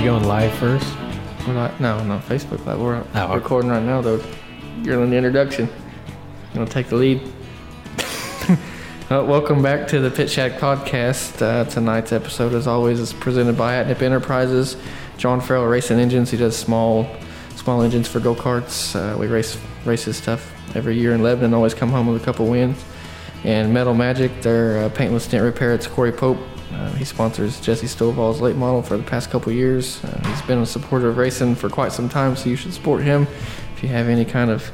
we going live first? We're not, no, not Facebook Live. We're Oh, okay. recording right now, though. You're in the introduction. You want to take the lead? Uh, welcome back to the Pit Shack podcast. Uh, tonight's episode, as always, is presented by Atnip Enterprises. John Farrell Racing Engines. He does small, small engines for go karts. Uh, we race race his stuff every year in Lebanon. Always come home with a couple wins. And Metal Magic, their uh, paintless dent repair. It's Corey Pope. Uh, he sponsors Jesse Stovall's late model for the past couple years. Uh, he's been a supporter of racing for quite some time, so you should support him if you have any kind of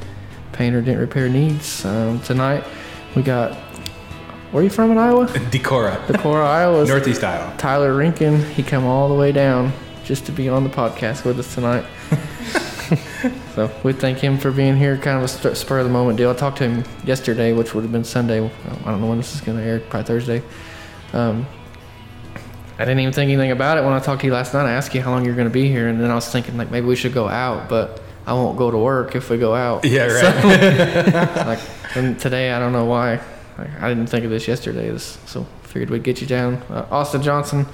paint or dent repair needs. Um, tonight, we got. Where are you from in Iowa? Decorah, Decorah, Iowa. Northeast Iowa. Tyler Rinkin. He come all the way down just to be on the podcast with us tonight. so we thank him for being here. Kind of a st- spur of the moment deal. I talked to him yesterday, which would have been Sunday. I don't know when this is going to air. Probably Thursday. Um, I didn't even think anything about it when I talked to you last night. I asked you how long you're going to be here, and then I was thinking like maybe we should go out, but I won't go to work if we go out. Yeah, right. like and today I don't know why like, I didn't think of this yesterday this, so figured we'd get you down uh, Austin Johnson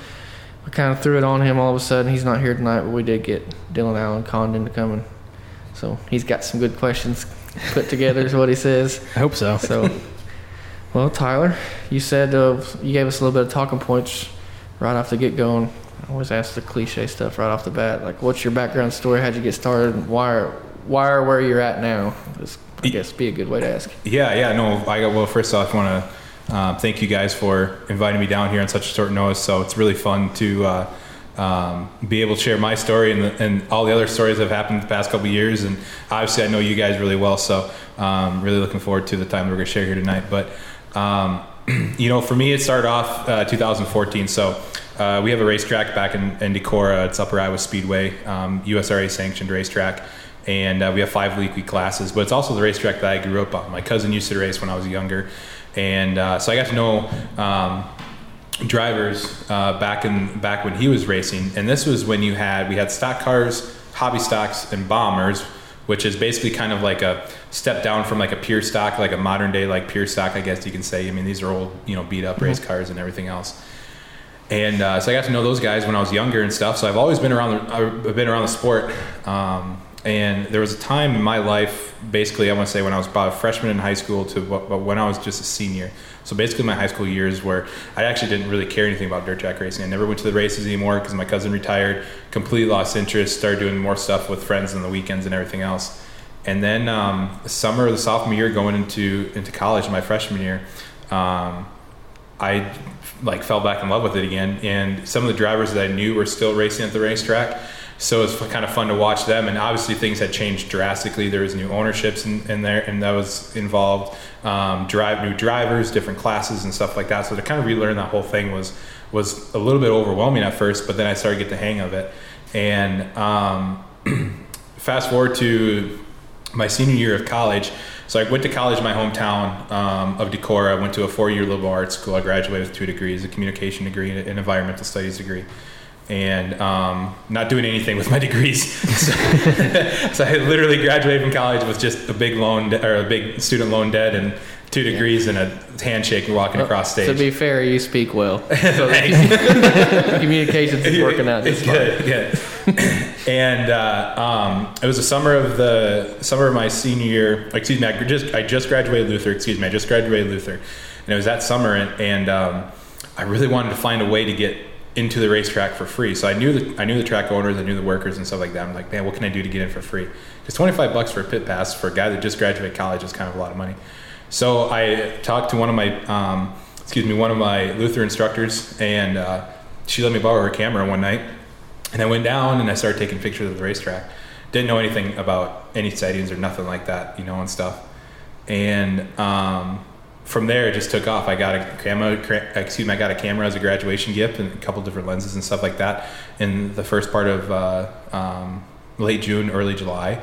we kind of threw it on him all of a sudden he's not here tonight but we did get Dylan Allen Condon to come and so he's got some good questions put together is what he says I hope so. so well Tyler you said uh, you gave us a little bit of talking points right off the get-go and I always ask the cliche stuff right off the bat like what's your background story how'd you get started why are, why are where you're at now this I guess be a good way to ask yeah, yeah. No, I got. Well, first off, I want to um, thank you guys for inviting me down here on such a short notice. So it's really fun to uh, um, be able to share my story and, the, and all the other stories that have happened the past couple of years. And obviously, I know you guys really well, so um, really looking forward to the time that we're going to share here tonight. But um, you know, for me, it started off uh, 2014. So uh, we have a racetrack back in, in Decorah. It's Upper Iowa Speedway, um, USRA sanctioned racetrack. And uh, we have five weekly classes, but it's also the racetrack that I grew up on. My cousin used to race when I was younger, and uh, so I got to know um, drivers uh, back in back when he was racing. And this was when you had we had stock cars, hobby stocks, and bombers, which is basically kind of like a step down from like a pure stock, like a modern day like pure stock, I guess you can say. I mean, these are old, you know, beat up race cars and everything else. And uh, so I got to know those guys when I was younger and stuff. So I've always been around the I've been around the sport. Um, and there was a time in my life, basically, I want to say when I was about a freshman in high school to wh- when I was just a senior. So basically, my high school years where I actually didn't really care anything about dirt track racing. I never went to the races anymore because my cousin retired, completely lost interest, started doing more stuff with friends on the weekends and everything else. And then um, summer of the sophomore year, going into into college, my freshman year, um, I like fell back in love with it again. And some of the drivers that I knew were still racing at the racetrack. So it was kind of fun to watch them. And obviously things had changed drastically. There was new ownerships in, in there, and that was involved. Um, drive new drivers, different classes, and stuff like that. So to kind of relearn that whole thing was was a little bit overwhelming at first, but then I started to get the hang of it. And um, fast forward to my senior year of college. So I went to college in my hometown um, of Decorah. I went to a four-year liberal arts school. I graduated with two degrees: a communication degree and an environmental studies degree. And um, not doing anything with my degrees, so, so I literally graduated from college with just a big loan de- or a big student loan debt and two degrees and a handshake and walking across stage. To be fair, you speak well. So communications is working out fine. good, good. And uh, um, it was the summer of the summer of my senior year. Excuse me, I just I just graduated Luther. Excuse me, I just graduated Luther, and it was that summer, and, and um, I really wanted to find a way to get into the racetrack for free. So I knew the I knew the track owners, I knew the workers and stuff like that. I'm like, man, what can I do to get in for free? Because 25 bucks for a pit pass for a guy that just graduated college is kind of a lot of money. So I talked to one of my, um, excuse me, one of my Luther instructors, and uh, she let me borrow her camera one night. And I went down and I started taking pictures of the racetrack. Didn't know anything about any sightings or nothing like that, you know, and stuff. And um, from there, it just took off. I got a camera, excuse me, I got a camera as a graduation gift and a couple different lenses and stuff like that in the first part of uh, um, late June, early July.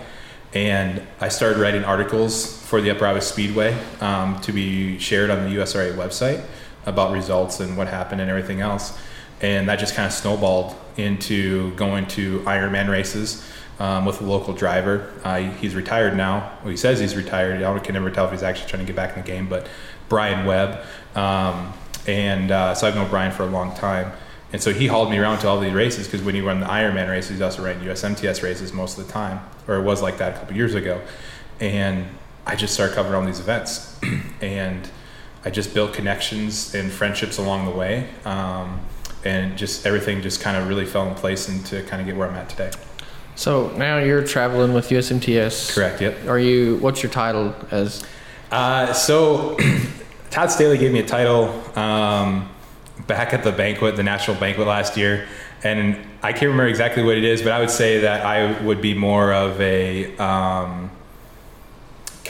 And I started writing articles for the Upper Iowa Speedway um, to be shared on the USRA website about results and what happened and everything else. And that just kind of snowballed into going to Ironman races um, with a local driver. Uh, he's retired now. Well, he says he's retired. I can never tell if he's actually trying to get back in the game, but Brian Webb, um, and uh, so I've known Brian for a long time. And so he hauled me around to all these races because when you run the Ironman races, he's also running USMTS races most of the time, or it was like that a couple years ago. And I just started covering all these events, and I just built connections and friendships along the way, um, and just everything just kind of really fell in place and to kind of get where I'm at today. So now you're traveling with USMTS. Correct. Yep. Are you? What's your title as? Uh, so Todd Staley gave me a title um, back at the banquet, the national banquet last year, and I can't remember exactly what it is, but I would say that I would be more of a um,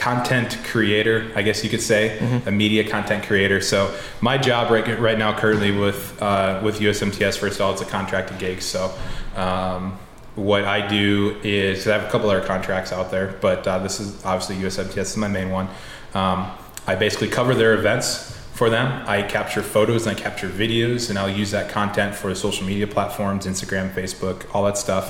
content creator, I guess you could say, Mm-hmm. a media content creator. So my job right right now currently with uh, with USMTS, first of all, it's a contracted gig. So um, what I do is I have a couple other contracts out there, but uh, this is obviously USMTS is my main one. Um, I basically cover their events for them. I capture photos and I capture videos, and I'll use that content for social media platforms, Instagram, Facebook, all that stuff.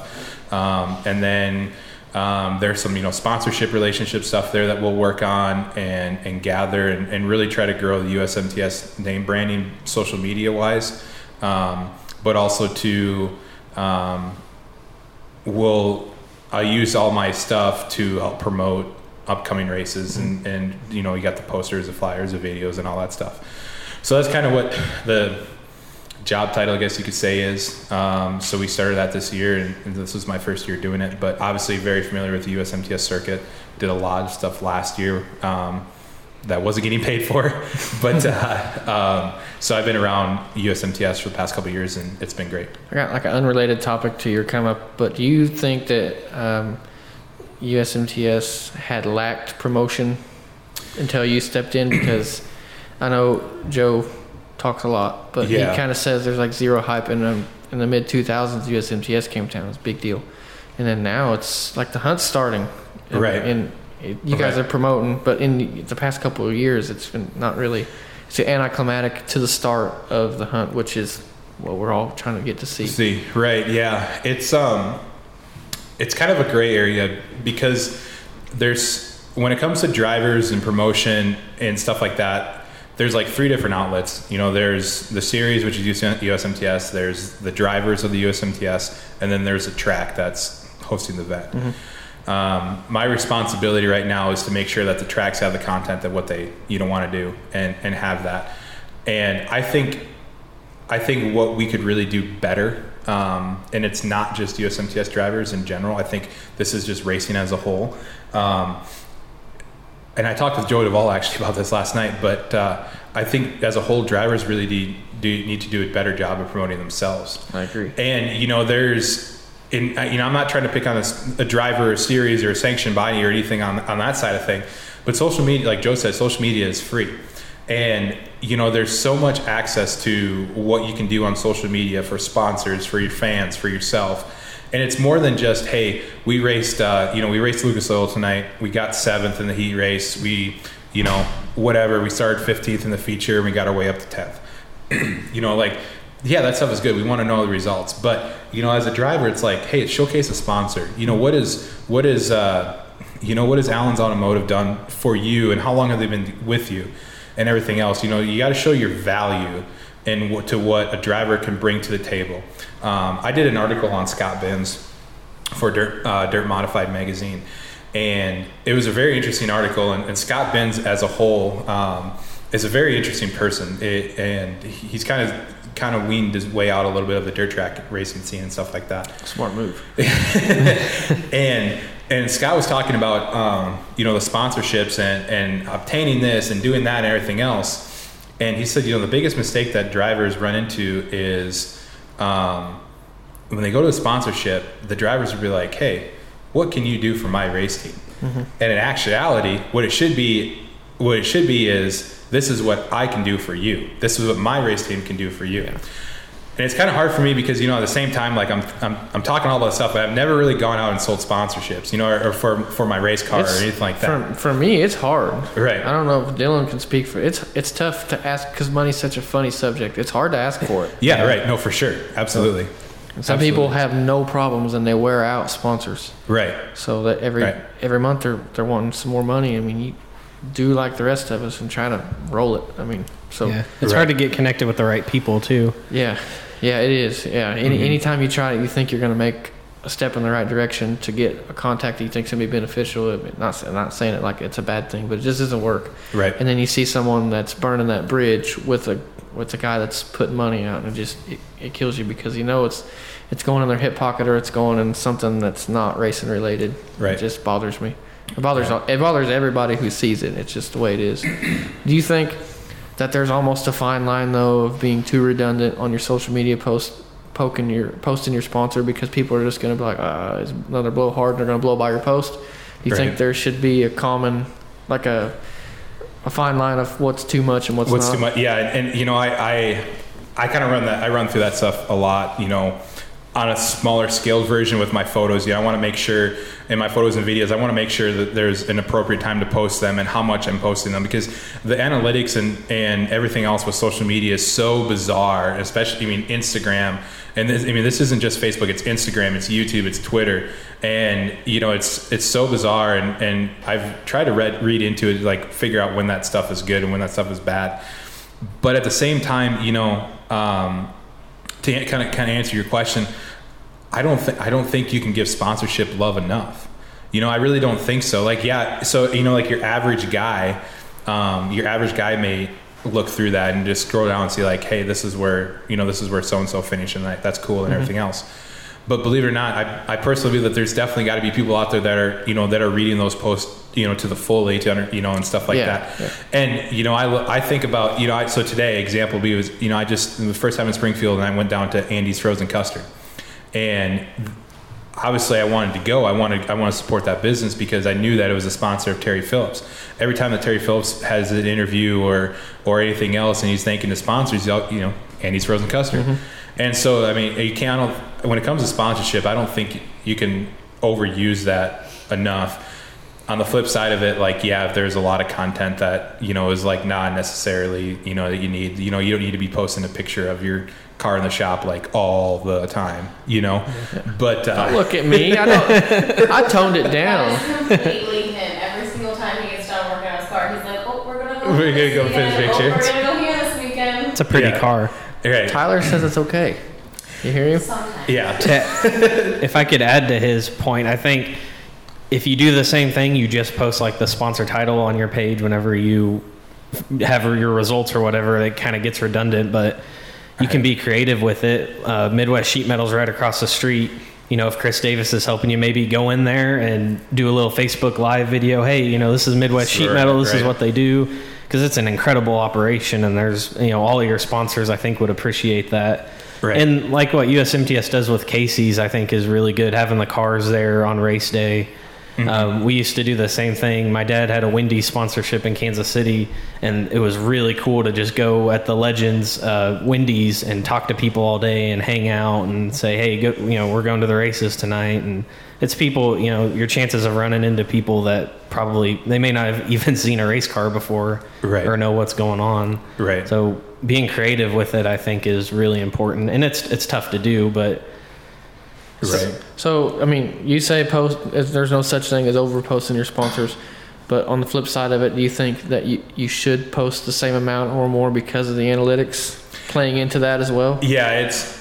Um, and then um, there's some you know sponsorship relationship stuff there that we'll work on and and gather and, and really try to grow the USMTS name branding social media wise, um, but also to um, will I use all my stuff to help promote upcoming races and, and you know you got the posters, the flyers, the videos, and all that stuff. So that's kind of what the job title, I guess you could say, is. Um, so we started that this year, and, and this was my first year doing it. But obviously, very familiar with the USMTS circuit. Did a lot of stuff last year um, that wasn't getting paid for, but uh, um, so I've been around USMTS for the past couple years, and it's been great. I got like an unrelated topic to your come up, but do you think that um, USMTS had lacked promotion until you stepped in? Because I know Joe talks a lot, but Yeah. he kind of says there's like zero hype in the, in the mid 2000s. USMTS came to town, it was a big deal, and then now it's like the hunt's starting, and, Right. And it, you guys Right. are promoting, but in the past couple of years, it's been not really. It's anticlimactic to the start of the hunt, which is what we're all trying to get to see. See, right, yeah. It's um it's kind of a gray area because there's when it comes to drivers and promotion and stuff like that, there's like three different outlets. You know, there's the series which is USMTS, there's the drivers of the USMTS, and then there's a track that's hosting the event. Um, my responsibility right now is to make sure that the tracks have the content that what they you know want to do and and have that. And I think I think what we could really do better, um, and it's not just USMTS drivers in general. I think this is just racing as a whole. Um, and I talked with Joe Duvall actually about this last night, but uh, I think as a whole, drivers really do, do need to do a better job of promoting themselves. I agree. And you know, there's, in you know, I'm not trying to pick on a, a driver or a series or a sanctioned body or anything on on that side of thing, but social media, like Joe said, social media is free, and you know, there's so much access to what you can do on social media for sponsors, for your fans, for yourself. And it's more than just, hey, we raced, uh, you know, we raced Lucas Oil tonight. We got seventh in the heat race. We, you know, whatever. We started 15th in the feature and we got our way up to 10th. you know, like, yeah, that stuff is good. We want to know the results. But, you know, as a driver, it's like, hey, showcase a sponsor. You know, what is, what is, uh, you know, what has Allen's Automotive done for you and how long have they been with you and everything else? You know, you got to show your value and what, to what a driver can bring to the table. Um, I did an article on Scott Benz for Dirt, uh, Dirt Modified magazine, and it was a very interesting article. And, and Scott Benz, as a whole, um, is a very interesting person, it, and he's kind of kind of weaned his way out a little bit of the dirt track racing scene and stuff like that Smart move. and and Scott was talking about um, you know the sponsorships and and obtaining this and doing that and everything else. And he said, you know, the biggest mistake that drivers run into is um, when they go to a sponsorship, the drivers would be like, "Hey, what can you do for my race team?" And in actuality, what it should be, what it should be is, this is what I can do for you. This is what my race team can do for you. And it's kind of hard for me because you know at the same time like I'm I'm, I'm talking all about stuff, but I've never really gone out and sold sponsorships, you know, or, or for for my race car It's- or anything like that. For, for me, it's hard. Right. I don't know if Dylan can speak for it's. It's tough to ask because money's such a funny subject. It's hard to ask for it. yeah, right. No, for sure, absolutely. And Some people have no problems and they wear out sponsors. Right. So that every Right. every month they're they're wanting some more money. I mean, you do like the rest of us and try to roll it. I mean, so yeah, it's hard to get connected with the right people too. yeah, yeah, it is. Yeah, any Mhm. anytime you try it, you think you're going to make a step in the right direction to get a contact that you think's going to be beneficial. Not I'm not saying it like it's a bad thing, but it just doesn't work. Right. And then you see someone that's burning that bridge with a with a guy that's putting money out, and it just it, it kills you because you know it's it's going in their hip pocket or it's going in something that's not racing related. Right. It just bothers me. It bothers it bothers everybody who sees it. It's just the way it is. Do you think that there's almost a fine line though of being too redundant on your social media post? Poking your posting your sponsor because people are just going to be like, uh, it's another blow hard, and they're going to blow by your post. You think there should be a common, like a a fine line of what's too much and what's, What's not. too much? Yeah, and, and you know, I I, I kind of run that. I run through that stuff a lot. You know, on a smaller scale version with my photos. Yeah, I want to make sure in my photos and videos, I want to make sure that there's an appropriate time to post them and how much I'm posting them because the analytics and and everything else with social media is so bizarre. Especially, I mean, Instagram. And this, I mean, this isn't just Facebook. It's Instagram. It's YouTube. It's Twitter. And you know, it's it's so bizarre. And and I've tried to read read into it, like figure out when that stuff is good and when that stuff is bad but at the same time, you know, um, to kind of kind of answer your question, I don't think I don't think you can give sponsorship love enough. You know, I really don't think so. Like, yeah, so you know, like your average guy, um, your average guy may look through that and just scroll down and see like, hey, this is where you know this is where so and so finished and like, that's cool and everything else. But believe it or not, I, I personally believe that there's definitely got to be people out there that are you know that are reading those posts you know to the fully to you know and stuff like Yeah, that. yeah. And you know, I, I think about you know, I, so today example B was you know I just the first time in Springfield and I went down to Andy's Frozen Custard, and obviously I wanted to go. I wanted I want to support that business because I knew that it was a sponsor of Terry Phillips. Every time that Terry Phillips has an interview or or anything else, and he's thanking the sponsors, you know, Andy's Frozen Custard. Mm-hmm. And so I mean, you can't. I don't- When it comes to sponsorship, I don't think you can overuse that enough on the flip side of it, like yeah, if there's a lot of content that you know is like not necessarily you know that you need, you know, you don't need to be posting a picture of your car in the shop like all the time, you know. But uh, Don't look at me. I don't. I toned it down. Completely him. Every single time he gets done working on his car, he's like, "Oh, we're gonna go. We're gonna go weekend. finish Oh, pictures." we're gonna go here this weekend." It's a pretty Yeah. car. right, Tyler says it's okay. You hear him? Sometimes. yeah, To- if I could add to his point, I think if you do the same thing, you just post like the sponsor title on your page whenever you have your results or whatever, it kind of gets redundant, but you can be creative with it. Uh, Midwest Sheet Metal's right across the street. You know, if Chris Davis is helping you, maybe go in there and do a little Facebook Live video. Hey, you know, this is Midwest Sheet Metal. This is what they do. Because it's an incredible operation, and there's, you know, all of your sponsors, I think, would appreciate that. Right. And like what USMTS does with Casey's, I think is really good. Having the cars there on race day. Um, we used to do the same thing. My dad had a Wendy's sponsorship in Kansas City, and it was really cool to just go at the Legends uh, Wendy's and talk to people all day and hang out and say, "Hey, go, you know, we're going to the races tonight." And it's people, you know, your chances of running into people that probably they may not have even seen a race car before Right. or know what's going on. Right. So being creative with it, I think, is really important, and it's it's tough to do, but right. So, I mean, you say post. There's no such thing as over posting your sponsors, but on the flip side of it, do you think that you you should post the same amount or more because of the analytics playing into that as well? Yeah, it's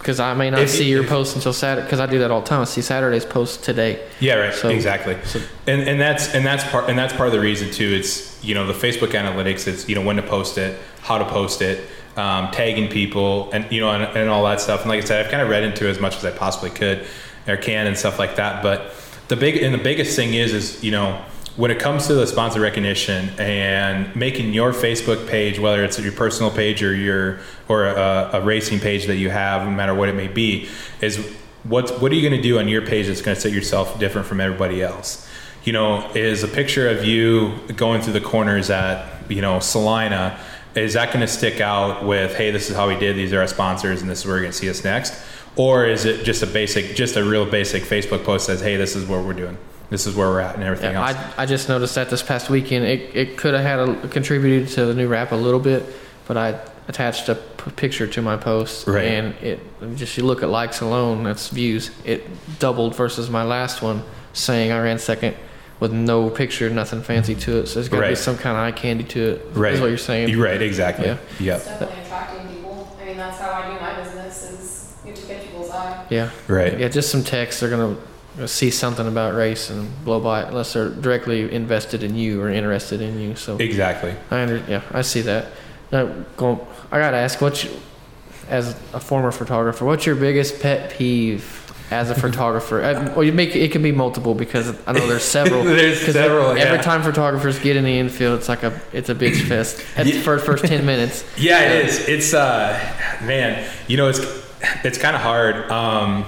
Because I may not If- see your if- post until Saturday. Because I do that all the time. I see Saturday's post today. Yeah, right. So- exactly. so- and and that's and that's part and that's part of the reason too. It's you know the Facebook analytics. It's you know when to post it, how to post it, um, tagging people, and you know and, and all that stuff. And like I said, I've kind of read into it as much as I possibly could or can and stuff like that. But the big and the biggest thing is is you know when it comes to the sponsor recognition and making your Facebook page, whether it's your personal page or your or a, a racing page that you have, no matter what it may be, is what what are you going to do on your page that's going to set yourself different from everybody else? You know, is a picture of you going through the corners at you know Salina. Is that going to stick out with, hey, this is how we did, these are our sponsors, and this is where you're going to see us next? Or is it just a basic, just a real basic Facebook post says, hey, this is what we're doing, this is where we're at, and everything Yeah, else? I, I just noticed that this past weekend. It, it could have had a, contributed to the new wrap a little bit, but I attached a p- picture to my post, Right. and it just you look at likes alone, that's views. It doubled versus my last one, saying I ran second with no picture, nothing fancy to it. So there's got to be some kind of eye candy to it. Right. Is what you're saying. You're right, exactly. Yeah. Yep. It's definitely attracting people. I mean, that's how I do my business is you have to catch people's eye. Yeah. Right. Yeah, just some text. They're gonna see something about race and blow by it unless they're directly invested in you or interested in you. So Exactly. I under, yeah, I see that. Now, going, I gotta ask, what's your, as a former photographer, what's your biggest pet peeve as a photographer? Uh, well, you make it can be multiple because I know there's several. There's several, Every yeah. time photographers get in the infield, it's like a it's a bitch fest at the first first ten minutes. Yeah, it is. It's uh, man, you know, it's it's kind of hard. Um,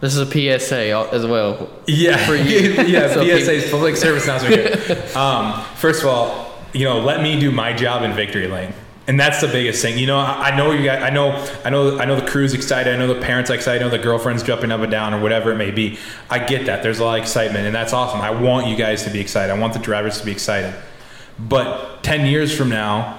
This is a PSA as well. yeah, For you. yeah. So PSA's public service announcement. um, first of all, you know, let me do my job in victory lane. And that's the biggest thing. You know, I, I know you guys. I know, I know, I know the crew's excited. I know the parents are excited. I know the girlfriend's jumping up and down or whatever it may be. I get that. There's a lot of excitement, and that's awesome. I want you guys to be excited. I want the drivers to be excited. But ten years from now,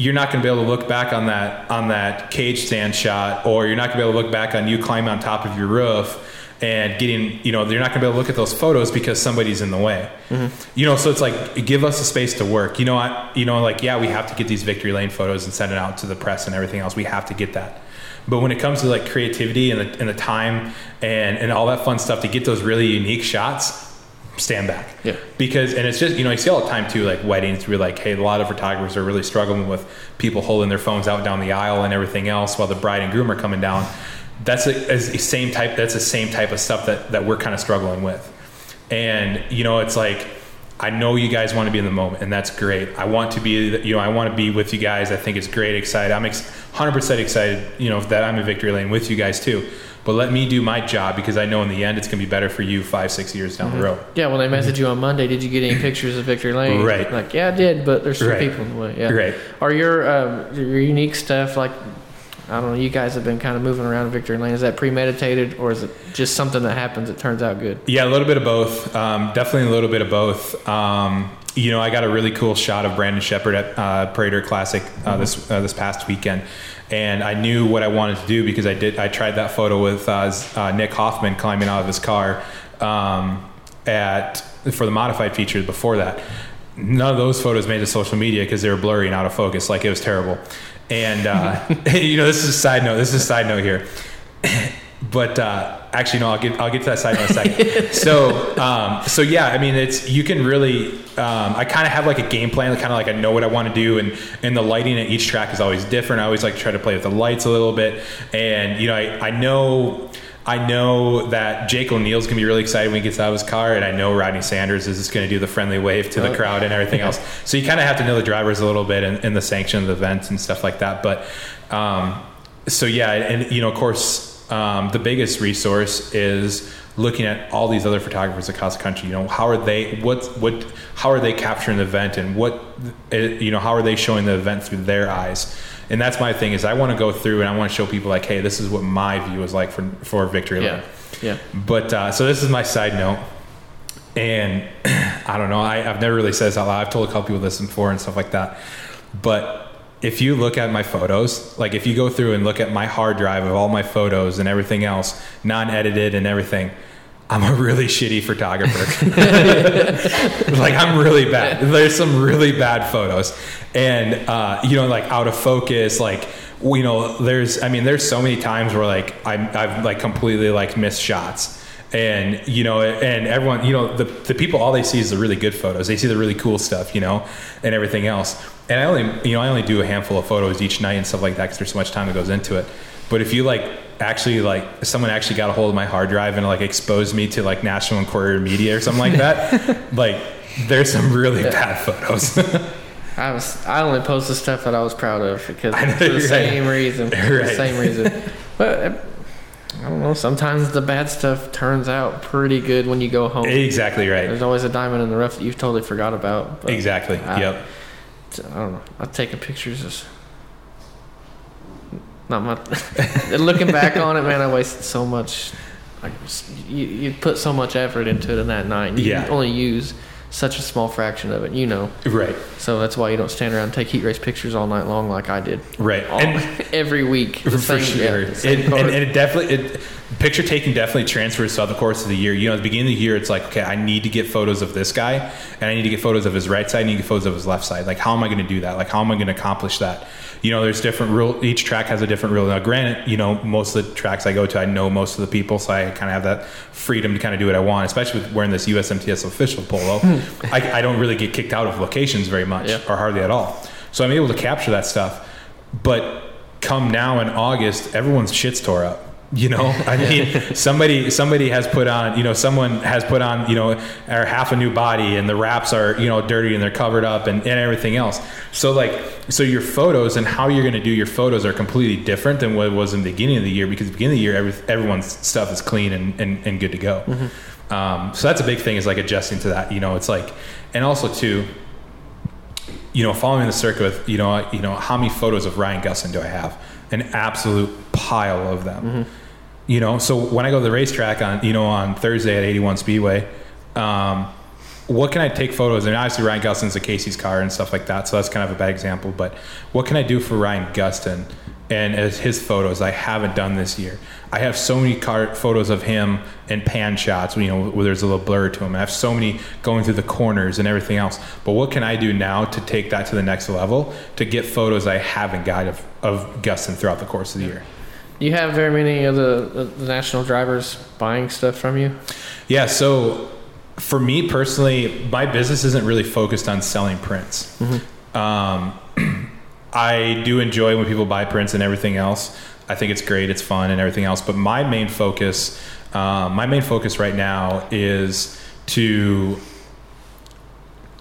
you're not going to be able to look back on that on that cage stand shot, or you're not going to be able to look back on you climbing on top of your roof and getting, you know, you're not going to be able to look at those photos because somebody's in the way. Mm-hmm. You know, so it's like give us a space to work. You know, I, you know, like yeah, we have to get these victory lane photos and send it out to the press and everything else. We have to get that. But when it comes to like creativity and the, and the time and, and all that fun stuff to get those really unique shots, stand back. Yeah. Because and it's just you know you see all the time too like weddings where like hey a lot of photographers are really struggling with people holding their phones out down the aisle and everything else while the bride and groom are coming down. That's a, the same type. That's the same type of stuff that that we're kind of struggling with. And you know it's like I know you guys want to be in the moment, and that's great. I want to be, you know, I want to be with you guys. I think it's great, excited. I'm ex- 100% excited, you know, that I'm in victory lane with you guys too. But let me do my job because I know in the end it's going to be better for you five, six years down the road. Yeah, when they message you on Monday, did you get any pictures of Victory Lane? Right. Like, yeah, I did, but there's some Right. people in the way. Yeah. Right. Are your um, your unique stuff like? I don't know. You guys have been kind of moving around in Victory Lane. Is that premeditated, or is it just something that happens? It turns out good. Yeah, a little bit of both. Um, definitely a little bit of both. Um, you know, I got a really cool shot of Brandon Sheppard at uh, Prater Classic uh, this uh, this past weekend, and I knew what I wanted to do because I did. I tried that photo with uh, uh, Nick Hoffman climbing out of his car um, at for the modified feature before that. None of those photos made to social media because they were blurry and out of focus. Like it was terrible. And uh, you know, this is a side note. This is a side note here. but uh, actually, no, I'll get I'll get to that side in a second. so, um, so yeah, I mean, it's you can really. Um, I kind of have like a game plan, kind of like I know what I want to do, and and the lighting at each track is always different. I always like to try to play with the lights a little bit, and you know, I I know. I know that Jake O'Neil's gonna be really excited when he gets out of his car, and I know Rodney Sanders is just gonna do the friendly wave to the crowd and everything else. So you kind of have to know the drivers a little bit and, and the sanction of the events and stuff like that. But um, so yeah, and you know, of course, um, the biggest resource is looking at all these other photographers across the country. You know, how are they? what's what? How are they capturing the event, and what? uh, You know, how are they showing the event through their eyes? And that's my thing is I want to go through and I want to show people like, hey, this is what my view is like for for victory Yeah. lane. Yeah. But uh, so this is my side note, and I don't know. I, I've never really said this out loud. I've told a couple people this before and stuff like that. But if you look at my photos, like if you go through and look at my hard drive of all my photos and everything else, non-edited and everything, I'm a really shitty photographer. like I'm really bad. There's some really bad photos, and uh, you know, like out of focus, like you know, there's. I mean, there's so many times where like I'm, I've like completely like missed shots, and you know, and everyone, you know, the the people all they see is the really good photos. They see the really cool stuff, you know, and everything else. And I only, you know, I only do a handful of photos each night and stuff like that because there's so much time that goes into it. But if you like actually like someone actually got a hold of my hard drive and like exposed me to like National Enquirer media or something like that, like there's some really bad photos. I was I only post the stuff that I was proud of because for the right. same reason. For the same reason. But I don't know. Sometimes the bad stuff turns out pretty good when you go home. exactly right. There's always a diamond in the rough that you've totally forgot about. but Exactly. I- yep. I don't know. I'm taking pictures. Is not much. Looking back on it, man, I wasted so much. Like you, you put so much effort into it in that night. You Yeah. only use such a small fraction of it, you know. Right. So that's why you don't stand around and take heat race pictures all night long like I did. Right. All, And every week. for same- sure. yeah, It- and, and it definitely, it, picture taking definitely transfers throughout the course of the year. You know, at the beginning of the year, it's like, okay, I need to get photos of this guy, and I need to get photos of his right side, I need to get photos of his left side. Like, how am I going to do that? Like, how am I going to accomplish that? You know, there's different rule. Each track has a different rule. Now, granted, you know, most of the tracks I go to, I know most of the people, so I kind of have that freedom to kind of do what I want. Especially with wearing this USMTS official polo, hmm. I, I don't really get kicked out of locations very much, Yeah. or hardly at all. So I'm able to capture that stuff. But come now in August, everyone's shit's tore up. You know, I mean, somebody somebody has put on, you know, someone has put on, you know, or half a new body, and the wraps are, you know, dirty and they're covered up, and, and everything else. So like, so your photos and how you're going to do your photos are completely different than what it was in the beginning of the year because at the beginning of the year, every, everyone's stuff is clean and, and, and good to go. Um, so that's a big thing is like adjusting to that. You know, it's like, and also too, you know, following the circuit with, you know, you know, how many photos of Ryan Gustin do I have? An absolute pile of them. You know, so when I go to the racetrack on, you know, on Thursday at 81 Speedway, um, what can I take photos? And obviously Ryan Gustin's a Casey's car and stuff like that, so that's kind of a bad example. But what can I do for Ryan Gustin and as his photos? I haven't done this year. I have so many car photos of him and pan shots, you know, where there's a little blur to him. I have so many going through the corners and everything else. But what can I do now to take that to the next level to get photos I haven't got of, of Gustin throughout the course of the year? You have very many of the, the national drivers buying stuff from you? Yeah, so for me personally, my business isn't really focused on selling prints. Um, I do enjoy when people buy prints and everything else. I think it's great, it's fun, and everything else. But my main focus, um, my main focus right now is to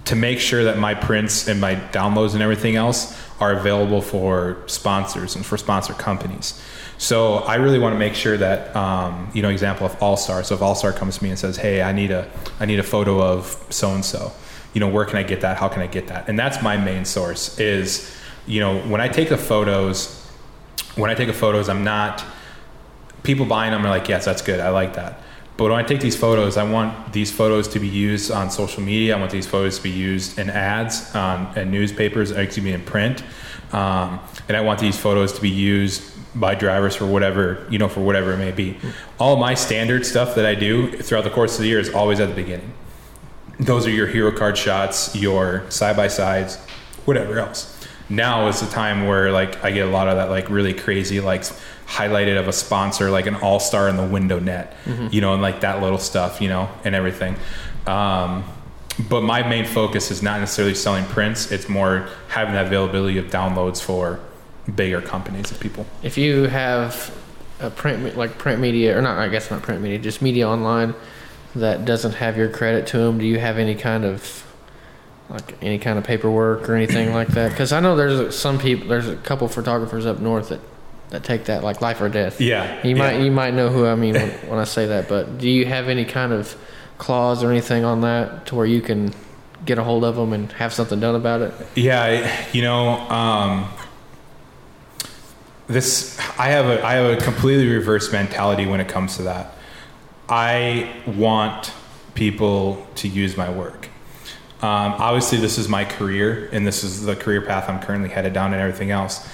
to make sure that my prints and my downloads and everything else are available for sponsors and for sponsor companies. So I really want to make sure that, um, you know, example of All Star. So if All Star comes to me and says, "Hey, I need a, I need a photo of so and so," you know, where can I get that? How can I get that? And that's my main source. Is, you know, when I take the photos, when I take the photos, I'm not. People buying them are like, "Yes, that's good. I like that." But when I take these photos, I want these photos to be used on social media. I want these photos to be used in ads, on in newspapers, excuse me, in print. Um, and I want these photos to be used by drivers for whatever you know, for whatever it may be. All my standard stuff that I do throughout the course of the year is always at the beginning. Those are your hero card shots, your side by sides, whatever else. Now is the time where like I get a lot of that like really crazy like highlighted of a sponsor like an all star in the window net, you know, and like that little stuff, you know, and everything. Um, but my main focus is not necessarily selling prints; it's more having that availability of downloads for bigger companies of people. If you have a print like print media or not, I guess not print media, just media online that doesn't have your credit to them, do you have any kind of like any kind of paperwork or anything like that? Because I know there's some people, there's a couple photographers up north that that take that like life or death. Yeah, You might yeah. you might know who I mean when, when I say that, but do you have any kind of clause or anything on that to where you can get a hold of them and have something done about it? Yeah, you know, um, this I have a I have a completely reverse mentality when it comes to that. I want people to use my work. Um, obviously, this is my career, and this is the career path I'm currently headed down, and everything else.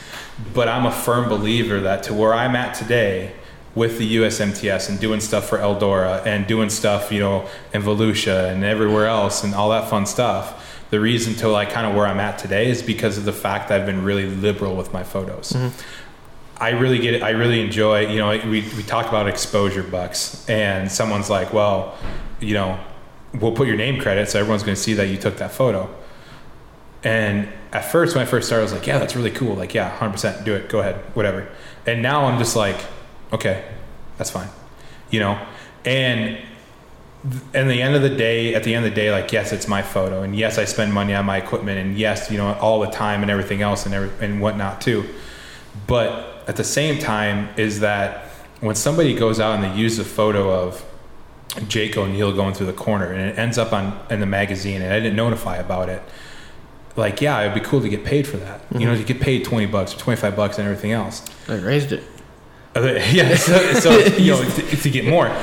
But I'm a firm believer that to where I'm at today, with the USMTS and doing stuff for Eldora and doing stuff, you know, in Volusia and everywhere else and all that fun stuff. The reason to like kind of where I'm at today is because of the fact that I've been really liberal with my photos. I really get it. I really enjoy, you know, we, we talk about exposure bucks and someone's like, well, you know, we'll put your name credit so everyone's going to see that you took that photo. And at first, when I first started, I was like, yeah, that's really cool. Like, yeah, 100% do it. Go ahead, whatever. And now I'm just like, okay, that's fine. You know? And in the end of the day, at the end of the day, like, yes, it's my photo. And yes, I spend money on my equipment. And yes, you know, all the time and everything else and, every, and whatnot too. But at the same time, is that when somebody goes out and they use a photo of Jake O'Neil going through the corner and it ends up on in the magazine and I didn't notify about it, like yeah, it'd be cool to get paid for that. You know, to get paid twenty bucks or twenty five bucks and everything else. I raised it. Yeah, so, so you know to, to get more,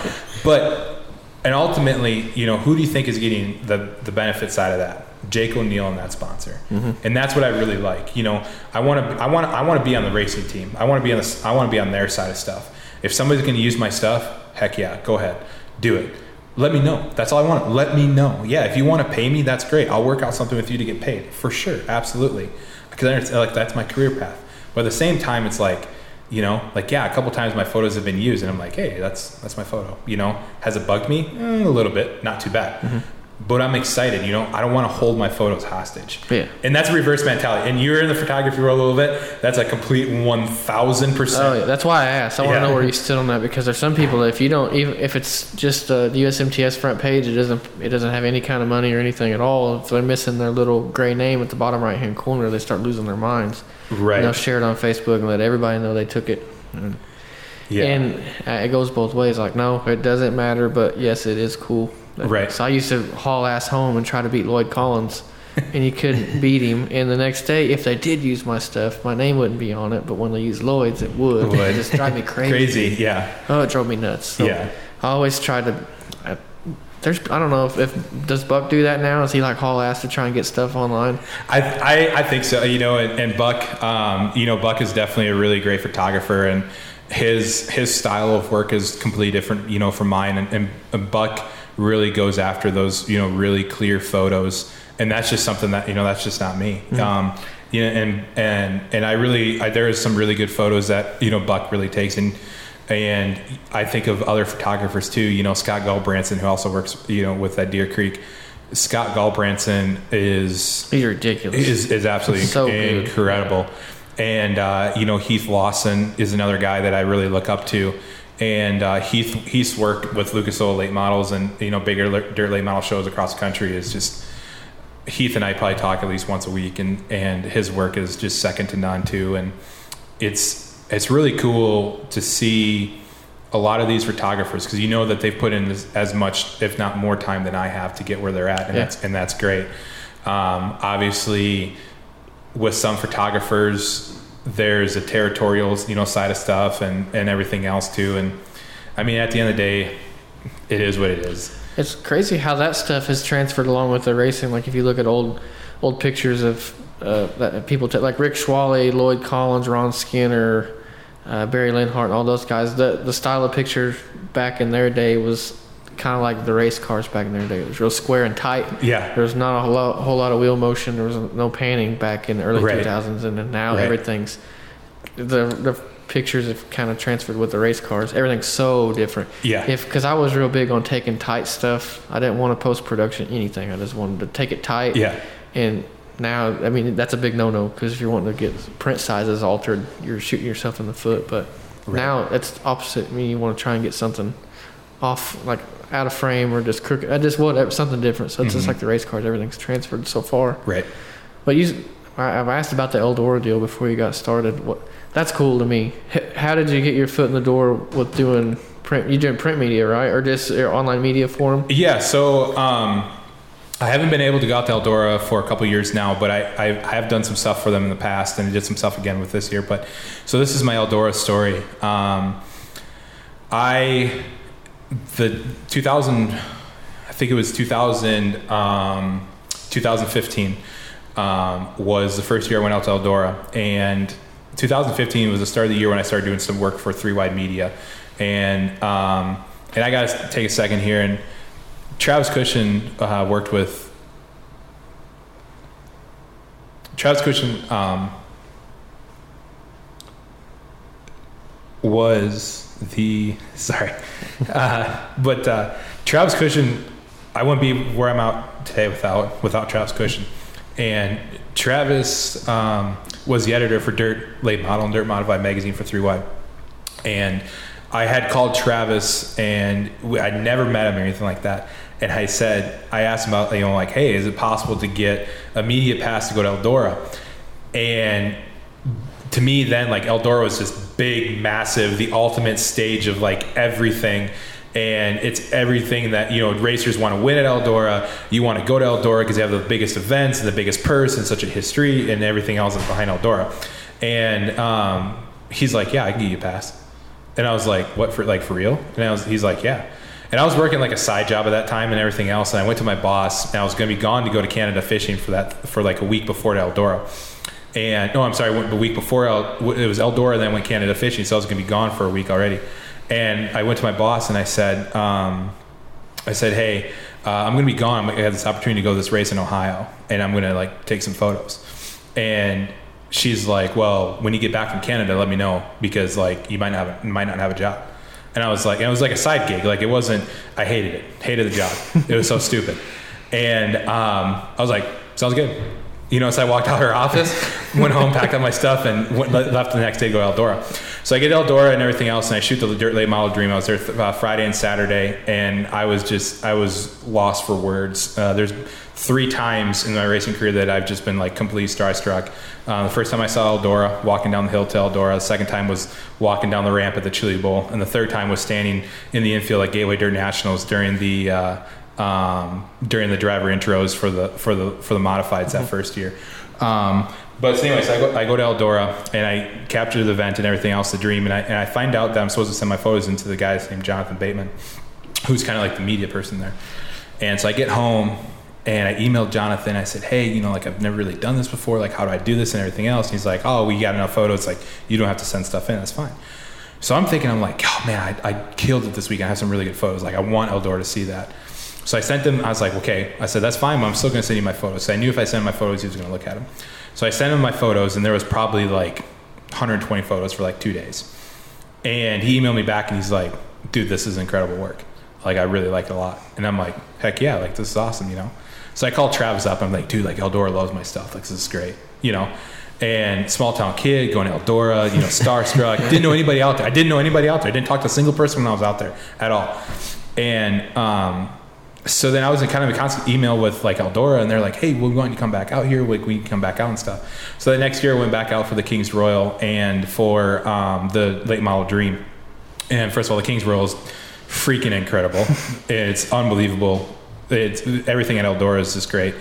but and ultimately, you know, who do you think is getting the the benefit side of that? Jake O'Neil and that sponsor, and that's what I really like. You know, I want to, I want, I want to be on the racing team. I want to be on the, I want to be on their side of stuff. If somebody's going to use my stuff, heck yeah, go ahead, do it. Let me know. That's all I want. Let me know. Yeah, if you want to pay me, that's great. I'll work out something with you to get paid for sure, absolutely. Because like that's my career path. But at the same time, it's like, you know, like yeah, a couple times my photos have been used, and I'm like, hey, that's that's my photo. You know, has it bugged me Eh, a little bit? Not too bad. But I'm excited. You know, I don't want to hold my photos hostage. Yeah. And that's a reverse mentality. And you're in the photography world a little bit. That's a complete one thousand Oh percent. yeah, that's why I asked. I want Yeah. to know where you stood on that because there's some people that if you don't even if it's just the USMTS front page, it doesn't it doesn't have any kind of money or anything at all. If they're missing their little gray name at the bottom right hand corner, they start losing their minds. Right. And they'll share it on Facebook and let everybody know they took it. And, Yeah. and uh, it goes both ways. Like no, it doesn't matter, but yes, it is cool. Right. So I used to haul ass home and try to beat Lloyd Collins. and you couldn't beat him. And the next day, if they did use my stuff, my name wouldn't be on it. But when they use Lloyd's, it would. Would. It just drive me crazy. Crazy. Yeah. Oh, it drove me nuts. So Yeah. I always try to. I, there's I don't know if, if does Buck do that now? Is he like haul ass to try and get stuff online? I, I, I think so. You know, and, and Buck, um, you know, Buck is definitely a really great photographer, and his his style of work is completely different, you know, from mine. And, and, and Buck really goes after those, you know, really clear photos, and that's just something that you know, that's just not me. Um, you know, and and and I really, I, there is some really good photos that you know Buck really takes, and and I think of other photographers too. You know, Scott Gulbranson, who also works, you know, with that Deer Creek. Scott Gulbranson is He's ridiculous. is, is absolutely So good. incredible. And uh, you know Heath Lawson is another guy that I really look up to. And uh, Heath Heath's work with Lucas Oil late models and you know bigger dirt late model shows across the country is just Heath and I probably talk at least once a week, and and his work is just second to none too. And it's it's really cool to see a lot of these photographers because you know that they've put in as, as much, if not more, time than I have to get where they're at, and Yeah. that's and that's great. Um, obviously, with some photographers, there's a territorial, you know, side of stuff and and everything else too. And I mean, at the end of the day, it is what it is. It's crazy how that stuff has transferred along with the racing. Like if you look at old old pictures of uh, that people take, like Rick Schwally, Lloyd Collins, Ron Skinner, uh, Barry Linhart, and all those guys. The the style of picture back in their day was kind of like the race cars back in their day. It was real square and tight. Yeah. There was not a whole lot, whole lot of wheel motion. There was no panning back in the early Right. 2000s, and then now Right. everything's the the pictures have kind of transferred with the race cars. Everything's so different. Yeah. If because I was real big on taking tight stuff, I didn't want to post production anything. I just wanted to take it tight. Yeah. And now, I mean, that's a big no no because if you're wanting to get print sizes altered, you're shooting yourself in the foot. But Right. now it's opposite. I mean, you want to try and get something off, like out of frame or just crooked. I just want something different. So it's just Mhm. like the race cars. Everything's transferred so far. Right. But you, I- I've asked about the Eldora deal before you got started. What that's cool to me. How did you get your foot in the door with doing print? You doing print media, right, or just your online media for them? Yeah, so um, I haven't been able to go out to Eldora for a couple years now, but I, I, I have done some stuff for them in the past, and I did some stuff again with this year. But so this is my Eldora story. Um, I the 2000, I think it was 2000, um, 2015 um, was the first year I went out to Eldora, and 2015 was the start of the year when I started doing some work for Three Wide Media, and um, and I got to take a second here. And Travis Cushion uh, worked with Travis Cushion um, was the sorry, uh, but uh, Travis Cushion I wouldn't be where I'm out today without without Travis Cushion, and Travis um, was the editor for Dirt Late Model and Dirt Modified magazine for Three Wide, and I had called Travis and we, I'd never met him or anything like that. And I said, I asked him about, you know, like, hey, is it possible to get a media pass to go to Eldora? And to me, then, like, Eldora was just big, massive, the ultimate stage of like everything. And it's everything that, you know, racers want to win at Eldora. You want to go to Eldora because they have the biggest events and the biggest purse and such a history and everything else is behind Eldora. And um, he's like, yeah, I can give you a pass. And I was like, what for, like, for real? And I was, he's like, yeah. And I was working like a side job at that time and everything else. And I went to my boss, and I was going to be gone to go to Canada fishing for that for like a week before Eldora. And no, I'm sorry, the week before El, it was Eldora, then I went Canada fishing, so I was to be gone for a week already. And I went to my boss and I said, um, I said, hey, uh, I'm to be gone. I have this opportunity to go to this race in Ohio, and I'm to like take some photos. And she's like, well, when you get back from Canada, let me know because like you might not have, might not have a job. And I was like, it was like a side gig. Like it wasn't. I hated it. Hated the job. It was so stupid. And um, I was like, sounds good. You know, so I walked out her office, went home, packed up my stuff, and went, left the next day to go to Eldora. So I get Eldora and everything else, and I shoot the Dirt Late Model Dream. I was there th- uh, Friday and Saturday, and I was just I was lost for words. Uh, there's three times in my racing career that I've just been like completely starstruck. Uh, the first time I saw Eldora walking down the hill to Eldora. The second time was walking down the ramp at the Chili Bowl, and the third time was standing in the infield at Gateway Dirt Nationals during the uh, um, during the driver intros for the for the for the modifieds that first year. Um, but so anyways, I go, I go to Eldora and I capture the event and everything else, the dream, and I, and I find out that I'm supposed to send my photos into the guy's named Jonathan Bateman, who's kind of like the media person there. And so I get home and I emailed Jonathan. I said, hey, you know, like I've never really done this before. Like, how do I do this and everything else? And he's like, oh, we got enough photos. Like, you don't have to send stuff in. That's fine. So I'm thinking, I'm like, oh man, I, I killed it this week. I have some really good photos. Like, I want Eldora to see that. So I sent him. I was like, okay. I said that's fine, but I'm still going to send you my photos. So I knew if I sent him my photos, he was going to look at them. So I sent him my photos, and there was probably like 120 photos for like two days. And he emailed me back, and he's like, dude, this is incredible work. Like I really like it a lot. And I'm like, heck yeah, like this is awesome, you know. So I called Travis up. I'm like, dude, like Eldora loves my stuff. Like this is great, you know. And small town kid going to Eldora, you know, starstruck. didn't know anybody out there. I didn't know anybody out there. I didn't talk to a single person when I was out there at all. And um, so then I was in kind of a constant email with like Eldora, and they're like, "Hey, we want you to come back out here. Like, we can come back out and stuff." So the next year, I went back out for the Kings Royal and for um, the Late Model Dream. And first of all, the Kings Royal is freaking incredible. it's unbelievable. It's everything at Eldora is just great.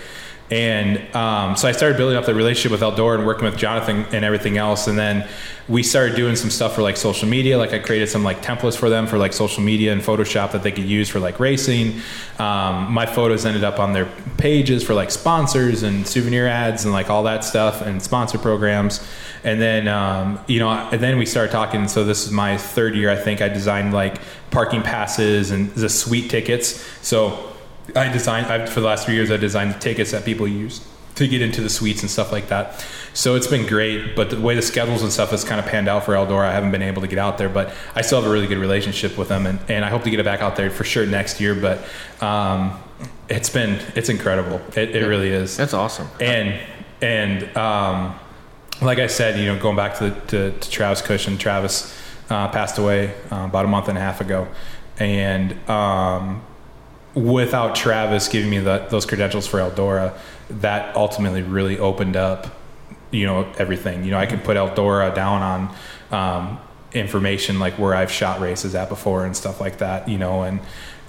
And um, so I started building up the relationship with Eldora and working with Jonathan and everything else. And then we started doing some stuff for like social media. Like I created some like templates for them for like social media and Photoshop that they could use for like racing. Um, my photos ended up on their pages for like sponsors and souvenir ads and like all that stuff and sponsor programs. And then um, you know, and then we started talking. So this is my third year. I think I designed like parking passes and the suite tickets. So I designed I've, for the last three years. I designed the tickets that people use to get into the suites and stuff like that. So it's been great, but the way the schedules and stuff has kind of panned out for Eldora, I haven't been able to get out there, but I still have a really good relationship with them, and, and I hope to get it back out there for sure next year. But um, it's been it's incredible. It, it really is. That's awesome. And and um, like I said, you know, going back to to, to Travis Cushion, Travis uh, passed away uh, about a month and a half ago, and um, without Travis giving me the, those credentials for Eldora, that ultimately really opened up, you know, everything. You know, I can put Eldora down on um, information like where I've shot races at before and stuff like that. You know, and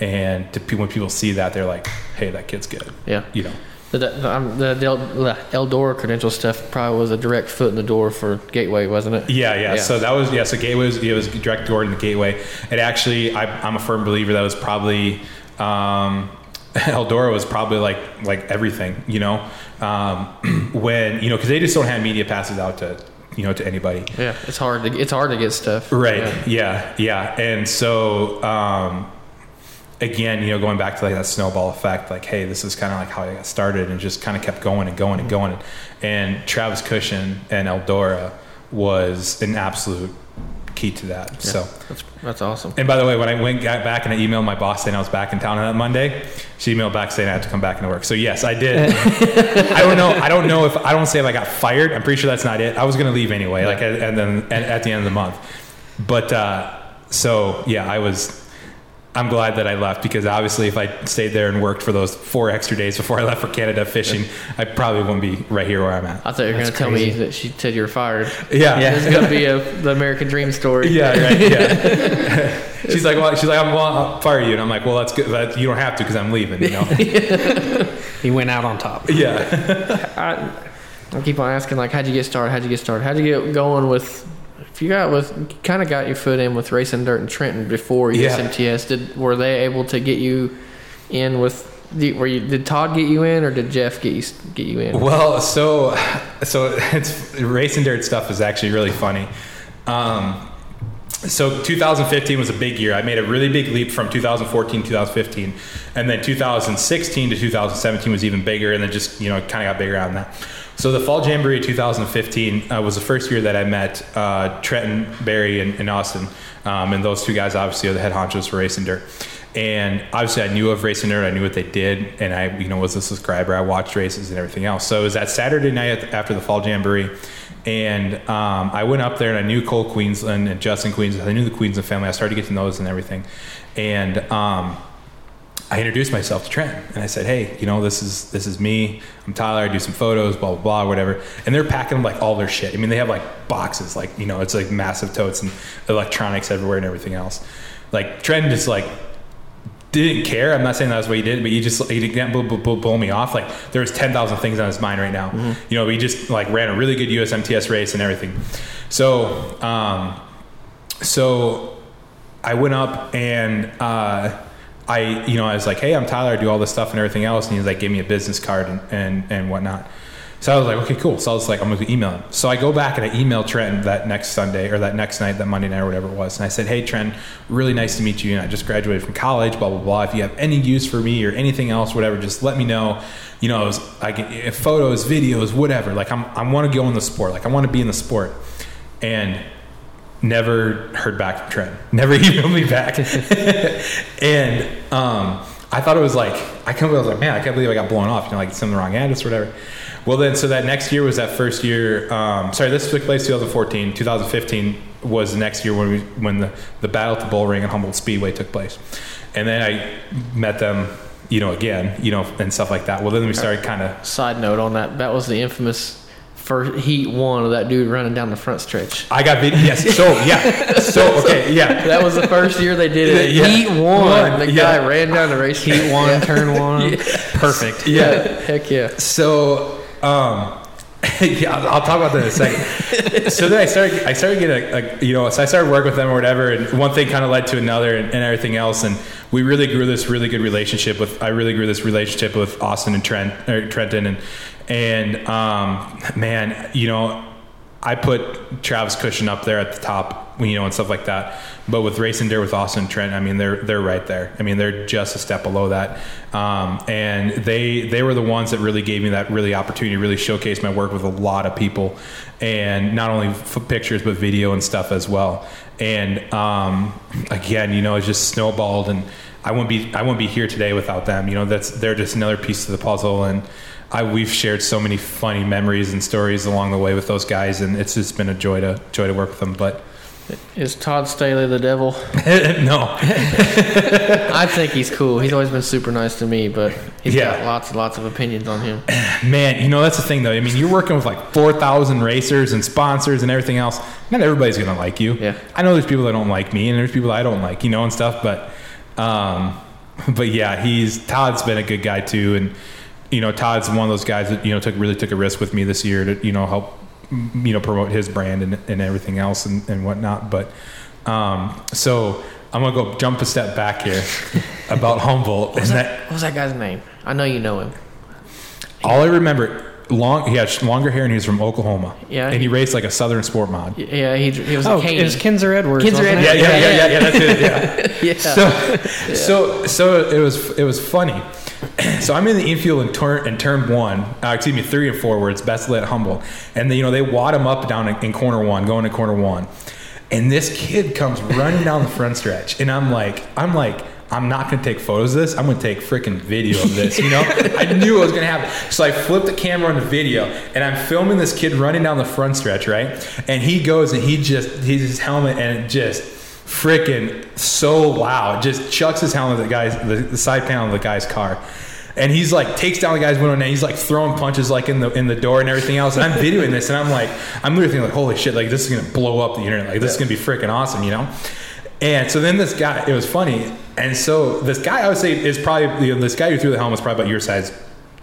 and to, pe- when people see that, they're like, "Hey, that kid's good." Yeah. You know. The, the, um, the, the Eldora credential stuff probably was a direct foot in the door for Gateway, wasn't it? Yeah, yeah, Yeah. So that was yeah. So Gateway was it was direct door in the Gateway. It actually, I, I'm a firm believer that was probably um, Eldora was probably like like everything. You know, um, when you know because they just don't have media passes out to you know to anybody. Yeah, it's hard to it's hard to get stuff. Right. Yeah. Yeah. Yeah. And so, um, again, you know, going back to like that snowball effect, like, hey, this is kind of like how I got started and just kind of kept going and going and going. And Travis Cushion and Eldora was an absolute key to that. So, That's that's awesome. and by the way, when I went got back and I emailed my boss saying I was back in town on that Monday, she emailed back saying I had to come back into work. So yes, I did. I don't know. I don't know if I don't say if I got fired. I'm pretty sure that's not it. I was going to leave anyway, like at, and then at, at the end of the month. But uh, so yeah, I was. I'm glad that I left because obviously, if I stayed there and worked for those four extra days before I left for Canada fishing, I probably wouldn't be right here where I'm at. I thought you were going to tell me that she said you were fired. Yeah, This is going to be a, the American Dream story. Yeah, right. Yeah. she's like, well, she's like, I'm, well, I'll fire you, and I'm like, well, that's good. That, you don't have to because I'm leaving. You know. He went out on top. yeah. I, I keep on asking, like, how'd you get started? How'd you get started? How'd you get going with if you got with kind of got your foot in with racing dirt and Trenton before Yeah. USMTS, did were they able to get you in with? the- Were you did Todd get you in or did Jeff get you get you in? Well, so so it's racing dirt stuff is actually really funny. Um, so 2015 was a big year. I made a really big leap from 2014 to 2015, and then 2016 to 2017 was even bigger, and then just you know kind of got bigger on that. So the fall jamboree 2015 uh, was the first year that I met uh, Trenton, Barry, and, and Austin, um, and those two guys obviously are the head honchos for racing dirt. And obviously, I knew of Racing Dirt, I knew what they did, and I, you know, was a subscriber. I watched races and everything else. So it was that Saturday night after the fall jamboree, and um, I went up there and I knew Cole Queensland and Justin Queensland. I knew the Queensland family. I started to get to know those and everything, and um, I introduced myself to Trent and I said, "Hey, you know, this is this is me. I'm Tyler. I do some photos, blah blah blah, whatever." And they're packing like all their shit. I mean, they have like boxes, like you know, it's like massive totes and electronics everywhere and everything else. Like Trent just like didn't care. I'm not saying that's what he did, but he just he didn't blow, blow, blow me off. Like there was ten thousand things on his mind right now. You know, he just like ran a really good USMTS race and everything. So, um, so I went up and uh, I, you know, I was like, hey, I'm Tyler. I do all this stuff and everything else. And he was like, give me a business card and, and, and whatnot. So I was like, okay, cool. So I was like, I'm going to email him. So I go back and I email Trent that next Sunday or that next night, that Monday night or whatever it was. And I said, hey, Trent, really nice to meet you. And I just graduated from college, blah, blah, blah. If you have any use for me or anything else, whatever, just let me know. You know, was, I get if photos, videos, whatever. Like I'm, I want to go in the sport. Like I want to be in the sport. And never heard back from Trent. Never emailed me back. and um, I thought it was like I can't. I was like, man, I can't believe I got blown off. You know, like some the wrong address or whatever. Well, then, so that next year was that first year. Um, sorry, this took place 2014. 2015 was the next year when we when the the battle at the Bull Ring and Humboldt Speedway took place. And then I met them, you know, again, you know, and stuff like that. Well, then we started kind of Side note on that, that was the infamous first heat one of that dude running down the front stretch. I got video. Yes. So yeah. So okay. Yeah. That was the first year they did it. Yeah. Heat one, the Yeah. guy ran down the race. Heat one, turn one. Perfect. Yeah. Heck yeah. So, um, yeah, I'll, I'll talk about that in a second. so then I started, I started getting, a, a, you know, so I started working with them or whatever, and one thing kind of led to another, and, and everything else, and we really grew this really good relationship with. I really grew this relationship with Austin and Trent, or Trenton, and and um, man, you know, I put Travis Cushion up there at the top, you know, and stuff like that. But with Racing Dirt with Austin Trent, I mean, they're they're right there. I mean, they're just a step below that. Um, and they they were the ones that really gave me that really opportunity, to really showcase my work with a lot of people, and not only pictures but video and stuff as well. And um, again, you know, it just snowballed, and I wouldn't be I wouldn't be here today without them. You know, that's they're just another piece of the puzzle, and I, we've shared so many funny memories and stories along the way with those guys, and it's just been a joy to joy to work with them. But Is Todd Staley the devil? no, I think he's cool. He's always been super nice to me, but he's Yeah. got lots and lots of opinions on him. man, you know that's the thing though. I mean, you're working with like four thousand racers and sponsors and everything else. Not everybody's gonna like you. Yeah. I know there's people that don't like me, and there's people that I don't like, you know, and stuff. But, um, but yeah, he's Todd's been a good guy too, and you know, Todd's one of those guys that you know took really took a risk with me this year to you know help you know promote his brand and, and everything else and, and whatnot. But um, so I'm gonna go jump a step back here about Humboldt, and that What was that guy's name? I know you know him. all I remember. Long, he had longer hair and he was from Oklahoma. Yeah, and he, he- raced like a Southern sport mod. Yeah, he, he was Oh, a it Caney. was Kinzer Edwards. Kinzer wasn't? Yeah, Edwards. yeah, yeah, yeah, yeah. That's it. Yeah. yeah. so so so it was it was funny. So I'm in the infield in turn in turn one, uh, excuse me, three and four, where it's best lit Humboldt, and they, you know they wad him up down in, in corner one, going to corner one, and this kid comes running down the front stretch, and I'm like, I'm like. I'm not gonna take photos of this. I'm gonna take freaking video of this. You know, I knew it was gonna happen. So I flipped the camera on the video, and I'm filming this kid running down the front stretch, right? And he goes and he just he's his helmet and it just freaking so loud. Just chucks his helmet at the guy's the, the side panel of the guy's car. And he's like takes down the guy's window and he's like throwing punches like in the in the door and everything else. And I'm videoing this and I'm like I'm literally thinking like holy shit like this is gonna blow up the internet like this is gonna be freaking awesome you know. And so then this guy it was funny and so this guy I would say is probably you know, this guy who threw the helmet is probably about your size,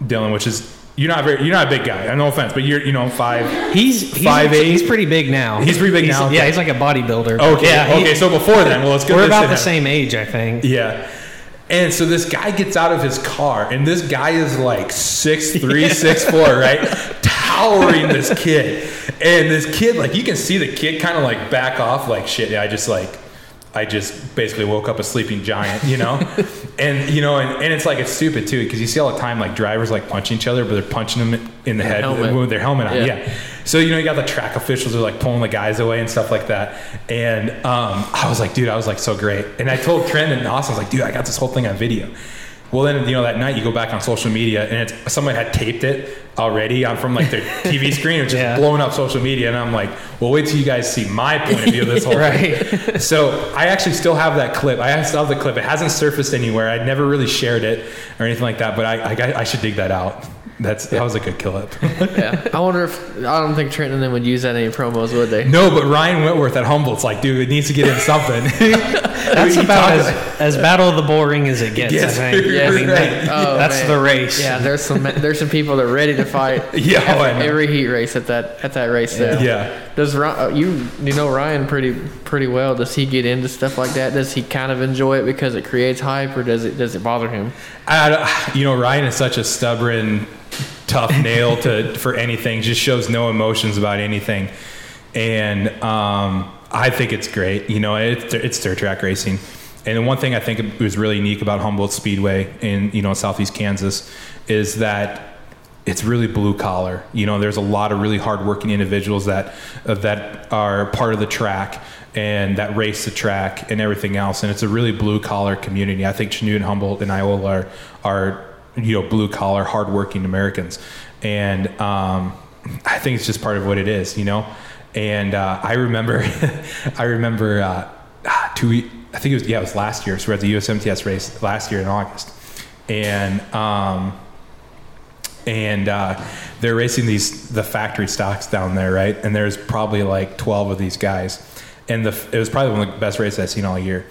Dylan, which is You're not very. You're not a big guy. No offense, but you're you know five. He's he's, Five eight? he's pretty big now. He's pretty big now, Yeah, he's like a bodybuilder. Okay. Yeah, he- okay. So before then, well, it's good. we're about the same age, I think. Yeah. And so this guy gets out of his car, and this guy is like six three, six four, right? Towering this kid. And this kid, like you can see the kid kind of like back off, like shit, yeah, I just like I just basically woke up a sleeping giant, you know? and you know, and, and it's like it's stupid too, because you see all the time like drivers like punching each other, but they're punching them in the head helmet. with their helmet on. Yeah. Yeah. So you know, you got the track officials are like pulling the guys away and stuff like that. And um, I was like, dude, I was like so great. And I told Trent and Austin, I was like, dude, I got this whole thing on video. Well, then you know that night you go back on social media and it's someone had taped it already on from like their TV screen, which Yeah. is blowing up social media. And I'm like, well, wait till you guys see my point of view of this whole Right. thing. So I actually still have that clip. I still have the clip. It hasn't surfaced anywhere. I never really shared it or anything like that. But I, I, I should dig that out. That's that was a good clip. Yeah. I wonder if I don't think Trenton and them would use that in any promos, would they? No, but Ryan Whitworth at Humboldt's like, dude, it needs to get in something. That's He about talks- as, as battle of the boring as it gets. Yes, I think. you're I mean, that- Oh, that's man. the race. Yeah, there's some there's some people that are ready to fight. Yeah, oh, every heat race at that at that race there. Yeah. Does Ry- uh, you you know Ryan pretty pretty well? Does he get into stuff like that? Does he kind of enjoy it because it creates hype, or does it does it bother him? I, you know, Ryan is such a stubborn, tough nail to for anything. Just shows no emotions about anything, and um, I think it's great. You know, it's it's dirt track racing, and the one thing I think was really unique about Humboldt Speedway in you know Southeast Kansas is that it's really blue collar. You know, there's a lot of really hardworking individuals that uh, that are part of the track and that race the track and everything else. And it's a really blue collar community. I think Chanute and Humboldt and Iola are are you know blue collar, hardworking Americans, and um, I think it's just part of what it is. You know, and uh, I remember, I remember uh, ah, two. I think it was yeah, it was last year. So we're at the USMTS race last year in August, and. Um, and uh, they're racing these the factory stocks down there, right? And there's probably like 12 of these guys, and the it was probably one of the best races I've seen all year.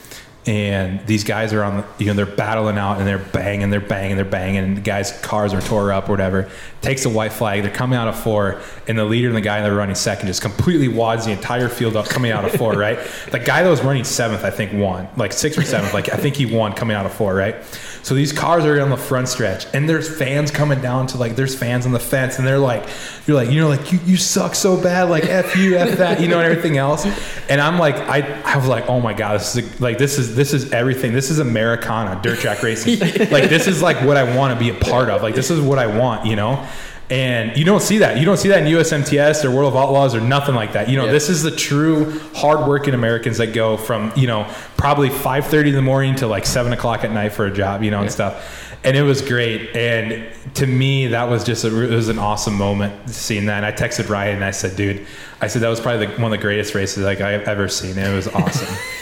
And these guys are on, the, you know, they're battling out and they're banging, they're banging, they're banging, and the guys' cars are tore up or whatever. Takes a white flag. They're coming out of four, and the leader and the guy that are running second just completely wads the entire field up coming out of four, right? The guy that was running seventh, I think, won, like sixth or seventh, like I think he won coming out of four, right? So these cars are on the front stretch, and there's fans coming down to like there's fans on the fence, and they're like, you're like, you know, like you, you suck so bad, like f you, f that, you know, and everything else. And I'm like, I I was like, oh my god, this is like this is this is everything. This is Americana dirt track racing. Like this is like what I want to be a part of. Like this is what I want, you know. And you don't see that. You don't see that in USMTS or World of Outlaws or nothing like that. You know, Yeah. this is the true hardworking Americans that go from you know probably 5:30 in the morning to like seven o'clock at night for a job, you know, and stuff. And it was great. And to me, that was just a, it was an awesome moment seeing that. And I texted Ryan and I said, dude, I said that was probably the, one of the greatest races like I've ever seen. And it was awesome.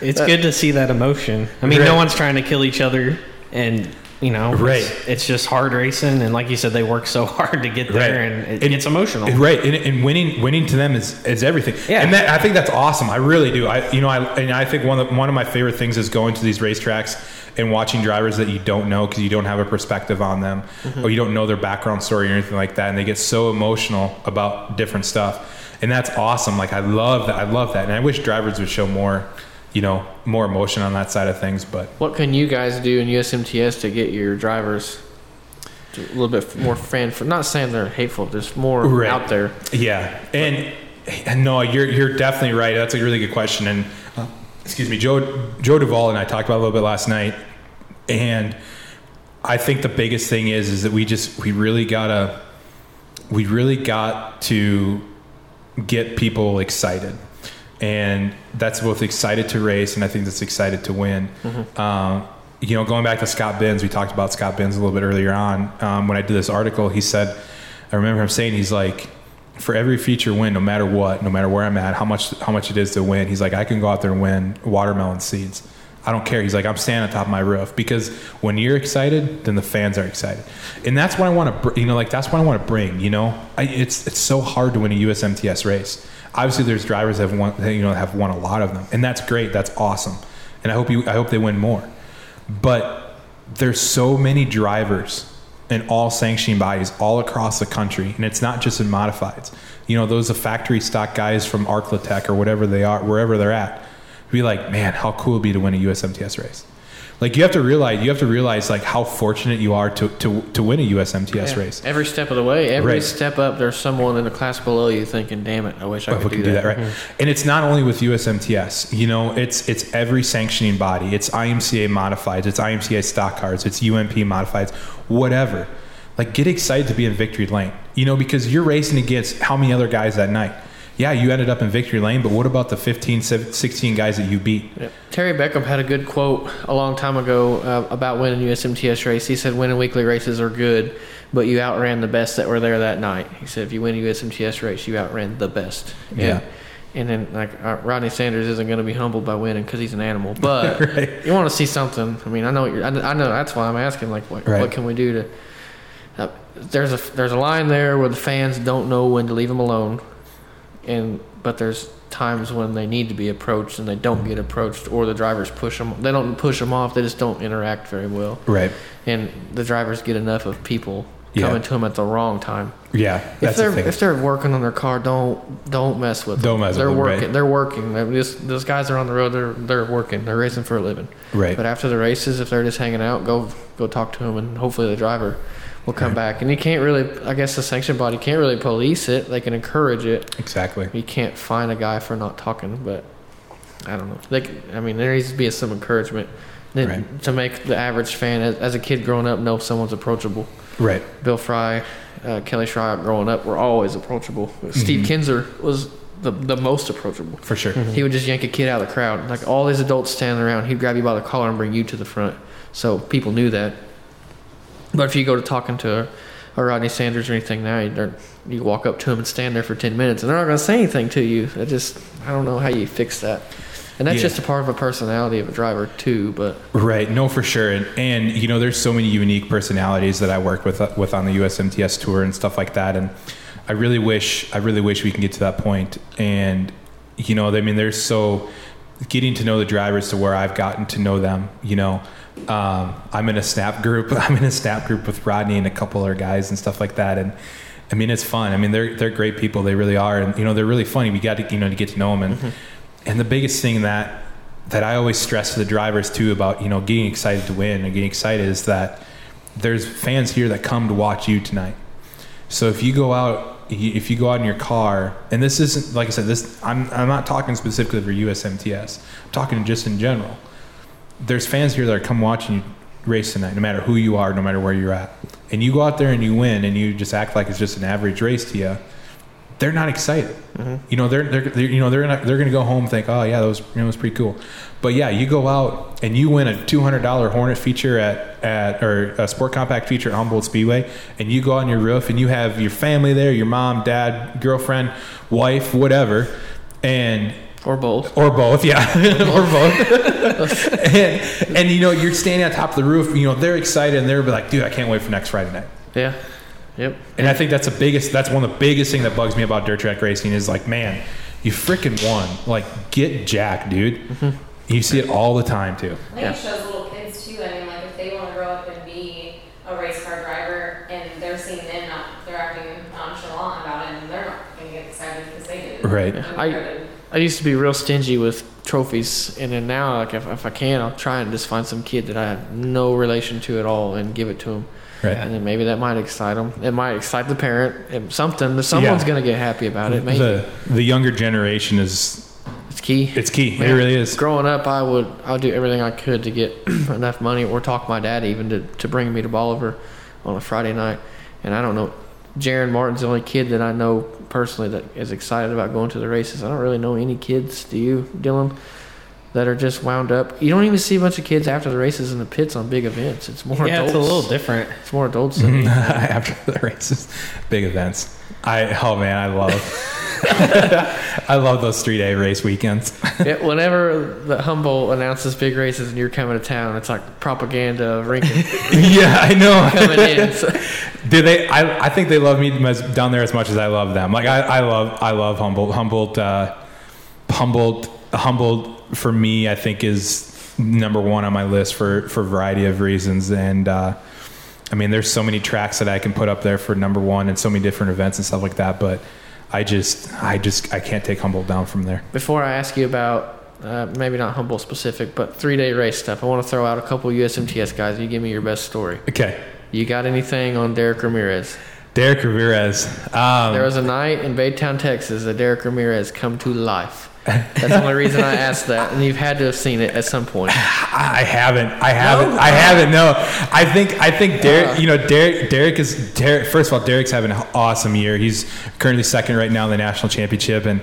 It's good to see that emotion. I mean, Right. no one's trying to kill each other, and you know, Right. It's, it's just hard racing, and like you said, they work so hard to get there, Right. and it And- gets emotional. Right, and, and winning winning to them is, is everything. Yeah. and that, I think that's awesome. I really do. I you know I and I think one of the, one of my favorite things is going to these racetracks and watching drivers that you don't know because you don't have a perspective on them mm-hmm. or you don't know their background story or anything like that, and they get so emotional about different stuff, and that's awesome. Like I love that. I love that, and I wish drivers would show more, you know, more emotion on that side of things. But What can you guys do in USMTS to get your drivers a little bit more fan? Not saying they're hateful, just more Right. out there. Yeah, and, and no, you're you're definitely right. That's a really good question. And uh, excuse me, Joe Joe Duvall and I talked about it a little bit last night, and I think the biggest thing is is that we just we really gotta we really got to get people excited. And that's both excited to race and I think that's excited to win. Um, you know, going back to Scott Benz, we talked about Scott Benz a little bit earlier on. Um, when I did this article, he said, I remember him saying, he's like, for every feature win, no matter what, no matter where I'm at, how much how much it is to win, he's like, I can go out there and win watermelon seeds. I don't care. He's like, I'm standing on top of my roof because when you're excited, then the fans are excited, and that's what I want to, br- you know, like that's what I want to bring. You know, I, it's it's so hard to win a USMTS race. Obviously, there's drivers that have won, that, you know, have won a lot of them, and that's great. That's awesome, and I hope you, I hope they win more. But there's so many drivers in all sanctioning bodies all across the country, and it's not just in modifieds. You know, those are factory stock guys from ArkLaTex or whatever they are, wherever they're at. Be like, man, how cool it'd be to win a USMTS race. Like you have to realize, you have to realize like how fortunate you are to to, to win a USMTS Yeah. race. Every step of the way, every Right. step up, there's someone in the class below you thinking, "Damn it, I wish I if could do, do that." that, right? Mm-hmm. And it's not only with USMTS. You know, it's it's every sanctioning body. It's IMCA modifieds. It's IMCA stock cars. It's UMP modifieds. Whatever. Like, get excited to be in victory lane. You know, because you're racing against how many other guys that night? Yeah, you ended up in victory lane, but what about the 15, 16 guys that you beat? Yep. Terry Beckham had a good quote a long time ago uh, about winning USMTS race. He said, "Winning weekly races are good, but you outran the best that were there that night." He said, "If you win a USMTS race, you outran the best." And- Yeah. And then, like uh, Rodney Sanders isn't going to be humbled by winning because he's an animal. But Right. you want to see something. I mean, I know. I, I know that's why I'm asking. Like, what, Right. what can we do to? Uh, there's a there's a line there where the fans don't know when to leave them alone, and but there's times when they need to be approached and they don't get approached, or the drivers push them. They don't push them off. They just don't interact very well, Right. and the drivers get enough of people Yeah. coming to them at the wrong time. Yeah, If they're the if they're working on their car, don't don't mess with them. Don't mess they're them, working. right. They're working. They're just, those guys are on the road. They're they're working. They're racing for a living. Right. But after the races, if they're just hanging out, go go talk to them, and hopefully the driver will come Right. back. And you can't really, I guess, the sanction body can't really police it. They can encourage it. Exactly. You can't fine a guy for not talking, but I don't know. C- I mean, there needs to be some encouragement Right. to make the average fan, as, as a kid growing up, know someone's approachable. Right. Bill Fry, uh, Kelly Shryock growing up were always approachable. Steve Mhm. Kinzer was the the most approachable. For sure. He would just yank a kid out of the crowd. Like all these adults standing around, he'd grab you by the collar and bring you to the front. So people knew that. But if you go to talking to a Rodney Sanders or anything now, you, you walk up to him and stand there for 10 minutes and they're not going to say anything to you. I just, I don't know how you fix that. And that's Yeah. just a part of a personality of a driver too. But Right. No, for sure. And, and you know, there's so many unique personalities that I work with uh, with on the USMTS tour and stuff like that. And I really wish, I really wish we can get to that point. And you know, I mean, there's so getting to know the drivers to where I've gotten to know them. You know, um, I'm in a snap group. I'm in a snap group with Rodney and a couple other guys and stuff like that. And I mean, it's fun. I mean, they're they're great people. They really are. And you know, they're really funny. We got to you know to get to know them. And and the biggest thing that that I always stress to the drivers too about you know getting excited to win and getting excited is that there's fans here that come to watch you tonight. So if you go out, if you go out in your car, and this isn't like I said, this I'm I'm not talking specifically for USMTS. I'm talking just in general. There's fans here that are come watching you race tonight, no matter who you are, no matter where you're at, and you go out there and you win, and you just act like it's just an average race to you. They're not excited. Mm-hmm. You know, they're, they're, they're you know they're gonna, they're going to go home and think, oh yeah, that was you know it was pretty cool. But yeah, you go out and you win a two hundred dollar Hornet feature at at or a Sport Compact feature at Humboldt Speedway, and you go on your roof and you have your family there, your mom, dad, girlfriend, wife, whatever, and or both. or both, yeah, or both. and, and you know, you're standing on top of the roof. You know, they're excited and they're like, "Dude, I can't wait for next Friday night." Yeah. Yep. And I think that's the biggest. That's one of the biggest thing that bugs me about dirt track racing is like, man, you freaking won. Like, get jacked, dude. Mm-hmm. You see it all the time too. I think it shows little kids too. I mean, like if they want to grow up and be a race car driver, and they're seeing them not, they're acting nonchalant about it, and they're not going to get excited because they did. Right. And I- they're- I used to be real stingy with trophies, and then now, like if, if I can, I'll try and just find some kid that I have no relation to at all and give it to them. Right. And then maybe that might excite them. It might excite the parent. And something. Someone's Yeah. gonna get happy about it. Maybe The the younger generation is it's key. it's key. It really is. Growing up, I would I would do everything I could to get enough money, or talk my dad even to to bring me to Bolivar on a Friday night. And I don't know, Jaron Martin's the only kid that I know personally that is excited about going to the races. I don't really know any kids. Do you, Dylan? That are just wound up. You don't even see a bunch of kids after the races in the pits on big events. It's more Yeah, adults. it's a little different. It's more adults. Than After the races, big events. I oh man, I love I love those three day race weekends. whenever the Humboldt announces big races and you're coming to town, it's like propaganda of Rinkin yeah, I know. coming in. So, Do they? I, I think they love me as, down there as much as I love them. Like I, I love I love Humboldt. Humboldt, uh, Humboldt, Humboldt for me, I think is number one on my list for for a variety of reasons. And uh, I mean, there's so many tracks that I can put up there for number one and so many different events and stuff like that. But I just, I just, I can't take Humboldt down from there. Before I ask you about uh, maybe not Humboldt specific, but three day race stuff, I want to throw out a couple USMTS guys. You give me your best story. Okay. You got anything on Derek Ramirez? Derek Ramirez. Um, There was a night in Baytown, Texas, that Derek Ramirez come to life. That's the only reason I asked that, and you've had to have seen it at some point. I haven't. I haven't. I haven't. No. I think. I think Derek. You know, Derek. Derek is. Derek. First of all, Derek's having an awesome year. He's currently second right now in the national championship, and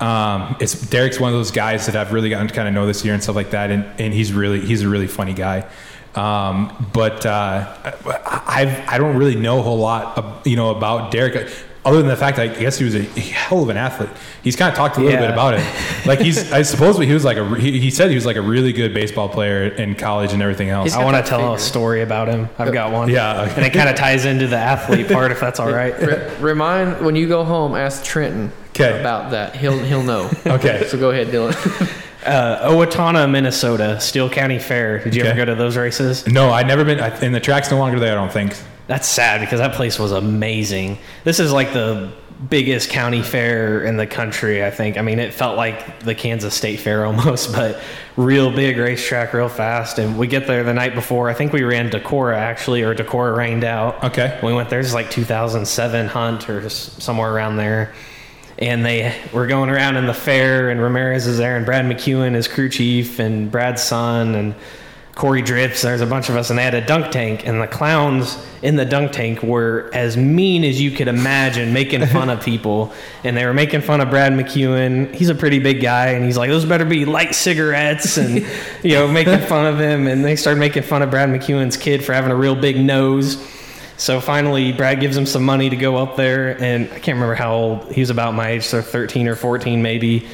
um, it's Derek's one of those guys that I've really gotten to kind of know this year and stuff like that. And and he's really he's a really funny guy. Um, but uh, I've I don't really know a whole lot, of, you know, about Derek. Other than the fact that I guess he was a hell of an athlete, he's kind of talked a little Yeah. bit about it. Like he's, I suppose he was like a, he, he said he was like a really good baseball player in college and everything else. I want to tell a story about him. I've got one. Yeah. and it kind of ties into the athlete part, if that's all right. Remind when you go home, ask Trenton 'Kay. about that. He'll he'll know. Okay. so go ahead, Dylan. Uh, Owatonna, Minnesota, Steele County Fair. Did you Okay. ever go to those races? No, I've never been. I- And the track's no longer there. I don't think. That's sad because that place was amazing. This is like the biggest county fair in the country, I think. I mean, it felt like the Kansas State Fair almost, but real big racetrack, real fast. And we get there the night before. I think we ran Decorah actually, or Decorah rained out. Okay. We went there. It's like 2007 Hunt or somewhere around there. And they were going around in the fair, and Ramirez is there, and Brad McEwen is crew chief, and Brad's son, and Corey Drips. There's a bunch of us, and they had a dunk tank, and the clowns in the dunk tank were as mean as you could imagine, making fun of people. And they were making fun of Brad McEwen. He's a pretty big guy, and he's like, "Those better be light cigarettes," and you know, making fun of him. And they started making fun of Brad McEwen's kid for having a real big nose. So finally, Brad gives him some money to go up there, and I can't remember how old he was. About my age, so 13 or 14 maybe.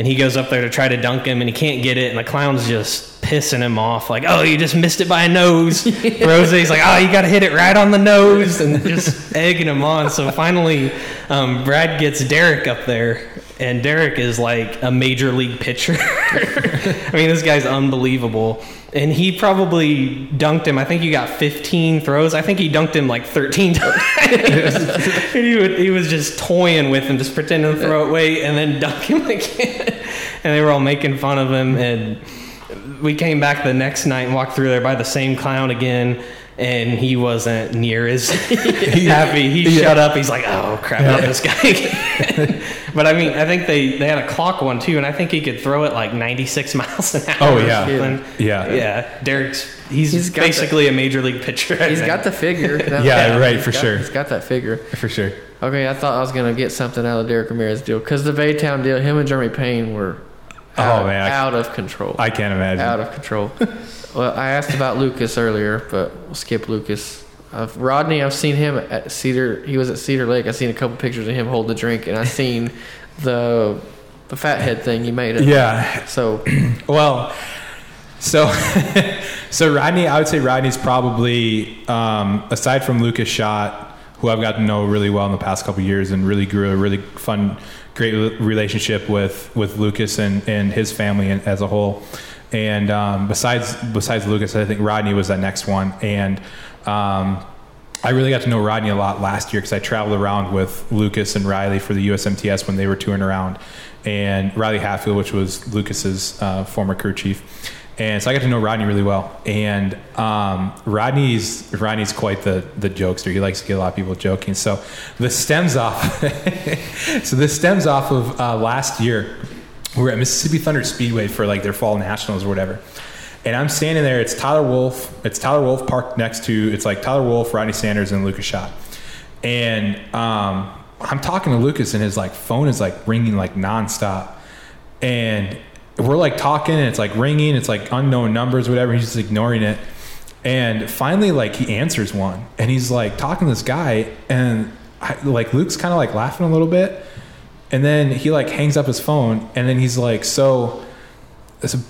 And he goes up there to try to dunk him, and he can't get it, and the clown's just pissing him off, like, "Oh, you just missed it by a nose." Rose's like, "Oh, you got to hit it right on the nose," and just egging him on. So finally, um, Brad gets Derek up there, and Derek is like a major league pitcher. I mean, this guy's unbelievable. And he probably dunked him. I think he got 15 throws. I think he dunked him like 13 times. and he, would, he was just toying with him, just pretending to throw it away and then dunk him again. and they were all making fun of him. And we came back the next night and walked through there by the same clown again. And he wasn't near as happy. He shut up. He's like, "Oh crap, not this guy." but I mean, I think they, they had a clock one too, and I think he could throw it like 96 miles an hour. Oh, or yeah. Yeah. yeah. Derek's he's, He's got basically a major league pitcher. I He's think. got the figure. That- Yeah, right, he's for got- sure. He's got that figure. For sure. Okay, I thought I was gonna get something out of Derek Ramirez deal because the Baytown deal, him and Jeremy Payne were out, Oh, man, I- out of control. I can't imagine. out of control. well, I asked about Lucas earlier, but we'll skip Lucas. Uh, Rodney, I've seen him at Cedar. He was at Cedar Lake. I've seen a couple pictures of him holding a drink, and I've seen the the fathead thing you made. It. Yeah. So Well, so so Rodney, I would say Rodney's probably um, aside from Lucas Schott, who I've gotten to know really well in the past couple years, and really grew a really fun, great relationship with with Lucas and and his family as a whole. And um, besides besides Lucas, I think Rodney was that next one, and. Um, I really got to know Rodney a lot last year because I traveled around with Lucas and Riley for the USMTS when they were touring around, and Riley Hatfield, which was Lucas's uh, former crew chief, and so I got to know Rodney really well. And um, Rodney's Rodney's quite the the jokester. He likes to get a lot of people joking. So this stems off. so this stems off of uh, last year. We were at Mississippi Thunder Speedway for like their fall nationals or whatever. And I'm standing there. It's Tyler Wolf. It's Tyler Wolf parked next to. It's like Tyler Wolf, Rodney Sanders, and Lucas Schott. And um, I'm talking to Lucas, and his like phone is like ringing like nonstop. And we're like talking, and it's like ringing. It's like unknown numbers, whatever. He's just ignoring it. And finally, like he answers one, and he's like talking to this guy, and I, like Luke's kind of like laughing a little bit, and then he like hangs up his phone, and then he's like, "So."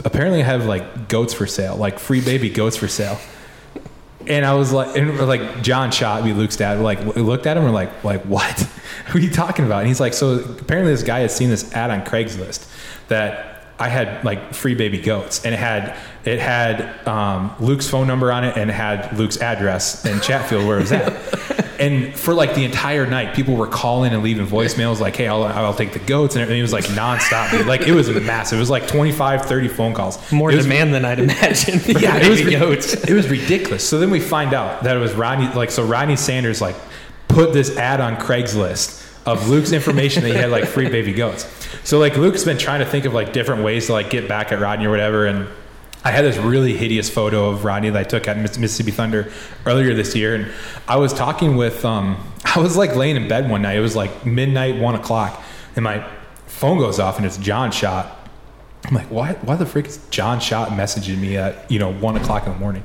apparently I have like goats for sale, like free baby goats for sale. And I was like, and like John shot me, Luke's dad, like looked at him and like, like what? what are you talking about? And he's like, so apparently this guy had seen this ad on Craigslist that I had like free baby goats, and it had it had um, Luke's phone number on it, and it had Luke's address in Chatfield where it was at. and for like the entire night, people were calling and leaving voicemails like, "Hey, I'll, I'll take the goats," and everything. It was like nonstop. dude. like it was massive. It was like 25, 30 phone calls. More was- demand than I'd imagine. yeah, it was, goats. it was ridiculous. So then we find out that it was Rodney. Like, so Rodney Sanders like put this ad on Craigslist of Luke's information that he had like free baby goats. So like Luke's been trying to think of like different ways to like get back at Rodney or whatever, and I had this really hideous photo of Rodney that I took at Mississippi Thunder earlier this year, and I was talking with, um, I was like laying in bed one night. It was like midnight, one o'clock, and my phone goes off, and it's John Schott. I'm like, why? Why the freak is John Schott messaging me at you know one o'clock in the morning?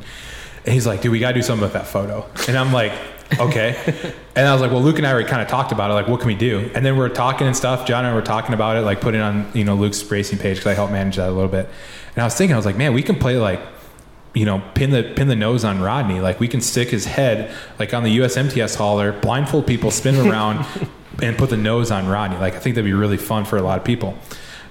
And he's like, dude, we gotta do something with that photo. And I'm like, okay. and I was like, well, Luke and I already kind of talked about it. Like, what can we do? And then we are talking and stuff. John and I were talking about it, like putting on you know Luke's racing page because I help manage that a little bit. And I was thinking, I was like, man, we can play like you know, pin the pin the nose on Rodney. Like we can stick his head like on the USMTS hauler, blindfold people, spin around, and put the nose on Rodney. Like I think that'd be really fun for a lot of people.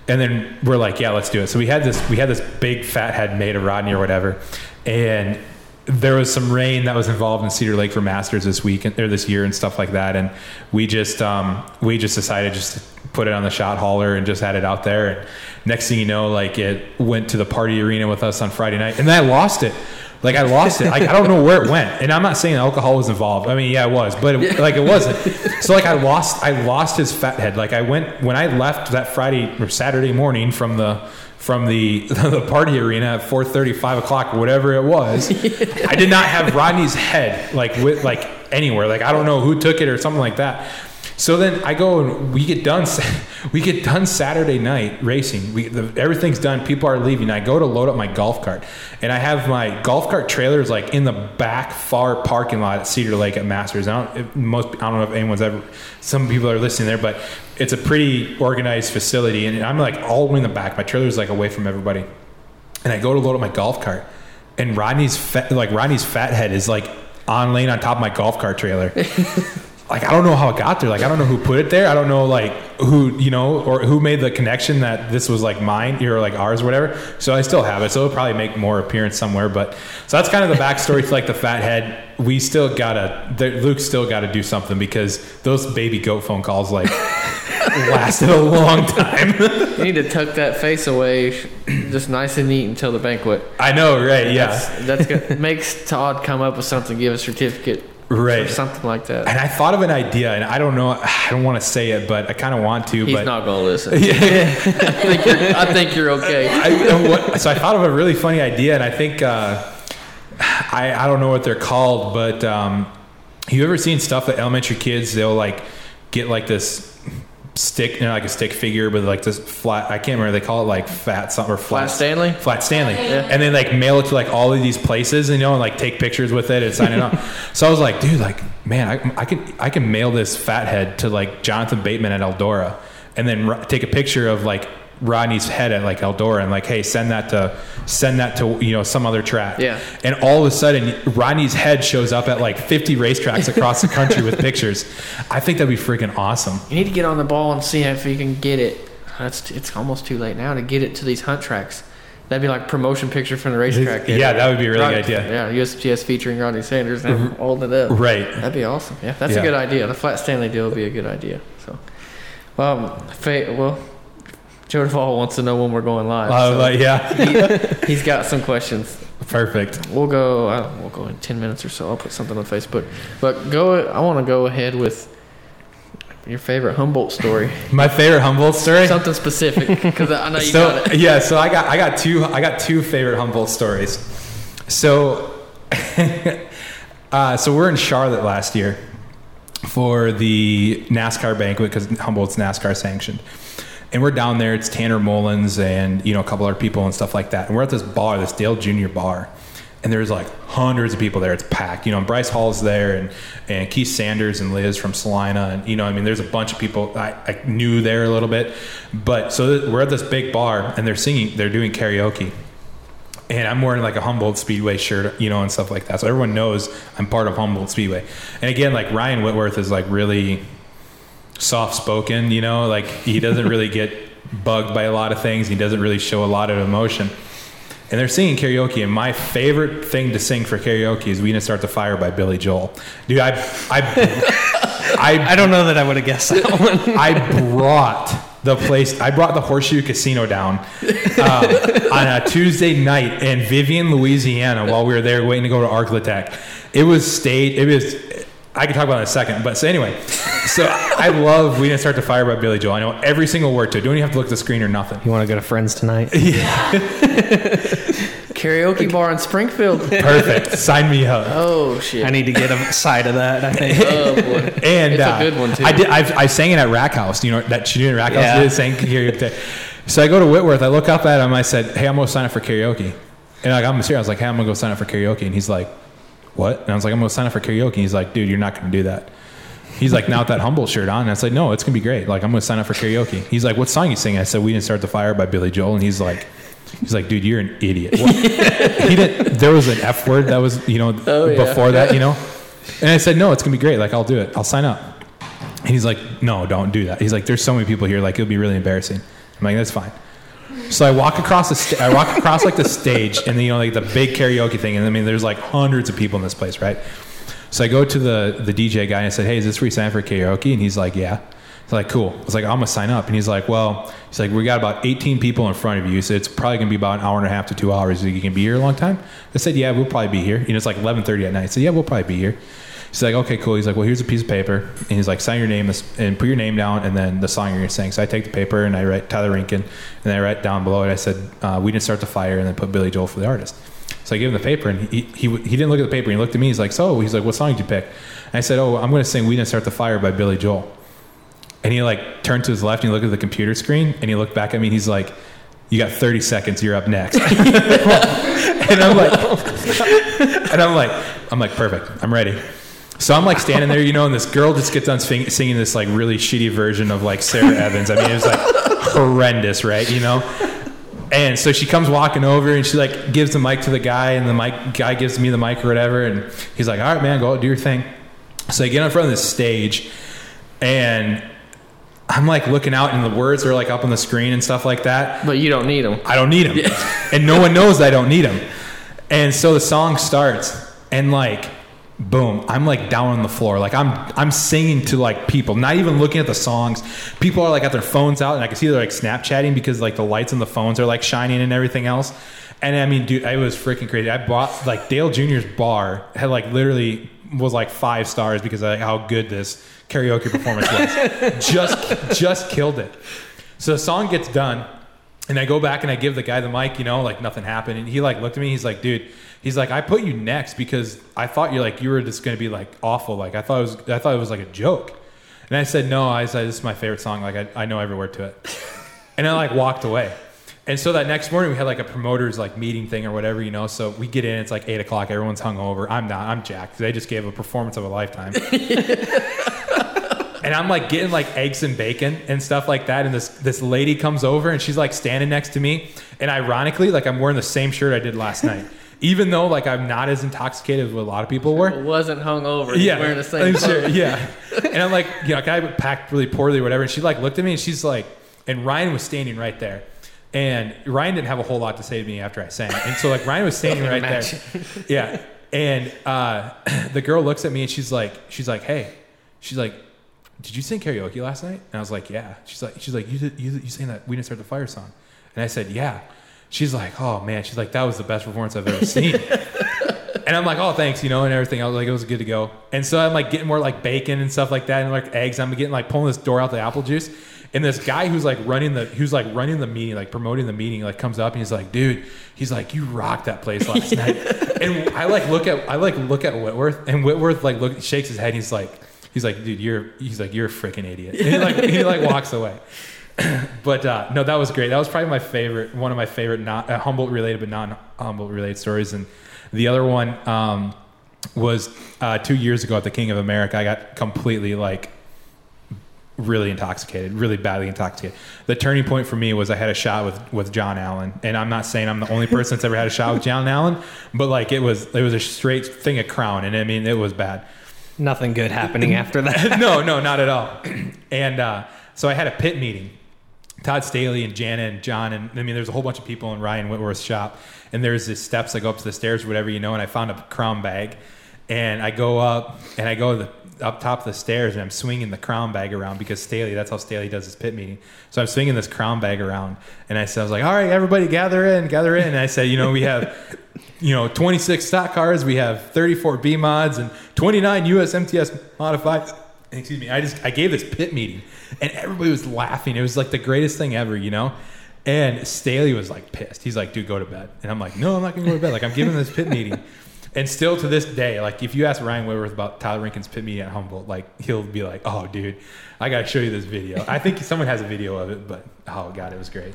And then we're like, yeah, let's do it. So we had this we had this big fat head made of Rodney or whatever, and there was some rain that was involved in Cedar Lake for Masters this week and- or this year and stuff like that. And we just um, we just decided just to put it on the Schott hauler and just had it out there. And next thing you know, like it went to the party arena with us on Friday night, and then I lost it. Like I lost it. Like I don't know where it went. And I'm not saying alcohol was involved. I mean, yeah, it was, but it, like it wasn't. So like I lost I lost his fat head. Like I went when I left that Friday or Saturday morning from the from the the party arena at 4:30, 5 o'clock, whatever it was. I did not have Rodney's head like with like anywhere. Like I don't know who took it or something like that. So then I go and we get done. We get done Saturday night racing. We the, everything's done. People are leaving. I go to load up my golf cart, and I have my golf cart trailers like in the back far parking lot at Cedar Lake at Masters. I don't most. I don't know if anyone's ever. Some people are listening there, but it's a pretty organized facility, and I'm like all the way in the back. My trailer's like away from everybody, and I go to load up my golf cart, and Rodney's fat, like Rodney's fat head is like on laying on top of my golf cart trailer. like I don't know how it got there. Like I don't know who put it there. I don't know like who you know or who made the connection that this was like mine or like ours or whatever. So I still have it. So it'll probably make more appearance somewhere. But so that's kind of the backstory to like the fat head. We still gotta the, Luke still got to do something because those baby goat phone calls like lasted a long time. You need to tuck that face away, just nice and neat until the banquet. I know, right? Yeah, That's, that's good. Makes Todd come up with something, give a certificate right. or something like that. And I thought of an idea, and I don't know. I don't want to say it, but I kind of want to. He's but not gonna listen. I think you're, I think you're okay. I, what, so I thought of a really funny idea, and I think uh, I I don't know what they're called, but um, you ever seen stuff that elementary kids they'll like get like this stick, you know, like a stick figure with like this flat. I can't remember. They call it like fat something or flat, Flat Stanley? Flat Stanley, Yeah. and then like mail it to like all of these places, and, you know, and like take pictures with it and sign it on. so I was like, dude, like man, I, I can I can mail this fathead to like Jonathan Bateman at Eldora, and then ro- take a picture of like Rodney's head at like Eldora and like, hey, send that to send that to you know some other track. Yeah. And all of a sudden, Rodney's head shows up at like 50 racetracks across the country with pictures. I think that'd be freaking awesome. You need to get on the ball and see if you can get it. That's it's almost too late now to get it to these hunt tracks. That'd be like promotion picture from the racetrack. Yeah, that would be a really Rod- good idea. Yeah, USPS featuring Rodney Sanders and him holding it up. Right. That'd be awesome. Yeah, that's Yeah. a good idea. The flat Stanley deal would be a good idea. So, um, fa- well, Joe Duvall wants to know when we're going live. Uh, so like, yeah, he's got some questions. perfect. We'll go. Uh, we'll go in ten minutes or so. I'll put something on Facebook. But go. I want to go ahead with your favorite Humboldt story. My favorite Humboldt story. Something specific, because I know you so got it. yeah, so I got I got two I got two favorite Humboldt stories. So, uh, so we're in Charlotte last year for the NASCAR banquet because Humboldt's NASCAR sanctioned, and we're down there. It's Tanner Mullins and you know a couple other people and stuff like that. And we're at this bar, this Dale Junior bar, and there's like hundreds of people there. It's packed. You know, and Bryce Hall's there, and and Keith Sanders and Liz from Salina, and you know, I mean, there's a bunch of people I, I knew there a little bit, but so th- we're at this big bar, and they're singing, they're doing karaoke. And I'm wearing like a Humboldt Speedway shirt, you know, and stuff like that. So everyone knows I'm part of Humboldt Speedway. And again, like Ryan Whitworth is like really soft spoken, you know, like he doesn't really get bugged by a lot of things. He doesn't really show a lot of emotion. And they're singing karaoke, and my favorite thing to sing for karaoke is "We Didn't Start the Fire" by Billy Joel. Dude, I, I, I, I don't know that I would have guessed that one. I brought the place. I brought the Horseshoe Casino down uh, on a Tuesday night in Vivian, Louisiana, while we were there waiting to go to ArkLaTex. It was state. It was. I can talk about it in a second, but so anyway, so I love "We Didn't Start the Fire" by Billy Joel. I know every single word to it. Don't even have to look at the screen or nothing. You want to go to Friends tonight? Yeah. Karaoke bar in Springfield. Perfect. Sign me up. Oh shit. I need to get a side of that. I think. oh boy. And It's a uh, good one, too. I did. I've, I sang it at Rack House. You know that she did at Rack House. Yeah. Did sang karaoke. So I go to Whitworth. I look up at him. I said, "Hey, I'm gonna sign up for karaoke." And like I'm serious. I was like, "Hey, I'm gonna go sign up for karaoke." And he's like, "What?" And I was like, "I'm gonna sign up for karaoke." And he's like, "Dude, you're not gonna do that." He's like, "Now with that humble shirt on." And I said, "No, it's gonna be great. Like I'm gonna sign up for karaoke." He's like, "What song you singing?" I said, "We didn't start the fire" by Billy Joel. And he's like. He's like, dude, you're an idiot. He didn't. There was an F word that was, you know, Oh, yeah. before that, you know. And I said, no, it's gonna be great. Like, I'll do it. I'll sign up. And he's like, no, don't do that. He's like, there's so many people here. Like, it'll be really embarrassing. I'm like, that's fine. So I walk across the, sta- I walk across like the stage, and then you know, like the big karaoke thing. And I mean, there's like hundreds of people in this place, right? So I go to the the DJ guy and I said, hey, is this free sign for karaoke? And he's like, yeah. It's like, cool. I was like, I'm gonna sign up. And he's like, well, he's like, we got about 18 people in front of you, so it's probably gonna be about an hour and a half to two hours. You can be here a long time. I said, yeah, we'll probably be here. You know, it's like 11:30 at night. So yeah, we'll probably be here. He's like, okay, cool. He's like, well, here's a piece of paper, and he's like, sign your name and put your name down, and then the song you're gonna sing. So I take the paper and I write Tyler Rinkin, and I write down below it. I said, uh, we didn't start the fire, and then put Billy Joel for the artist. So I gave him the paper, and he, he he didn't look at the paper. He looked at me. He's like, so he's like, what song did you pick? And I said, oh, I'm gonna sing "We Didn't Start the Fire" by Billy Joel. And he like turned to his left and he looked at the computer screen and he looked back at me and he's like, You got 30 seconds, you're up next. and I'm like And I'm like, I'm like, perfect, I'm ready. So I'm like standing there, you know, and this girl just gets on sing- singing this like really shitty version of like Sara Evans. I mean, it was like horrendous, right? You know? And so she comes walking over and she like gives the mic to the guy and the mic guy gives me the mic or whatever. And he's like, all right, man, go out, do your thing. So I get in front of this stage and I'm like looking out and the words are like up on the screen and stuff like that. But you don't need them. I don't need them. And no one knows I don't need them. And so the song starts and like boom, I'm like down on the floor. Like I'm I'm singing to like people, not even looking at the songs. People are like got their phones out and I can see they're like Snapchatting because like the lights on the phones are like shining and everything else. And I mean, dude, it was freaking crazy. I bought like Dale Jr.'s bar had like literally was like five stars because of like, how good this karaoke performance was. just just killed it. So the song gets done, and I go back and I give the guy the mic, you know, like nothing happened. And he like looked at me. He's like, dude, he's like, I put you next because I thought you're like you were just gonna be like awful. Like I thought it was I thought it was like a joke. And I said, no. I said this is my favorite song. Like I, I know every word to it. And I like walked away. And so that next morning we had like a promoters like meeting thing or whatever, you know. So we get in, it's like eight o'clock, everyone's hungover. I'm not, I'm jacked. They just gave a performance of a lifetime. and I'm like getting like eggs and bacon and stuff like that. And this this lady comes over and she's like standing next to me. And ironically, like I'm wearing the same shirt I did last night. Even though like I'm not as intoxicated as what a lot of people were. It wasn't hungover. Yeah, wearing the same. Clothes. yeah. And I'm like, you know, I packed really poorly or whatever. And she like looked at me and she's like, and Ryan was standing right there. And Ryan didn't have a whole lot to say to me after I sang. And so like Ryan was standing right there. Yeah. And uh, the girl looks at me and she's like, she's like, hey, she's like, did you sing karaoke last night? And I was like, yeah. She's like, she's like, you did, you, you sang that We Didn't Start the Fire song. And I said, yeah. She's like, oh man. She's like, that was the best performance I've ever seen. And I'm like, oh, thanks, you know, and everything. I was like, it was good to go. And so I'm like getting more like bacon and stuff like that, and like eggs. I'm getting like pulling this door out the apple juice, and this guy who's like running the who's like running the meeting, like promoting the meeting, like comes up and he's like, dude, he's like, you rocked that place last night. And I like look at I like look at Whitworth, and Whitworth like look shakes his head. And he's like, he's like, dude, you're he's like, you're a freaking idiot. And he like he like walks away. but uh, no, that was great. That was probably my favorite, one of my favorite, not uh, Humboldt related but non Humboldt related stories. And the other one um, was uh, two years ago at the King of America. I got completely like really intoxicated, really badly intoxicated. The turning point for me was I had a shot with with John Allen, and I'm not saying I'm the only person that's ever had a shot with John Allen, but like it was it was a straight thing of Crown, and I mean it was bad. Nothing good happening after that. no, no, not at all. And uh, so I had a pit meeting, Todd Staley and Jana and John and I mean there's a whole bunch of people in Ryan Whitworth's shop and there's these steps I go up to the stairs or whatever you know and I found a crown bag and I go up and I go to the, up top of the stairs and I'm swinging the crown bag around because Staley that's how Staley does his pit meeting so I'm swinging this crown bag around and I said I was like all right everybody gather in gather in and I said you know we have you know 26 stock cars we have 34 B mods and 29 US MTS modified excuse me, I just I gave this pit meeting, and everybody was laughing. It was like the greatest thing ever, you know. And Staley was like pissed. He's like, "Dude, go to bed." And I'm like, "No, I'm not gonna go to bed. Like, I'm giving this pit meeting." And still to this day, like if you ask Ryan Whitworth about Tyler Rankin's pit meeting at Humboldt, like he'll be like, "Oh, dude, I gotta show you this video." I think someone has a video of it, but oh god, it was great.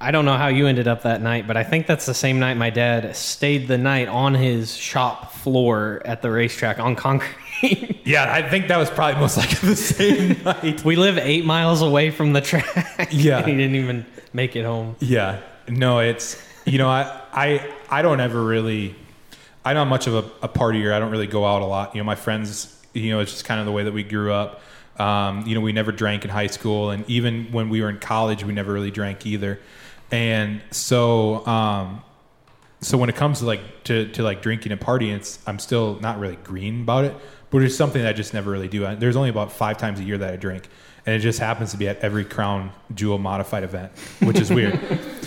I don't know how you ended up that night, but I think that's the same night my dad stayed the night on his shop floor at the racetrack on concrete. Yeah, I think that was probably most likely the same night. we live eight miles away from the track. Yeah. he didn't even make it home. Yeah. No, it's you know, I I I don't ever really I'm not much of a, a partier. I don't really go out a lot. You know, my friends, you know, it's just kind of the way that we grew up. Um, you know, we never drank in high school and even when we were in college we never really drank either. And so um so when it comes to like to, to like drinking and partying, it's I'm still not really green about it, but it's something that I just never really do. I, there's only about five times a year that I drink, and it just happens to be at every Crown Jewel modified event, which is weird.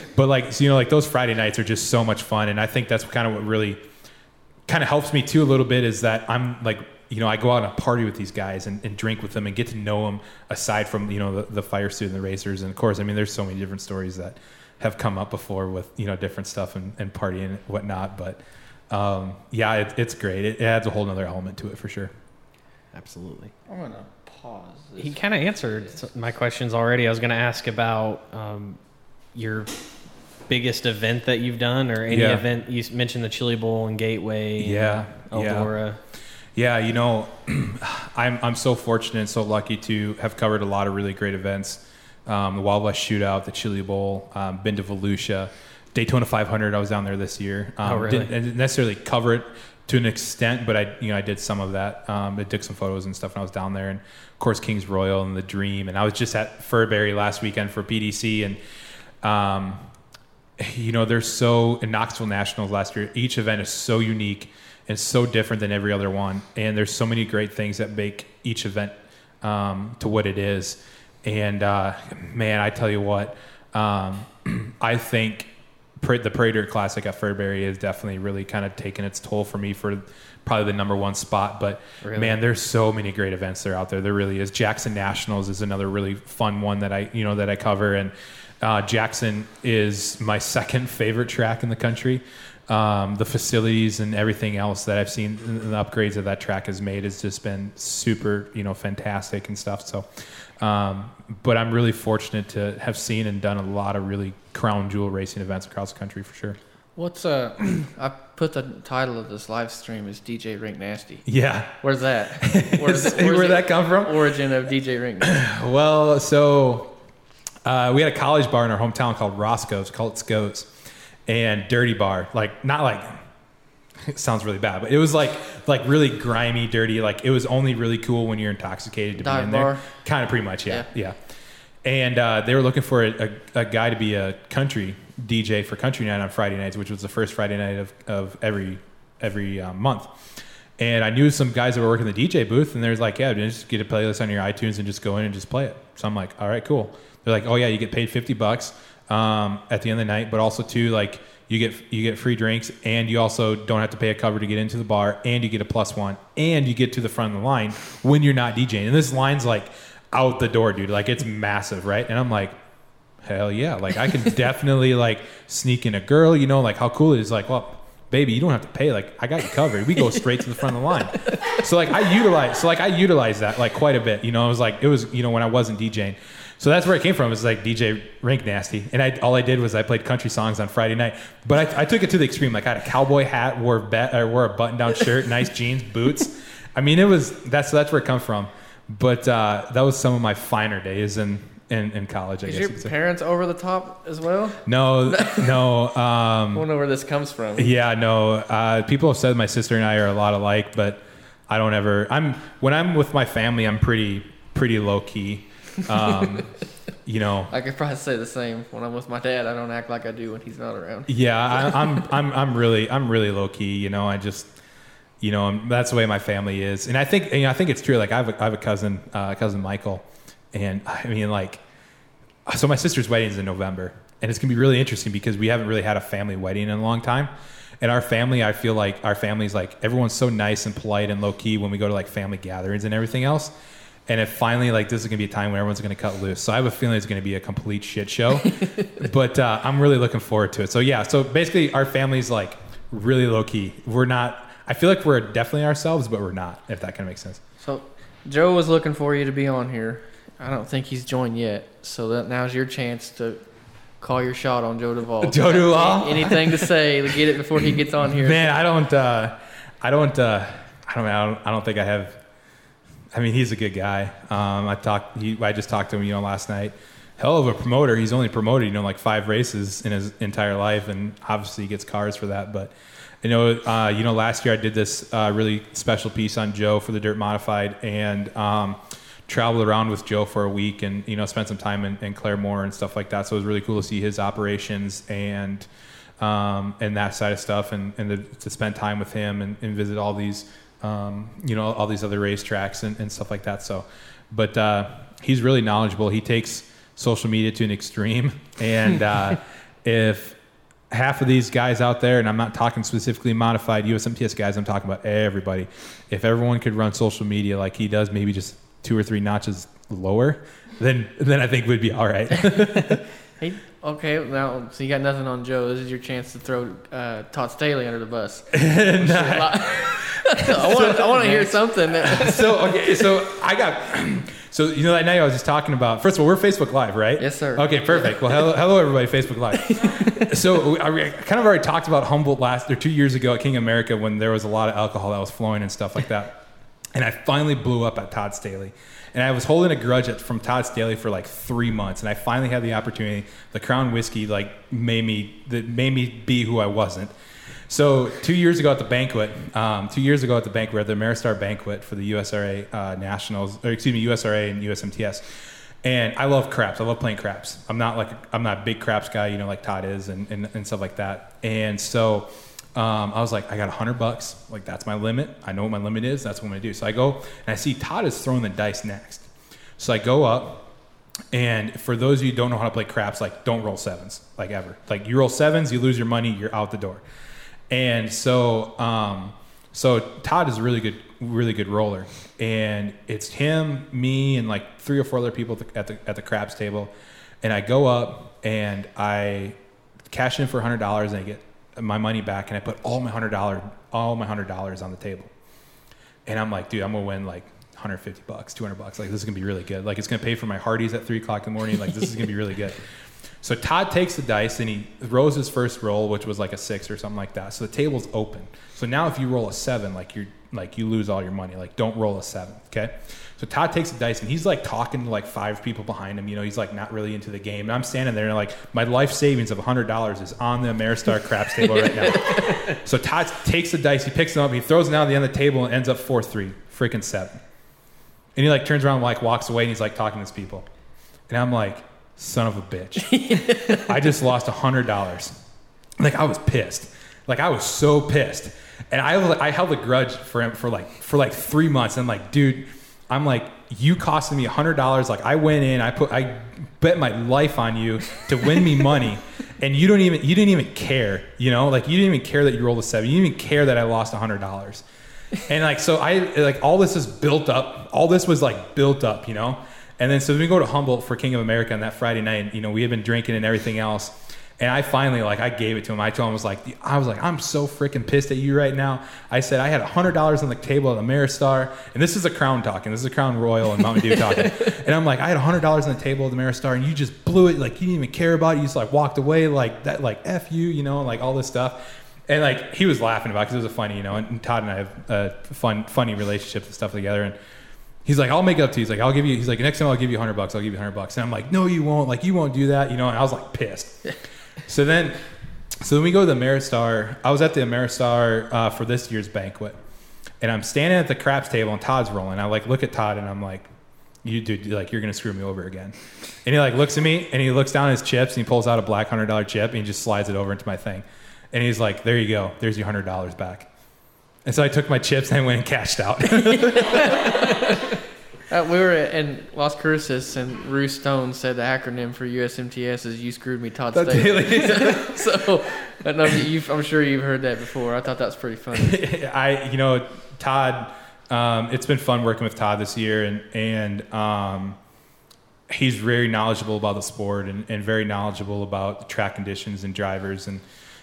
but like so, you know, like those Friday nights are just so much fun, and I think that's kind of what really kind of helps me too a little bit is that I'm like you know I go out and party with these guys and, and drink with them and get to know them aside from you know the, the fire suit and the racers and of course I mean there's so many different stories that have come up before with you know different stuff and, and partying and whatnot. But um, yeah, it, it's great. It, it adds a whole other element to it for sure. Absolutely. I'm gonna pause. This. He kind of answered my questions already. I was going to ask about um, your biggest event that you've done or any Yeah. event. You mentioned the Chili Bowl and Gateway. Yeah, and yeah. Eldora. Yeah, you know, I'm I'm so fortunate and so lucky to have covered a lot of really great events. Um, the Wild West Shootout, the Chili Bowl, um, been to Volusia, Daytona 500. I was down there this year. Um, Oh, really? Didn't, didn't necessarily cover it to an extent, but I you know I did some of that. Um, I took some photos and stuff when I was down there, and of course Kings Royal and the Dream. And I was just at Fairbury last weekend for PDC, and um, you know, they're so in Knoxville Nationals last year. Each event is so unique and so different than every other one, and there's so many great things that make each event um, to what it is. And uh, man, I tell you what, um, I think the Prairie Dirt Classic at Fairbury is definitely really kind of taken its toll for me for probably the number one spot. But Really? man, there's so many great events that are out there. There really is. Jackson Nationals is another really fun one that I you know that I cover, and uh, Jackson is my second favorite track in the country. Um, the facilities and everything else that I've seen, the upgrades that that track has made has just been super, you know, fantastic and stuff. So, um, but I'm really fortunate to have seen and done a lot of really crown jewel racing events across the country for sure. What's uh? I put the title of this live stream is DJ Rink Nasty. Yeah, Where's that? Where's, where'd that come from? Origin of DJ Rink. Nasty? Well, so uh, we had a college bar in our hometown called Roscoe's, called it Sco's, and dirty bar. Like not like it sounds really bad, but it was like like really grimy, dirty. Like it was only really cool when you're intoxicated to Dive be in bar? there. Kind of pretty much, yeah, yeah. And uh, they were looking for a, a, a guy to be a country DJ for country night on Friday nights, which was the first Friday night of, of every every uh, month. And I knew some guys that were working the DJ booth, and they're like, "Yeah, just get a playlist on your iTunes and just go in and just play it." So I'm like, "All right, cool." They're like, "Oh yeah, you get paid fifty bucks um, at the end of the night, but also too like you get you get free drinks, and you also don't have to pay a cover to get into the bar, and you get a plus one, and you get to the front of the line when you're not DJing. And this line's like out the door, dude. Like it's massive, right? And I'm like, hell yeah. Like i can definitely like sneak in a girl you know? Like how cool it is like well baby you don't have to pay. Like i got you covered. We go straight to the front of the line. So like i utilize so like i utilize that like quite a bit you know? I was like it was you know when i wasn't djing so that's where it came from. It was like DJ Rink Nasty, and I all I did was I played country songs on Friday night. But I, I took it to the extreme. Like I had a cowboy hat, wore bet, or wore a button down shirt, nice jeans, boots. I mean, it was that's that's where it come from. But uh, that was some of my finer days in in, in college. I Is guess. your you could say. parents over the top as well? No, no. I Um, don't know where this comes from. yeah, no. Uh, people have said my sister and I are a lot alike, but I don't ever. I'm when I'm with my family, I'm pretty pretty low key. Um, you know, I could probably say the same. When I'm with my dad, I don't act like I do when he's not around. yeah, I, I'm I'm I'm really I'm really low key. You know, I just you know I'm, that's the way my family is, and I think you know I think it's true. Like I have a, I have a cousin, uh, cousin Michael, and I mean like, so my sister's wedding is in November, and it's gonna be really interesting because we haven't really had a family wedding in a long time. And our family, I feel like our family's like everyone's so nice and polite and low key when we go to like family gatherings and everything else. And if finally like this is gonna be a time when everyone's gonna cut loose, so I have a feeling it's gonna be a complete shit show. but uh, I'm really looking forward to it. So yeah, so basically our family's like really low key. We're not. I feel like we're definitely ourselves, but we're not. If that kind of makes sense. So, Joe was looking for you to be on here. I don't think he's joined yet. So that now's your chance to call your shot on Joe Duvall. Joe Duvall? Anything to say to get it before he gets on here? Man, I don't. Uh, I don't. Uh, I don't. I don't. I don't think I have. I mean, he's a good guy. Um, I talked. I just talked to him, you know, last night. Hell of a promoter. He's only promoted, you know, like five races in his entire life, and obviously he gets cars for that. But you know, uh, you know, last year I did this uh, really special piece on Joe for the Dirt Modified, and um, traveled around with Joe for a week, and you know, spent some time in, in Claremore and stuff like that. So it was really cool to see his operations and um, and that side of stuff, and, and to, to spend time with him and, and visit all these, um, you know, all these other racetracks and, and stuff like that. So, but uh, he's really knowledgeable. He takes social media to an extreme, and uh, if half of these guys out there, and I'm not talking specifically modified USMTS guys, I'm talking about everybody. If everyone could run social media like he does, maybe just two or three notches lower, then then I think we'd be all right. Hey, okay, now so you got nothing on Joe. This is your chance to throw uh, Todd Staley under the bus. I want I want to hear something. so okay, so I got so you know that night I was just talking about. First of all, we're Facebook Live, right? Yes, sir. Okay, perfect. Well, hello, hello everybody, Facebook Live. so I I kind of already talked about Humboldt last or two years ago at King America when there was a lot of alcohol that was flowing and stuff like that, and I finally blew up at Todd Staley. And I was holding a grudge at, from Todd Staley for like three months, and I finally had the opportunity. The Crown Whiskey like made me that made me be who I wasn't. So two years ago at the banquet, um, two years ago at the banquet, had the Ameristar banquet for the USRA uh, Nationals, or excuse me, USRA and USMTS. And I love craps. I love playing craps. I'm not like I'm not a big craps guy, you know, like Todd is, and, and, and stuff like that. And so um, I was like, I got a hundred bucks. Like that's my limit. I know what my limit is. That's what I'm gonna do. So I go and I see Todd is throwing the dice next. So I go up, and for those of you who don't know how to play craps, like don't roll sevens, like ever. Like you roll sevens, you lose your money, you're out the door. And so, um, so Todd is a really good, really good roller, and it's him, me, and like three or four other people at the at the, craps table. And I go up and I cash in for hundred dollars, and I get my money back, and I put all my hundred dollar, all my hundred dollars on the table. And I'm like, dude, I'm gonna win like 150 bucks, 200 bucks. Like this is gonna be really good. Like it's gonna pay for my Hardee's at three o'clock in the morning. Like this is gonna be really good. So Todd takes the dice and he rolls his first roll, which was like a six or something like that. So the table's open. So now if you roll a seven, like you're like you lose all your money. Like don't roll a seven. Okay. So Todd takes the dice and he's like talking to like five people behind him. You know, he's like not really into the game. And I'm standing there and like my life savings of hundred dollars is on the Ameristar craps table right now. so Todd takes the dice, he picks them up, he throws them down at the end of the table and ends up four three, freaking seven. And he like turns around and like walks away and he's like talking to his people. And I'm like, son of a bitch. I just lost a hundred dollars. Like I was pissed. Like I was so pissed. And I I held a grudge for him for like for like three months. And like, dude, I'm like, you costed me a hundred dollars. Like I went in, I put I bet my life on you to win me money. And you don't even you didn't even care, you know, like you didn't even care that you rolled a seven. You didn't even care that I lost a hundred dollars. And like so I like all this is built up. All this was like built up, you know? And then so we go to Humboldt for King of America on that Friday night. You know, we had been drinking and everything else. And I finally like I gave it to him. I told him I was like I was like I'm so freaking pissed at you right now. I said I had hundred dollars on the table at Ameristar, and this is a Crown talking. This is a Crown Royal and Mountain Dew talking. and I'm like I had hundred dollars on the table at the Ameristar, and you just blew it. Like you didn't even care about it. You just like walked away like that. Like f you, you know, like all this stuff. And like he was laughing about it, because it, it was a funny, you know. And Todd and I have a fun, funny relationship and stuff together. And he's like, I'll make it up to you. He's like, I'll give you. He's like, next time I'll give you hundred bucks. I'll give you hundred bucks. And I'm like, no, you won't. Like you won't do that, you know. And I was like pissed. So then, so then we go to the Ameristar. I was at the Ameristar uh, for this year's banquet, and I'm standing at the craps table and Todd's rolling. I like look at Todd and I'm like, you dude, like you're gonna screw me over again. And he like looks at me and he looks down at his chips and he pulls out a black hundred dollar chip and he just slides it over into my thing. And he's like, "There you go. There's your hundred dollars back." And so I took my chips and I went and cashed out. Uh, we were in Las Cruces, and Ruth Stone said the acronym for USMTS is "You screwed me, Todd That's Staley." so, I know you've, I'm sure you've heard that before. I thought that was pretty funny. I, you know, Todd. Um, it's been fun working with Todd this year, and and um, he's very knowledgeable about the sport and, and very knowledgeable about the track conditions and drivers and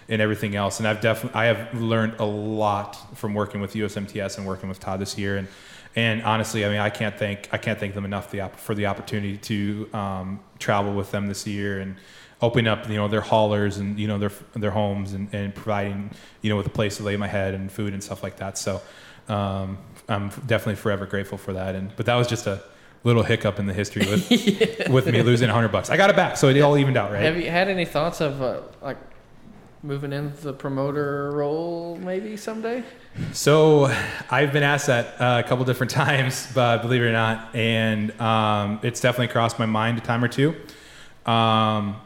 and everything else. And I've definitely I have learned a lot from working with USMTS and working with Todd this year. And and honestly, I mean, I can't thank I can't thank them enough for the opportunity to um, travel with them this year and opening up you know their haulers and you know their their homes and, and providing you know with a place to lay my head and food and stuff like that. So um, I'm definitely forever grateful for that. And but that was just a little hiccup in the history with with me losing 100 bucks. I got it back, so it all evened out, right? Have you had any thoughts of uh, like moving into the promoter role maybe someday? So I've been asked that uh, a couple different times, but believe it or not, and um, it's definitely crossed my mind a time or two. Um,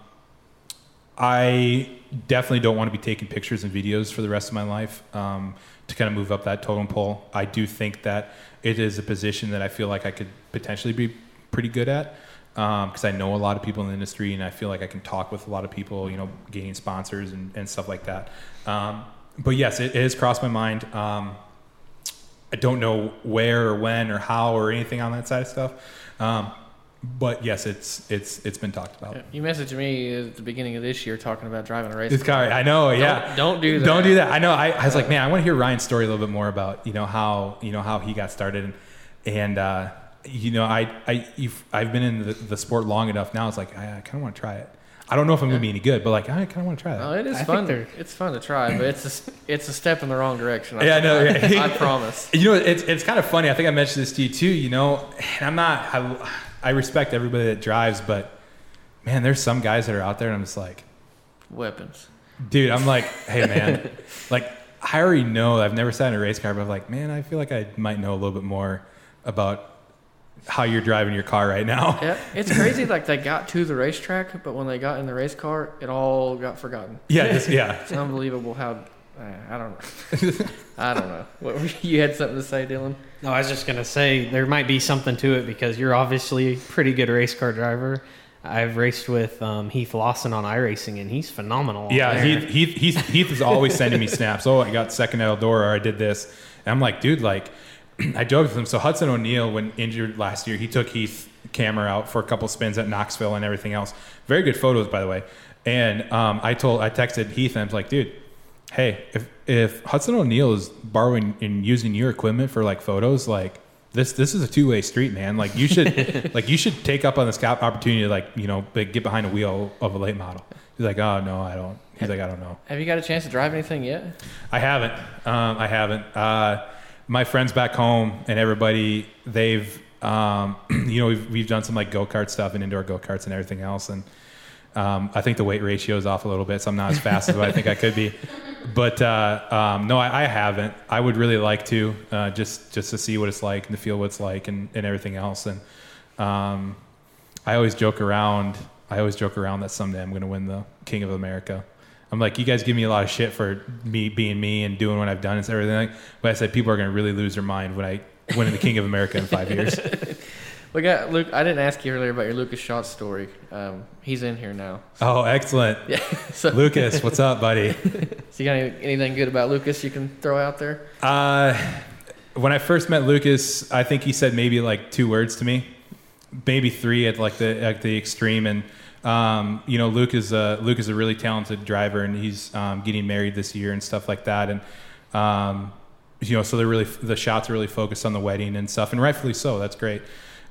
I definitely don't want to be taking pictures and videos for the rest of my life um, to kind of move up that totem pole. I do think that it is a position that I feel like I could potentially be pretty good at because I know a lot of people in the industry and I feel like I can talk with a lot of people, you know, gaining sponsors and, and stuff like that. Um, but yes, it, it has crossed my mind. Um, I don't know where or when or how or anything on that side of stuff. Um, but yes, it's it's it's been talked about. You messaged me at the beginning of this year talking about driving a race. This car, I know, yeah. don't do that. Don't do that. I know. I, I was like, man, I want to hear Ryan's story a little bit more about you know how you know how he got started, and, and uh, you know, I I you've, I've been in the, the sport long enough now. It's like I, I kind of want to try it. I don't know if I'm gonna be any good, but like I kind of want to try that. Oh, it is I fun. It's fun to try, but it's a, it's a step in the wrong direction. I, Yeah, I know, yeah. I, promise. You know, it's it's kind of funny. I think I mentioned this to you too. You know, and I'm not. I, I respect everybody that drives, but man, there's some guys that are out there, and I'm just like, Weapons. dude. I'm like, hey man, like I already know. I've never sat in a race car, but I'm like, man, I feel like I might know a little bit more about how you're driving your car right now. Yeah, it's crazy. Like they got to the racetrack, but when they got in the race car, it all got forgotten. Yeah, just, yeah. It's unbelievable how. Uh, I don't know. I don't know. What you, you had something to say, Dylan? No, I was just gonna say there might be something to it because you're obviously a pretty good race car driver. I've raced with um, Heath Lawson on iRacing, and he's phenomenal. Yeah, there. Heath, Heath, Heath, Heath is always sending me snaps. Oh, I got second at Eldora, or I did this. And I'm like, dude, like, I joked with him. So Hudson O'Neal, when injured last year, he took Heath camera out for a couple spins at Knoxville and everything else. Very good photos, by the way. And um, I told, I texted Heath, and I was like, dude, hey, if if Hudson O'Neal is borrowing and using your equipment for like photos, like this this is a two way street, man. Like you should like you should take up on this cap opportunity to like you know like, get behind a wheel of a late model. He's like, oh no, I don't. He's like, I don't know. Have you got a chance to drive anything yet? I haven't. Um, I haven't. Uh, my friends back home and everybody, they've, um, you know, we've, we've done some like go kart stuff and indoor go karts and everything else. And um, I think the weight ratio is off a little bit, so I'm not as fast as I think I could be. But uh, um, no, I, I haven't. I would really like to uh, just just to see what it's like and to feel what it's like and, and everything else. And um, I always joke around. I always joke around that someday I'm going to win the King of America. I'm like, you guys give me a lot of shit for me being me and doing what I've done and everything. But I said people are going to really lose their mind when I win the King of America in five years. We got Luke. I didn't ask you earlier about your Lucas Schott story. Um, he's in here now. Oh, excellent. Yeah. So, Lucas, what's up, buddy? so you got any, anything good about Lucas you can throw out there? Uh, when I first met Lucas, I think he said maybe like two words to me, maybe three at like the at the extreme. And um, you know, Luke is a, Luke is a really talented driver, and he's um, getting married this year and stuff like that. And um, you know, so they're really the Schotts are really focused on the wedding and stuff, and rightfully so. That's great.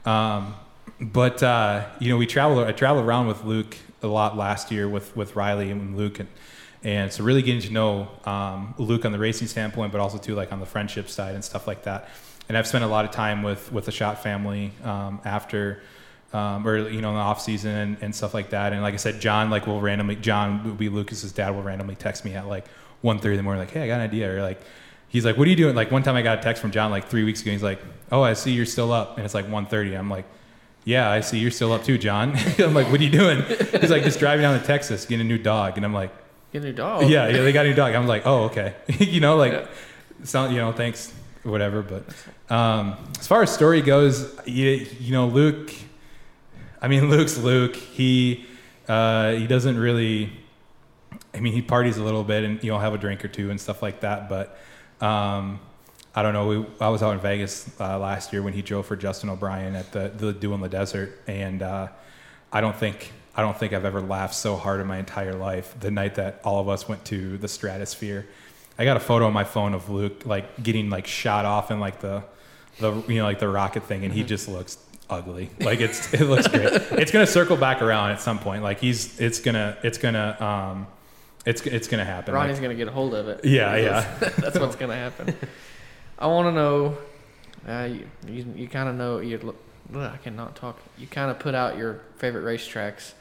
Um, but uh, you know, we travel. I traveled around with Luke a lot last year with with Riley and Luke, and and so really getting to know um, Luke on the racing standpoint, but also too like on the friendship side and stuff like that. And I've spent a lot of time with with the Schott family um, after. Um, or you know in the off season and, and stuff like that and like I said John like will randomly John will be Lucas's dad will randomly text me at like 1.30 in the morning like hey I got an idea or like he's like, "What are you doing?" Like one time, I got a text from John like three weeks ago. He's like, "Oh, I see you're still up," and it's like 1.30. I'm like, yeah, I see you're still up too, John. I'm like, what are you doing? He's like, just driving down to Texas, getting a new dog. And I'm like, Get a new dog. yeah, yeah, they got a new dog. I'm like, oh, okay. you know, like, Yeah. sound, you know, thanks, whatever. But um, as far as story goes, you, you know, Luke. I mean, Luke's Luke. He uh, he doesn't really. I mean, he parties a little bit, and you know, have a drink or two and stuff like that. But um, I don't know. We, I was out in Vegas uh, last year when he drove for Justin O'Brien at the the Dew in the Desert, and uh, I don't think I don't think I've ever laughed so hard in my entire life. The night that all of us went to the Stratosphere, I got a photo on my phone of Luke like getting like shot off in like the the you know like the rocket thing, and he just looks ugly. Like it's it looks great. it's gonna circle back around at some point. Like he's it's gonna it's gonna um it's it's gonna happen. Like- Ronnie's gonna get a hold of it. yeah, yeah. That's what's gonna happen. I want to know. Uh, you you, you kind of know you. look- I cannot talk. You kind of put out your favorite racetracks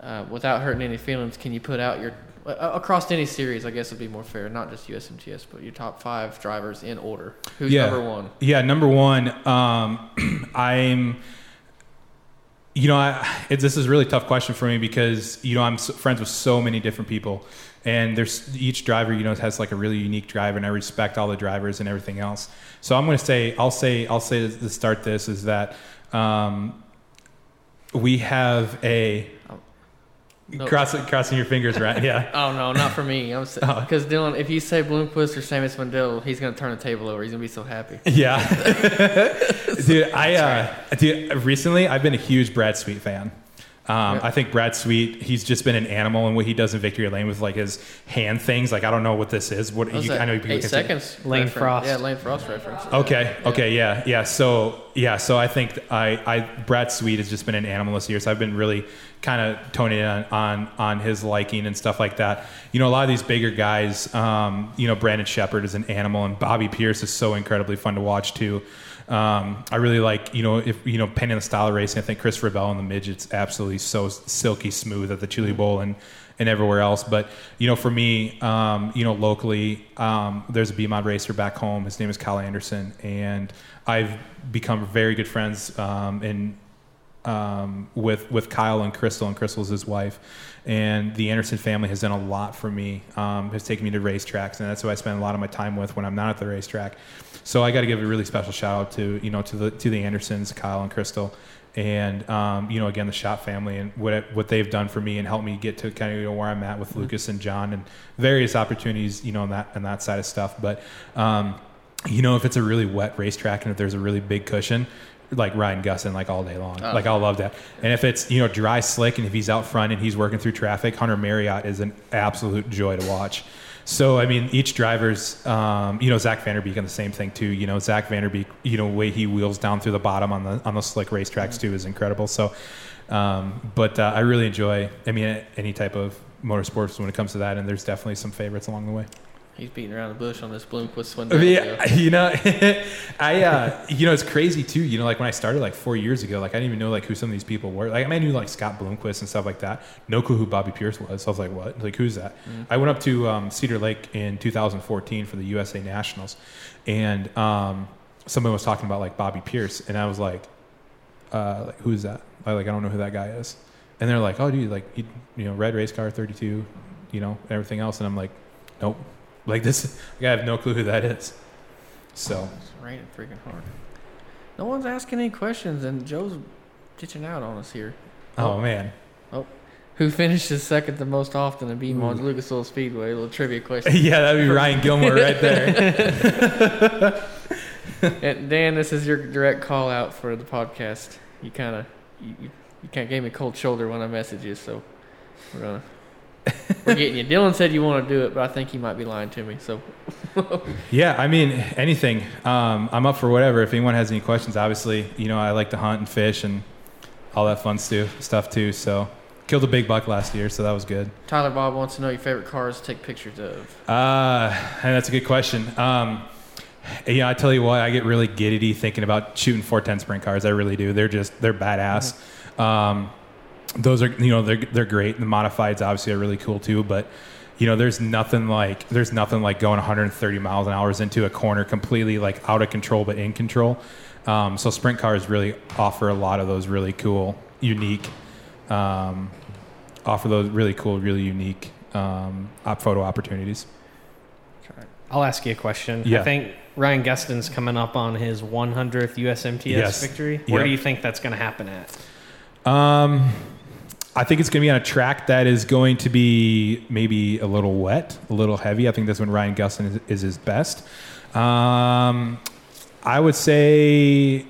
uh, without hurting any feelings. Can you put out your across any series? I guess would be more fair, not just USMTS, but your top five drivers in order. Who's Yeah. number one? Yeah, number one, um, I'm. You know, I, it, this is a really tough question for me because you know I'm so, friends with so many different people, and there's each driver you know has like a really unique driver, and I respect all the drivers and everything else. So I'm going to say, I'll say, I'll say to start this is that um, we have a No. crossing crossing your fingers, right? Yeah. Oh no, not for me. I'm Oh. because Dylan. If you say Bloomquist or Samus Mandel, he's gonna turn the table over. He's gonna be so happy. Yeah, dude. I uh, dude, recently I've been a huge Brad Sweet fan. Um, Yeah. I think Brad Sweet, he's just been an animal in what he does in Victory Lane with like his hand things. Like I don't know what this is. What What was you. I know people eight can say- seconds. Lane reference. Frost. Yeah, Lane Frost reference. Okay. Okay. Yeah. Yeah. So yeah. So I think I, I Brad Sweet has just been an animal this year. So I've been really kind of toning in on, on on his liking and stuff like that. You know, a lot of these bigger guys. Um, you know, Brandon Sheppard is an animal, and Bobby Pierce is so incredibly fun to watch too. Um, I really like, you know, if you know, depending on the style of racing, I think Christopher Bell in the midgets absolutely so silky smooth at the Chili Bowl and and everywhere else. But you know, for me, um, you know, locally, um, there's a B mod racer back home. His name is Kyle Anderson, and I've become very good friends um, in um, with with Kyle and Crystal, and Crystal's his wife. And the Anderson family has done a lot for me. Um, has taken me to racetracks, and that's who I spend a lot of my time with when I'm not at the racetrack. So I got to give a really special shout out to you know to the to the Andersons, Kyle and Crystal, and um, you know again the Schott family and what what they've done for me and helped me get to kind of you know, where I'm at with Lucas and John and various opportunities you know on that on that side of stuff. But um, you know if it's a really wet racetrack and if there's a really big cushion, like Ryan Gustin like all day long. Oh. Like I'll love that. And if it's you know dry slick and if he's out front and he's working through traffic, Hunter Marriott is an absolute joy to watch. So I mean, each driver's, um, you know, Zach Vanderbeek on the same thing too. You know, Zach Vanderbeek, you know, way he wheels down through the bottom on the on the slick racetracks too is incredible. So, um, but uh, I really enjoy. I mean, any type of motorsports when it comes to that, and there's definitely some favorites along the way. He's beating around the bush on this Bloomquist swing. Yeah, you know, I, uh, you know, it's crazy too. You know, like when I started like four years ago, like I didn't even know like who some of these people were. Like I, mean, I knew like Scott Bloomquist and stuff like that. No clue who Bobby Pierce was. So I was like, what? Like who's that? I went up to um, Cedar Lake in 2014 for the USA Nationals, and um, someone was talking about like Bobby Pierce, and I was like, uh, like who's that? I like I don't know who that guy is. And they're like, oh, dude, like he, you know, red race car, 32, you know, everything else. And I'm like, nope. Like this, I have no clue who that is. So It's raining freaking hard. No one's asking any questions, and Joe's ditching out on us here. Oh, oh. man. Oh, Who finishes second the most often in BMO's Lucas Oil Speedway? A little trivia question. yeah, that'd be Ryan Gilmore right there. and Dan, this is your direct call out for the podcast. You kind of you, you, you kind of gave me a cold shoulder when I messaged you, so we're gonna we're getting you. Dylan said you want to do it, but I think he might be lying to me. So yeah, I mean anything. Um, I'm up for whatever. If anyone has any questions, obviously, you know, I like to hunt and fish and all that fun stu- stuff too. So killed a big buck last year, so that was good. Tyler Bob wants to know your favorite cars to take pictures of. Uh, and that's a good question. Um, yeah, I tell you what, I get really giddy thinking about shooting 410 sprint cars. I really do. They're just they're badass. Um, those are you know they're they're great. The modifieds obviously are really cool too, but you know there's nothing like there's nothing like going 130 miles an hour into a corner completely like out of control but in control. Um, so sprint cars really offer a lot of those really cool, unique, um, offer those really cool, really unique um, op- photo opportunities. I'll ask you a question. Yeah. I think Ryan Gustin's coming up on his 100th USMTS Yes. victory. Where Yep. do you think that's going to happen at? Um, I think it's going to be on a track that is going to be maybe a little wet, a little heavy. I think that's when Ryan Gustin is, is his best. Um, I would say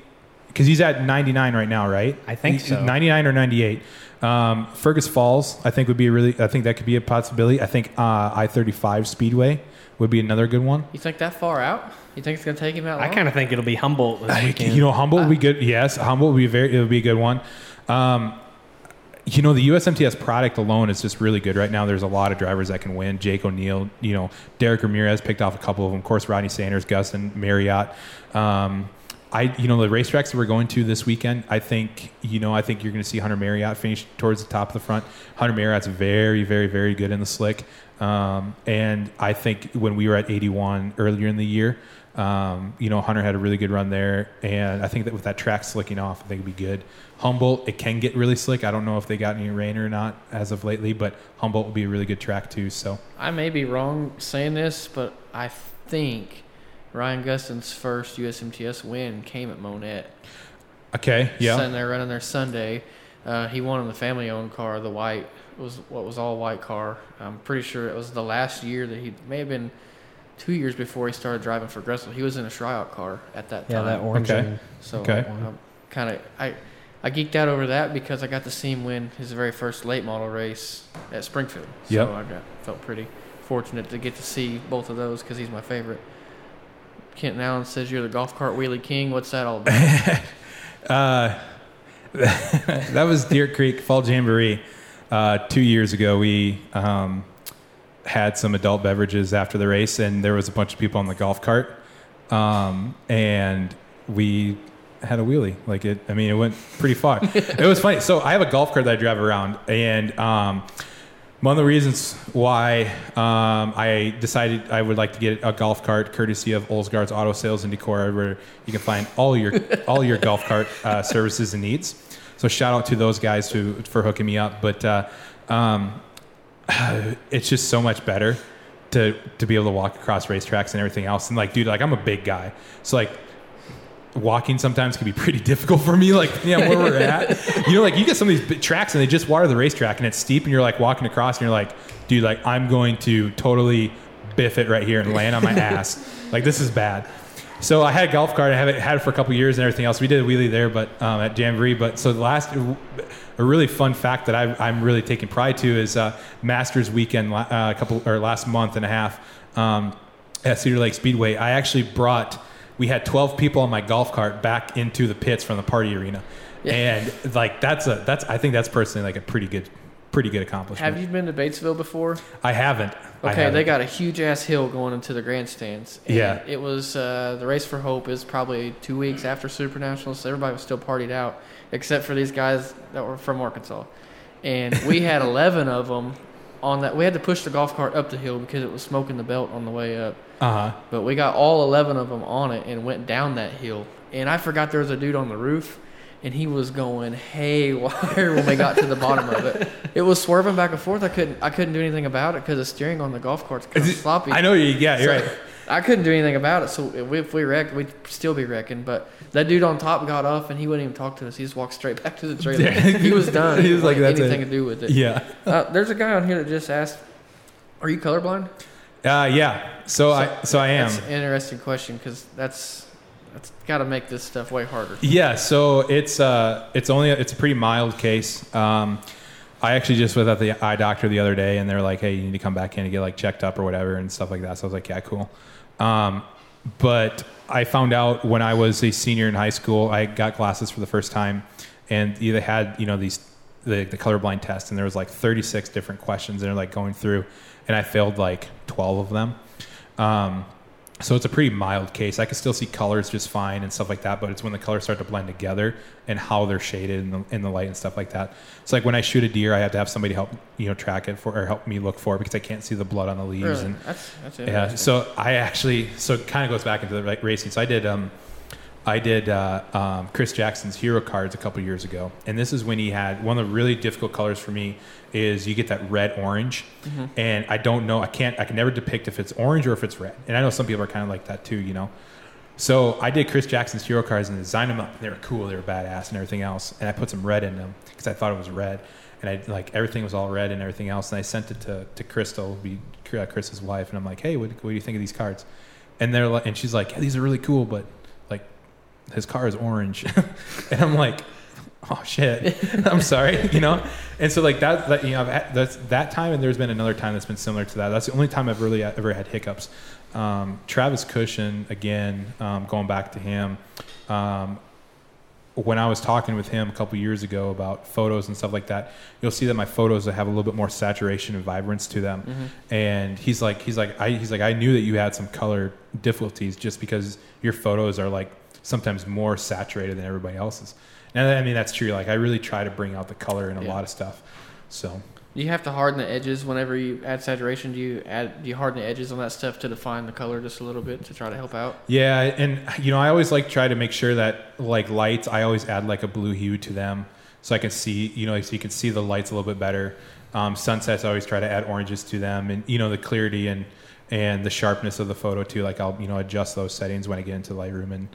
because he's at 99 right now, right? I think He's so. 99 or 98. Um, Fergus Falls, I think would be a really. I think that could be a possibility. I think uh, I-35 Speedway would be another good one. You think that far out? You think it's gonna take him out? long? I kind of think it'll be Humboldt this I- you know, Humboldt would be good. Yes, Humboldt would be very. It would be a good one. Um, you know, the USMTS product alone is just really good right now. There's a lot of drivers that can win. Jake O'Neil, you know, Derek Ramirez picked off a couple of them. Of course, Rodney Sanders, Gustin, Marriott. Um, I, you know, the racetracks that we're going to this weekend, I think, you know, I think you're going to see Hunter Marriott finish towards the top of the front. Hunter Marriott's very, very, very good in the slick. Um, and I think when we were at 81 earlier in the year, um, you know, Hunter had a really good run there, and I think that with that track slicking off, I think it'd be good. Humboldt, it can get really slick. I don't know if they got any rain or not as of lately, but Humboldt will be a really good track too. So I may be wrong saying this, but I think Ryan Gustin's first USMTS win came at Monette. okay, yeah, Sitting there running their Sunday. Uh, he won in the family owned car, the white it was what was all white car. I'm pretty sure it was the last year that he may have been two years before he started driving for Gressel. He was in a tryout car at that yeah, time. that orange. Okay. and- So Okay. I'm kind of I I geeked out over that because I got to see him win his very first late model race at Springfield. So Yep. I got felt pretty fortunate to get to see both of those because he's my favorite. Kenton Allen says you're the golf cart wheelie king. What's that all about? Uh, that was Deer Creek Fall Jamboree. Uh, two years ago, we um, had some adult beverages after the race, and there was a bunch of people on the golf cart, um, and we had a wheelie. Like it, I mean, it went pretty far. it was funny. So I have a golf cart that I drive around, and um, one of the reasons why um, I decided I would like to get a golf cart, courtesy of Olsgaard's Auto Sales and Decor, where you can find all your all your golf cart uh, services and needs. So shout out to those guys who for hooking me up. But uh, um, it's just so much better to to be able to walk across racetracks and everything else. And like, dude, like I'm a big guy, so like walking sometimes can be pretty difficult for me. Like, yeah, where we're at, you know, like you get some of these big tracks and they just water the racetrack and it's steep and you're like walking across and you're like, dude, like I'm going to totally biff it right here and land on my ass. Like this is bad. So I had a golf cart. I haven't had it for a couple years and everything else. We did a wheelie there, but um, at Jamboree. But so the last, a really fun fact that I, I'm really taking pride to is uh, Masters weekend, uh, a couple or last month and a half um, at Cedar Lake Speedway. I actually brought. We had 12 people on my golf cart back into the pits from the party arena, Yeah. and like that's a that's I think that's personally like a pretty good pretty good accomplishment. Have you been to Batesville before? I haven't. Okay, they haven't. got a huge ass hill going into the grandstands. And Yeah. It was uh, the race for hope is probably two weeks after Super Nationals. So everybody was still partied out, except for these guys that were from Arkansas. And we had 11 of them on that. We had to push the golf cart up the hill because it was smoking the belt on the way up. Uh huh. But we got all 11 of them on it and went down that hill. And I forgot there was a dude on the roof, and he was going haywire when we got to the bottom of it. It was swerving back and forth. I couldn't I couldn't do anything about it because the steering on the golf cart's kind of sloppy. I know you. Yeah, you're So, right. I couldn't do anything about it. So if we, if we wrecked, we'd still be wrecking. But that dude on top got off, and he wouldn't even talk to us. He just walked straight back to the trailer. he was done. He was like, "That's anything it." to do with it. Yeah. Uh, there's a guy on here that just asked, "Are you colorblind?" Uh, yeah. So, I so I am. That's an interesting question because that's that's got to make this stuff way harder. Yeah, so it's uh, it's only it's a pretty mild case. Um, I actually just was at the eye doctor the other day, and they're like, "Hey, you need to come back in and get like checked up or whatever and stuff like that." So I was like, "Yeah, cool." Um, but I found out when I was a senior in high school, I got glasses for the first time, and they had you know these the, the colorblind test, and there was like 36 different questions, and they're like going through, and I failed like 12 of them. Um, so it's a pretty mild case. I can still see colors just fine and stuff like that, but it's when the colors start to blend together and how they're shaded in the, in the light and stuff like that. It's like when I shoot a deer, I have to have somebody help you know track it for or help me look for it because I can't see the blood on the leaves Really? and That's that's yeah. So I actually so it kind of goes back into the like, racing. So I did um I did uh, um, Chris Jackson's hero cards a couple years ago, and this is when he had one of the really difficult colors for me is you get that red orange, and I don't know, I can't, I can never depict if it's orange or if it's red, and I know some people are kind of like that too, you know. So I did Chris Jackson's hero cards and designed them up. They were cool, they were badass, and everything else. And I put some red in them because I thought it was red, and I like everything was all red and everything else. And I sent it to to Crystal, be Chris's wife, and I'm like, hey, what, what do you think of these cards? And they're like, and she's like, yeah, these are really cool, but his car is orange, and I'm like, oh shit, I'm sorry, you know. And so like that, that you know, had, that's that time, and there's been another time that's been similar to that. That's the only time I've really ever had hiccups. Um, Travis Cushion again, um, going back to him. Um, when I was talking with him a couple years ago about photos and stuff like that, you'll see that my photos have a little bit more saturation and vibrance to them. And he's like, he's like, I, he's like, I knew that you had some color difficulties just because your photos are like sometimes more saturated than everybody else's. And I mean that's true. Like I really try to bring out the color in a Yeah. lot of stuff. So Do you have to harden the edges whenever you add saturation? Do you add do you harden the edges on that stuff to define the color just a little bit to try to help out? Yeah, and you know, I always like try to make sure that like lights, I always add like a blue hue to them, so I can see, you know, so you can see the lights a little bit better. Um, sunsets, I always try to add oranges to them, and you know, the clarity and and the sharpness of the photo too. Like I'll you know adjust those settings when I get into Lightroom and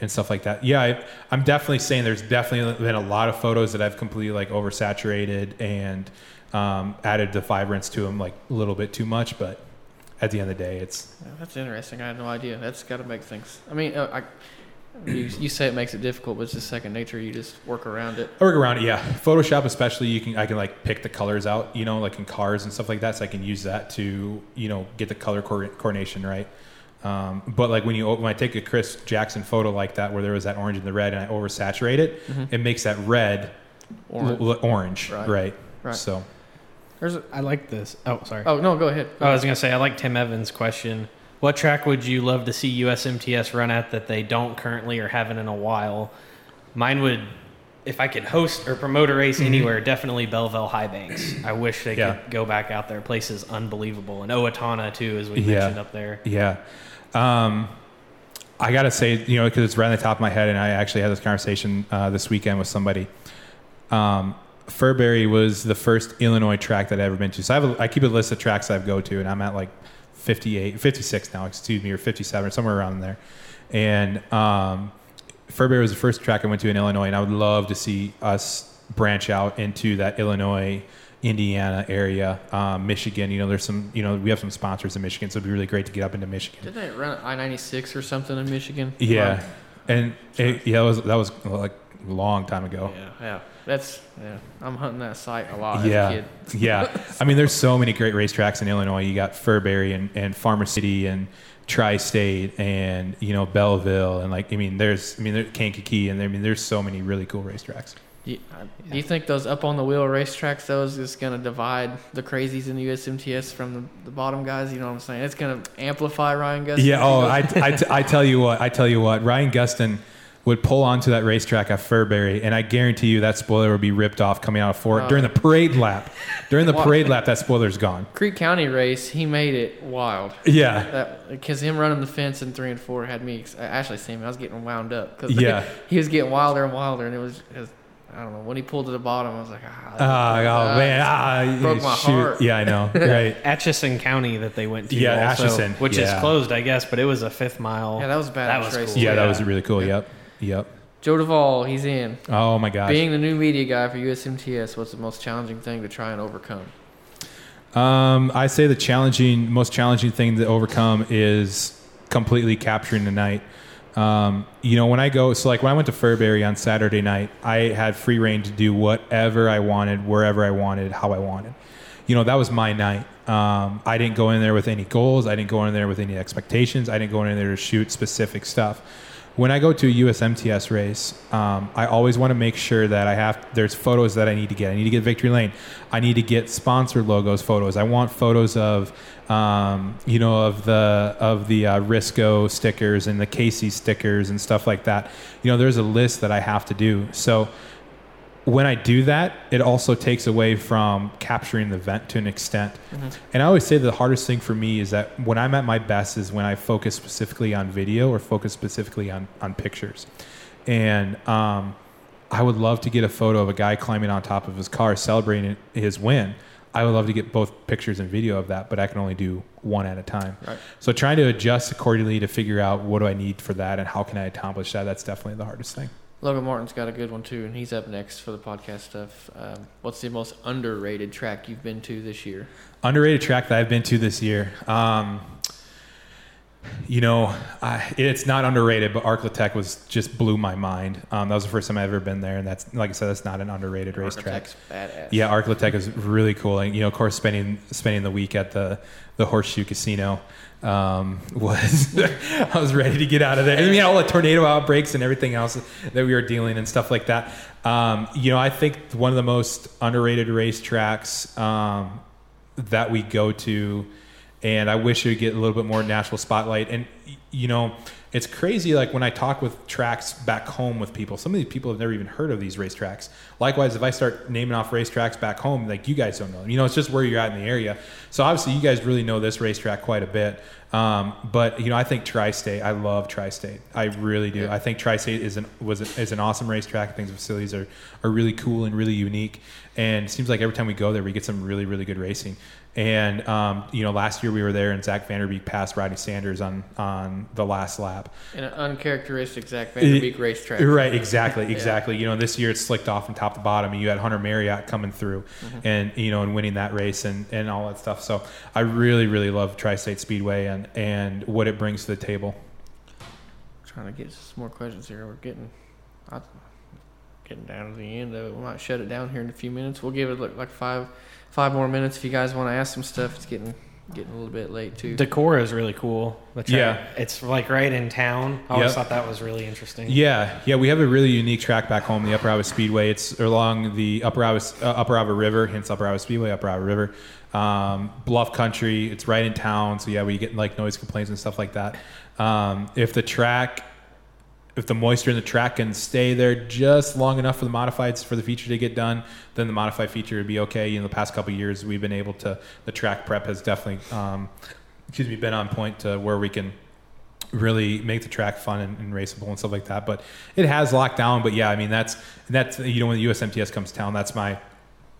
and stuff like that. Yeah, I, I'm definitely saying there's definitely been a lot of photos that I've completely like oversaturated and um, added the vibrance to them like a little bit too much, but at the end of the day, it's that's interesting. I had no idea. That's got to make things. I mean, uh, I, you, you say it makes it difficult, but it's just second nature. You just work around it. I work around it, yeah. Photoshop, especially, you can I can like pick the colors out, you know, like in cars and stuff like that. So I can use that to you know get the color co- coordination right. Um, but like when you when I take a Chris Jackson photo like that, where there was that orange and the red, and I oversaturate it, it makes that red Orange. orange, orange Right. right? Right. So There's a, I like this. Oh, sorry. oh no, go ahead. I was gonna say I like Tim Evans' question. What track would you love to see USMTS run at that they don't currently or haven't in a while? Mine would, if I could host or promote a race anywhere, definitely Belleville High Banks. I wish they Yeah. could go back out there. Place is unbelievable, and Owatonna too, as we Yeah. mentioned up there. Yeah. Um, I got to say, you know, because it's right on the top of my head, and I actually had this conversation uh, this weekend with somebody. Um, Fairbury was the first Illinois track that I've ever been to. So I, have a, I keep a list of tracks I've go to, and I'm at like 58, 56 now, excuse me, or 57, or somewhere around there. And um, Fairbury was the first track I went to in Illinois, and I would love to see us branch out into that Illinois, Indiana area, um, Michigan. You know, there's some, you know, we have some sponsors in Michigan, so it'd be really great to get up into Michigan. Didn't they run I ninety six or something in Michigan? Yeah, and it, yeah, that was that was like a long time ago. Yeah, yeah. That's yeah. I'm hunting that site a lot Yeah, as a kid. yeah. I mean, there's so many great racetracks in Illinois. You got Fairbury and, and Farmer City and Tri-State and you know Belleville and like I mean, there's I mean, there's Kankakee and I mean, there's so many really cool racetracks. Do you, do you think those up on the wheel racetracks, those is going to divide the crazies in the USMTS from the, the bottom guys? You know what I'm saying? It's going to amplify Ryan Gustin. Yeah. Oh, I, I, I tell you what. I tell you what. Ryan Gustin would pull onto that racetrack at Fairbury, and I guarantee you that spoiler would be ripped off coming out of Fort Oh. during the parade lap. During the Wow. parade lap, that spoiler's gone. Creek County race, he made it wild. Yeah. Because him running the fence in three and four had me. I actually seen me. I was getting wound up because Yeah. he was getting wilder and wilder, and it was, it was I don't know when he pulled to the bottom. I was like, ah, Ah, oh man, ah, broke my shoot. heart. Yeah, I know. Right. Atchison County that they went to, Yeah, also, Atchison, which yeah. is closed, I guess, but it was a fifth mile. yeah, that was a bad. That was race. cool. Yeah, that was really cool. Yep. Yep. Joe Duvall, he's in. Oh my gosh. Being the new media guy for USMTS, what's the most challenging thing to try and overcome? Um, I say the challenging, most challenging thing to overcome is completely capturing the night. Um, you know, when I go, so like when I went to Fairbury on Saturday night, I had free reign to do whatever I wanted, wherever I wanted, how I wanted. You know, that was my night. Um, I didn't go in there with any goals. I didn't go in there with any expectations. I didn't go in there to shoot specific stuff. When I go to a USMTS race, um, I always want to make sure that I have there's photos that I need to get. I need to get Victory Lane. I need to get sponsor logos photos. I want photos of um, you know of the of the uh, Risco stickers and the Casey stickers and stuff like that. You know, there's a list that I have to do. So when I do that, it also takes away from capturing the event to an extent. And I always say the hardest thing for me is that when I'm at my best is when I focus specifically on video or focus specifically on, on pictures. And um, I would love to get a photo of a guy climbing on top of his car celebrating his win. I would love to get both pictures and video of that, but I can only do one at a time. Right. So trying to adjust accordingly to figure out what do I need for that and how can I accomplish that, that's definitely the hardest thing. Logan Martin's got a good one too, and he's up next for the podcast stuff. Um, what's the most underrated track you've been to this year? Underrated track that I've been to this year. Um, you know, I, it's not underrated, but ArkLaTex was just blew my mind. Um, that was the first time I've ever been there, and that's like I said, that's not an underrated racetrack. Badass. Yeah, ArkLaTex is really cool, and you know, of course, spending spending the week at the the Horseshoe Casino um, was I was ready to get out of there. And we had all the tornado outbreaks and everything else that we were dealing and stuff like that. Um, you know, I think one of the most underrated racetracks um, that we go to, and I wish it would get a little bit more national spotlight. And you know, it's crazy. Like when I talk with tracks back home with people, some of these people have never even heard of these racetracks. Likewise, if I start naming off racetracks back home, like you guys don't know them. You know, it's just where you're at in the area. So obviously, you guys really know this racetrack quite a bit. Um, but you know, I think Tri-State. I love Tri-State. I really do. Yeah. I think Tri-State is an was is an awesome racetrack. I think the facilities are are really cool and really unique. And it seems like every time we go there, we get some really really good racing. And um, you know, last year we were there, and Zach Vanderbeek passed Rodney Sanders on on the last lap. In an uncharacteristic Zach Vanderbeek racetrack. Right, exactly, exactly. You know, this year it's slicked off from top to bottom. and You had Hunter Marriott coming through, and you know, and winning that race and, and all that stuff. So I really, really love Tri-State Speedway and and what it brings to the table. Trying to get some more questions here. We're getting, I, getting down to the end of it. We might shut it down here in a few minutes. We'll give it like, like five, five more minutes if you guys want to ask some stuff. It's getting, getting a little bit late too. Decorah is really cool. The track. Yeah. It's like right in town. I always Yep. thought that was really interesting. Yeah, yeah, we have a really unique track back home, the Upper Iowa Speedway. It's along the Upper Iowa, uh, Upper Iowa River, hence Upper Iowa Speedway, Upper Iowa River. Um, bluff country, it's right in town, so yeah, we get like noise complaints and stuff like that. Um, if the track, if the moisture in the track can stay there just long enough for the modifieds for the feature to get done, then the modified feature would be okay. You know, the past couple of years, we've been able to. The track prep has definitely, um, excuse me, been on point to where we can really make the track fun and, and raceable and stuff like that. But it has locked down. But yeah, I mean that's that's you know when the USMTS comes to town, that's my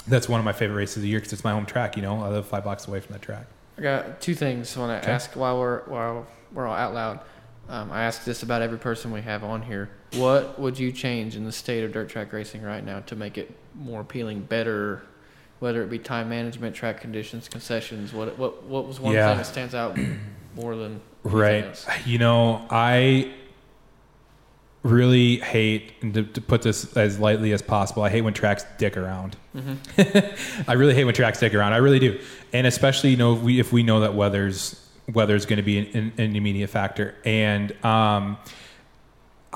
that's one of my favorite races of the year because it's my home track. You know, I live five blocks away from that track. I got two things I want to Okay. ask while we're while we're all out loud. Um, I ask this about every person we have on here. What would you change in the state of dirt track racing right now to make it more appealing, better? Whether it be time management, track conditions, concessions, what what what was one Yeah. thing that stands out more than Right. else? You know, I really hate and to, to put this as lightly as possible. I hate when tracks dick around. I really hate when tracks dick around. I really do, and especially you know if we if we know that weather's weather's going to be an, an immediate factor, and um,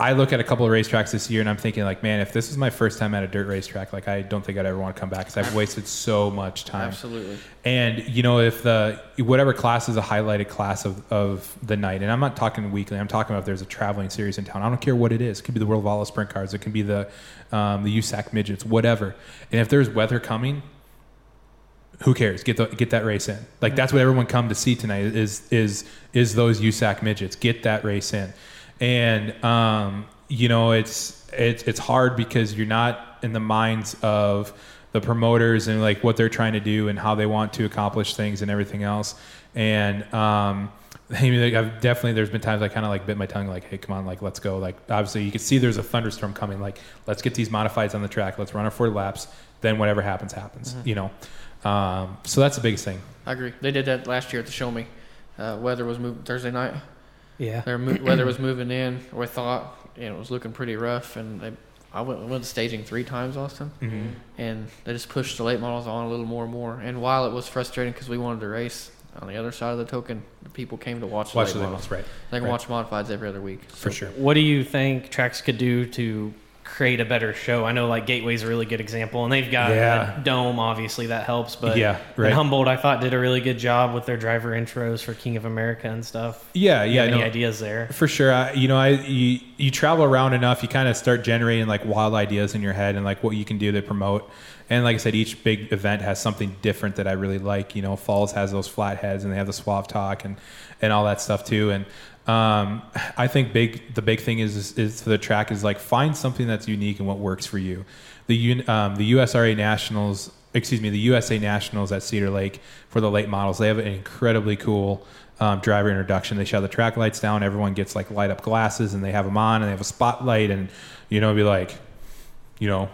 I look at a couple of racetracks this year and I'm thinking like, man, if this is my first time at a dirt racetrack, like I don't think I'd ever want to come back because I've wasted so much time. Absolutely. And you know, if the whatever class is a highlighted class of, of the night, and I'm not talking weekly, I'm talking about if there's a traveling series in town. I don't care what it is. It could be the World Volley Sprint Cars, it can be the um, the USAC midgets, whatever. And if there's weather coming, who cares? Get the get that race in. Like that's what everyone come to see tonight is is is those USAC midgets. Get that race in. And um, you know, it's it's it's hard because you're not in the minds of the promoters and like what they're trying to do and how they want to accomplish things and everything else. And um, I mean, I've definitely there's been times I kind of like bit my tongue, like, hey, come on, like let's go. Like obviously you can see there's a thunderstorm coming. Like let's get these modifieds on the track. Let's run our four laps. Then whatever happens, happens. You know. Um, so that's the biggest thing. I agree. They did that last year at the Show Me. Uh, weather was moving Thursday night. Yeah. Their mo- weather was moving in, or I thought, and it was looking pretty rough. And they, I went, went to staging three times, Austin, Mm-hmm. and they just pushed the late models on a little more and more. And while it was frustrating because we wanted to race, on the other side of the token, the people came to watch, Watch the the late models. right They can right. watch modifieds every other week. for sure. What do you think tracks could do to create a better show. I know like Gateway's a really good example, and they've got Yeah. a dome. Obviously, that helps. But Yeah, right. Humboldt, I thought did a really good job with their driver intros for King of America and stuff. Yeah, yeah. any no. ideas there? For sure. I, you know, I you, you travel around enough, you kind of start generating like wild ideas in your head and like what you can do to promote. And like I said, each big event has something different that I really like. You know, Falls has those flatheads and they have the Suave Talk and and all that stuff too. And um, I think big the big thing is, is is for the track is like find something that's unique and what works for you. The um, the USRA Nationals, excuse me, the USA Nationals at Cedar Lake for the late models. They have an incredibly cool um, driver introduction. They shut the track lights down. Everyone gets like light up glasses and they have them on and they have a spotlight and you know be like, you know,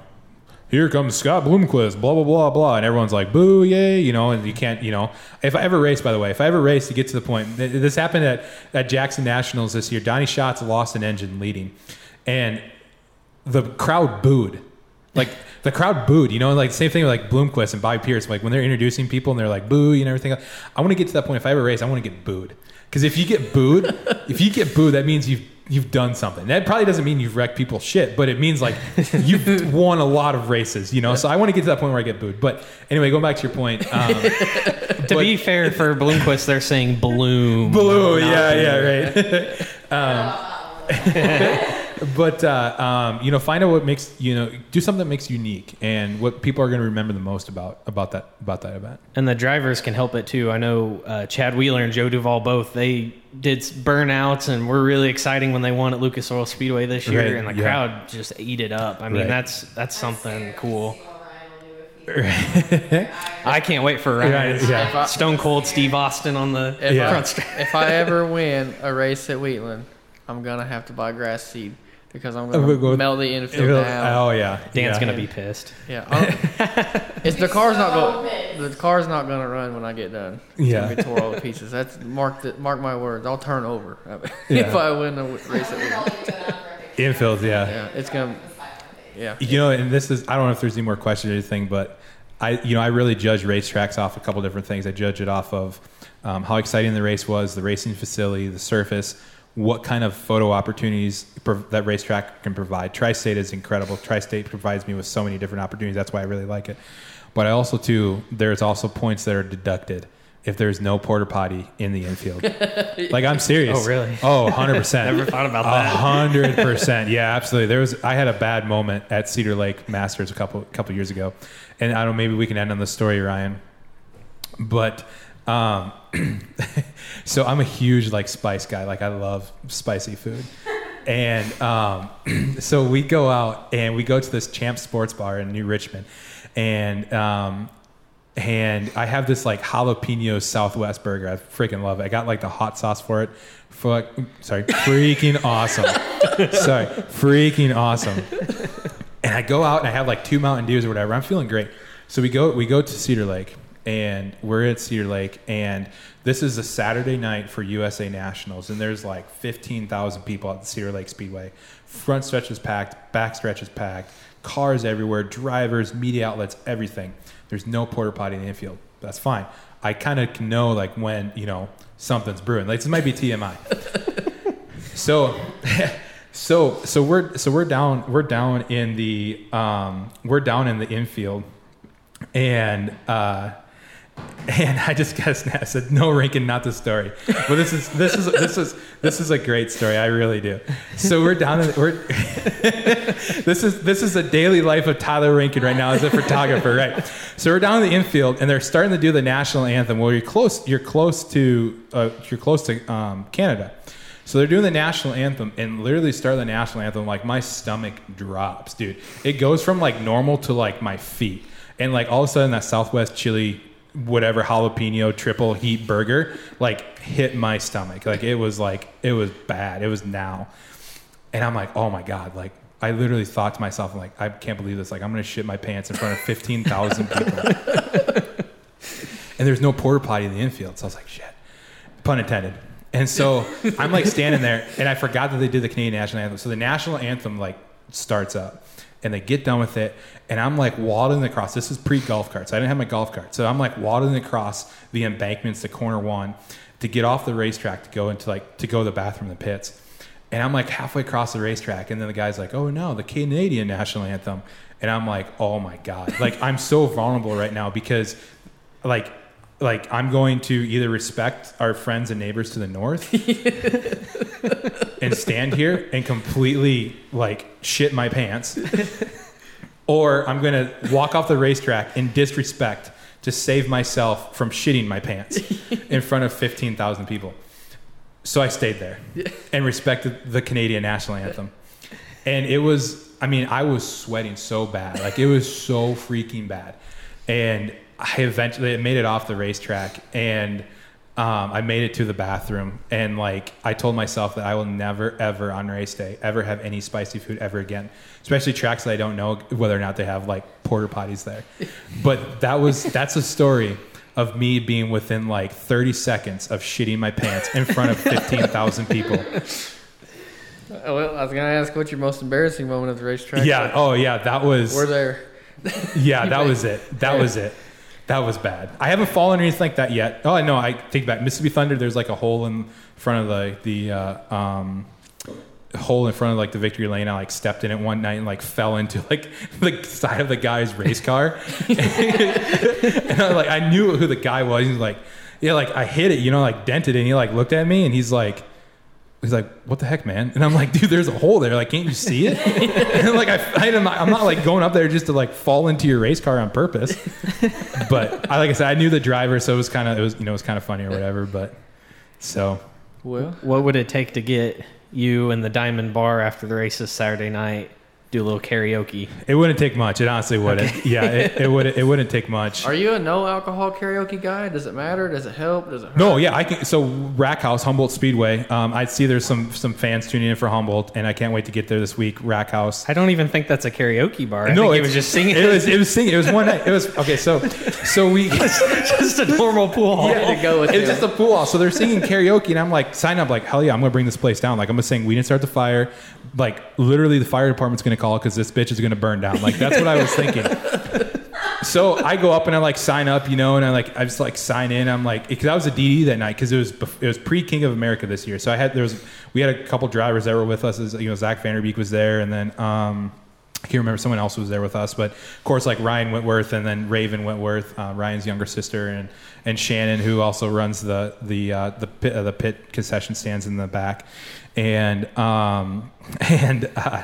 here comes Scott Bloomquist, blah blah blah blah, and everyone's like, boo, yay, you know, and you can't, you know. If I ever race, by the way, if I ever race to get to the point, this happened at at Jackson Nationals this year. Donny Schatz lost an engine leading, and the crowd booed. Like the crowd booed, you know, like same thing with like Bloomquist and Bobby Pierce. Like when they're introducing people and they're like boo you know, everything. I want to get to that point. If I ever race, I want to get booed. Because if you get booed, if you get booed, that means you've you've done something. That probably doesn't mean you've wrecked people's shit, but it means like you've won a lot of races, you know. So I want to get to that point where I get booed. But anyway, going back to your point, um, To be fair for Bloomquist, they're saying bloom. Blue, yeah, boo. yeah, right. um, but uh, um, you know, find out what makes you know, do something that makes you unique, and what people are going to remember the most about about that about that event. And the drivers can help it too. I know uh, Chad Wheeler and Joe Duvall both they did burnouts and were really exciting when they won at Lucas Oil Speedway this year, Right, and the yeah. crowd just ate it up. I mean, Right. that's that's something cool. I I can't wait for Ryan's Right, yeah. I- Stone Cold Steve Austin on the If, Yeah. I, front stretch. if I ever win a race at Wheatland, I'm gonna have to buy grass seed because I'm gonna go- melt the infield down. Oh yeah, Dan's yeah. gonna be pissed. Yeah, it's the car's not going. The car's not gonna run when I get done. It's Yeah. gonna be tore all to pieces. That's mark the, mark my words. I'll turn over Yeah. if I win a w- race at infield. Yeah. Yeah, it's gonna. Yeah, You know, and this is I don't know if there's any more questions or anything, but I you know I really judge racetracks off a couple different things. I judge it off of um, how exciting the race was, the racing facility, the surface, what kind of photo opportunities that racetrack can provide. Tri-State is incredible. Tri-State provides me with so many different opportunities. That's why I really like it. But I also too there's also points that are deducted if there's no porter potty in the infield. like I'm serious. Oh, really? Oh, 100 percent. Never thought about A that. hundred percent. Yeah, absolutely. There was I had a bad moment at Cedar Lake Masters a couple couple years ago, and I don't. know, Maybe we can end on the story, Ryan. But um, so I'm a huge like spice guy. Like I love spicy food, and um, so we go out and we go to this Champ Sports Bar in New Richmond, and um, and I have this like jalapeno Southwest burger. I freaking love it. I got like the hot sauce for it. Fuck, sorry, freaking awesome. sorry, freaking awesome. And I go out and I have like two Mountain Dews or whatever. I'm feeling great. So we go we go to Cedar Lake and we're at Cedar Lake and this is a Saturday night for USA Nationals and there's like 15,000 people at the Cedar Lake Speedway. Front stretch is packed, back stretch is packed, cars everywhere, drivers, media outlets, everything. There's no porta potty in the infield. That's fine. I kind of can know like when, you know, something's brewing. Like this might be TMI. so so so we're so we're down we're down in the um, we're down in the infield and uh, and I just got a snap. I said no Rankin, not the story. But this is this is this is this is a great story. I really do. So we're down in we're this is this is the daily life of Tyler Rankin right now as a photographer, right? So we're down in the infield and they're starting to do the national anthem. Well, you're close you're close to uh, you're close to um, Canada. So they're doing the national anthem and literally start the national anthem. Like my stomach drops, dude. It goes from like normal to like my feet. And like all of a sudden that Southwest chili, whatever jalapeno triple heat burger, like hit my stomach. Like it was like, it was bad. It was now. And I'm like, oh my God. Like I literally thought to myself, I'm like, I can't believe this. Like I'm to shit my pants in front of 15,000 people. and there's no porta potty in the infield. So I was like, shit. Pun intended. And so I'm like standing there, and I forgot that they did the Canadian national anthem. So the national anthem like starts up, and they get done with it, and I'm like waddling across. This is pre golf cart, so I didn't have my golf cart. So I'm like waddling across the embankments to corner one to get off the racetrack to go into like to go to the bathroom the pits. And I'm like halfway across the racetrack, and then the guy's like, "Oh no, the Canadian national anthem," and I'm like, "Oh my god!" Like I'm so vulnerable right now because, like, like I'm going to either respect our friends and neighbors to the north and stand here and completely like shit my pants, or I'm gonna walk off the racetrack in disrespect to save myself from shitting my pants in front of 15,000 people. So I stayed there and respected the Canadian national anthem. And it was, I mean, I was sweating so bad. Like it was so freaking bad. And I eventually made it off the racetrack and um, I made it to the bathroom. And like, I told myself that I will never, ever on race day ever have any spicy food ever again, especially tracks that I don't know whether or not they have like porter potties there. But that was, that's a story of me being within like 30 seconds of shitting my pants in front of 15,000 people. Oh, well, I was gonna ask what's your most embarrassing moment of the racetrack. Yeah. Oh, yeah. That was. We're there. Yeah, that was it. That was it. That was bad. I haven't fallen or anything like that yet. Oh, no, I take back. Mississippi Thunder. There's like a hole in front of the the uh, um, hole in front of like the victory lane. I like stepped in it one night and like fell into like the side of the guy's race car. and I like I knew who the guy was. He's like, yeah, like I hit it, you know, like dented it. And he like looked at me and he's like. He's like, "What the heck, man?" And I'm like, "Dude, there's a hole there. Like, can't you see it?" and like, I, I, am not, I'm not like going up there just to like fall into your race car on purpose. But I, like I said, I knew the driver, so it was kind of, it was, you know, it was kind of funny or whatever. But so, Well, What would it take to get you and the Diamond Bar after the races Saturday night do a little karaoke? it wouldn't take much. It honestly wouldn't. Yeah, it, it would. It wouldn't take much. are you a no alcohol karaoke guy? Does it matter? Does it help? Does it hurt? No, yeah, I can. So Rack House, Humboldt Speedway. Um, I see there's some some fans tuning in for Humboldt, and I can't wait to get there this week. Rack House. I don't even think that's a karaoke bar. I no, think it was just singing. It was it was singing. It was one night. It was okay. So so we. just a normal pool hall. had to go with It was just a pool hall. So they're singing karaoke, and I'm like, sign up, like, hell yeah, I'm gonna bring this place down. Like, I'm gonna sing We Didn't Start the Fire. Like, literally, the fire department's gonna call because this bitch is gonna burn down. Like, that's what I was thinking. So I go up and I like sign up, you know, and I like I just like sign in. I'm like, because I was a DD that night because it was it was pre King of America this year. So I had there was we had a couple drivers that were with us. As, you know, Zach Vanderbeek was there, and then um, I can't remember someone else was there with us, but of course like Ryan Wentworth and then Raven Wentworth, uh, Ryan's younger sister, and and Shannon who also runs the the uh, the pit, uh, the pit concession stands in the back, and um, and uh,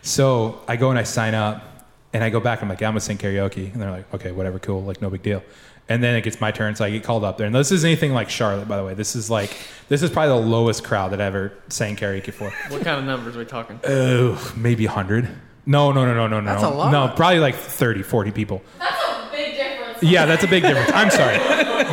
so I go and I sign up, and I go back. I'm like, yeah, I'm gonna sing karaoke, and they're like, okay, whatever, cool, like no big deal. And then it gets my turn, so I get called up there. And this is anything like Charlotte, by the way. This is like this is probably the lowest crowd that I ever sang karaoke for. What kind of numbers are we talking? Oh, maybe 100. No, no, no, no, no, no. That's a lot. No, probably like 30, 40 people. That's a big difference. Yeah, that's a big difference. I'm sorry.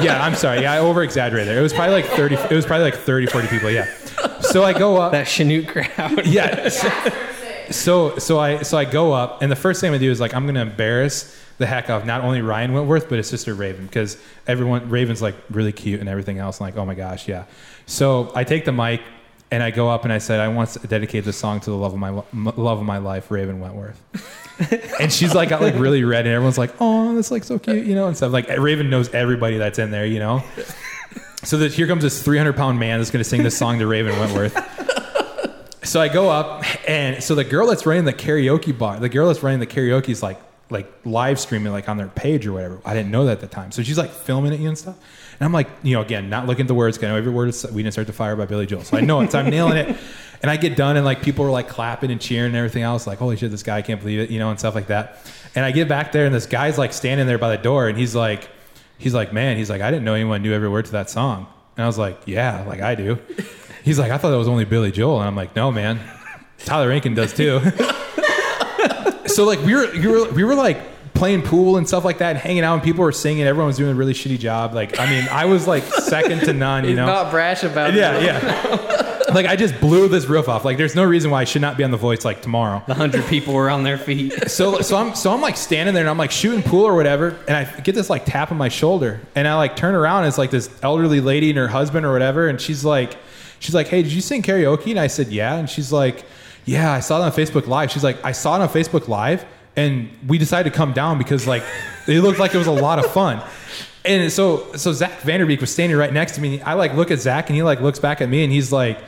Yeah, I'm sorry. Yeah, I over exaggerated there. It was probably like 30 it was probably like 30, 40 people, yeah. So I go up. That Chanute crowd. Yeah. Yeah. So so I so I go up and the first thing I'm gonna do is like I'm gonna embarrass the heck out of not only Ryan Wentworth but his sister Raven because everyone Raven's like really cute and everything else. And like oh my gosh yeah. So I take the mic and I go up and I said I want to dedicate this song to the love of my m- love of my life Raven Wentworth. and she's like got like really red and everyone's like oh that's like so cute you know and stuff like Raven knows everybody that's in there you know. So that here comes this 300 pound man that's going to sing this song to Raven Wentworth. So I go up, and so the girl that's running the karaoke bar, the girl that's running the karaoke is like like live streaming like on their page or whatever. I didn't know that at the time, so she's like filming it you and stuff. And I'm like, you know, again, not looking at the words. I know every word is "We Didn't Start the Fire" by Billy Joel, so I know it. So I'm nailing it. And I get done, and like people are like clapping and cheering and everything else. Like, holy shit, this guy I can't believe it, you know, and stuff like that. And I get back there, and this guy's like standing there by the door, and he's like, he's like, man, he's like, I didn't know anyone knew every word to that song. And I was like, yeah, like I do. He's like, I thought that was only Billy Joel, and I'm like, no, man. Tyler Rankin does too. so like we were, we were we were like playing pool and stuff like that, and hanging out, and people were singing. Everyone was doing a really shitty job. Like I mean, I was like second to none. You He's know? not brash about it. yeah, yeah. like I just blew this roof off. Like there's no reason why I should not be on the voice like tomorrow. The hundred people were on their feet. So so I'm so I'm like standing there and I'm like shooting pool or whatever, and I get this like tap on my shoulder, and I like turn around and it's like this elderly lady and her husband or whatever, and she's like, she's like, hey, did you sing karaoke? And I said, yeah, and she's like, yeah, I saw it on Facebook Live. She's like, I saw it on Facebook Live, and we decided to come down because like it looked like it was a lot of fun. And so so Zach Vanderbeek was standing right next to me. I like look at Zach and he like looks back at me and he's like,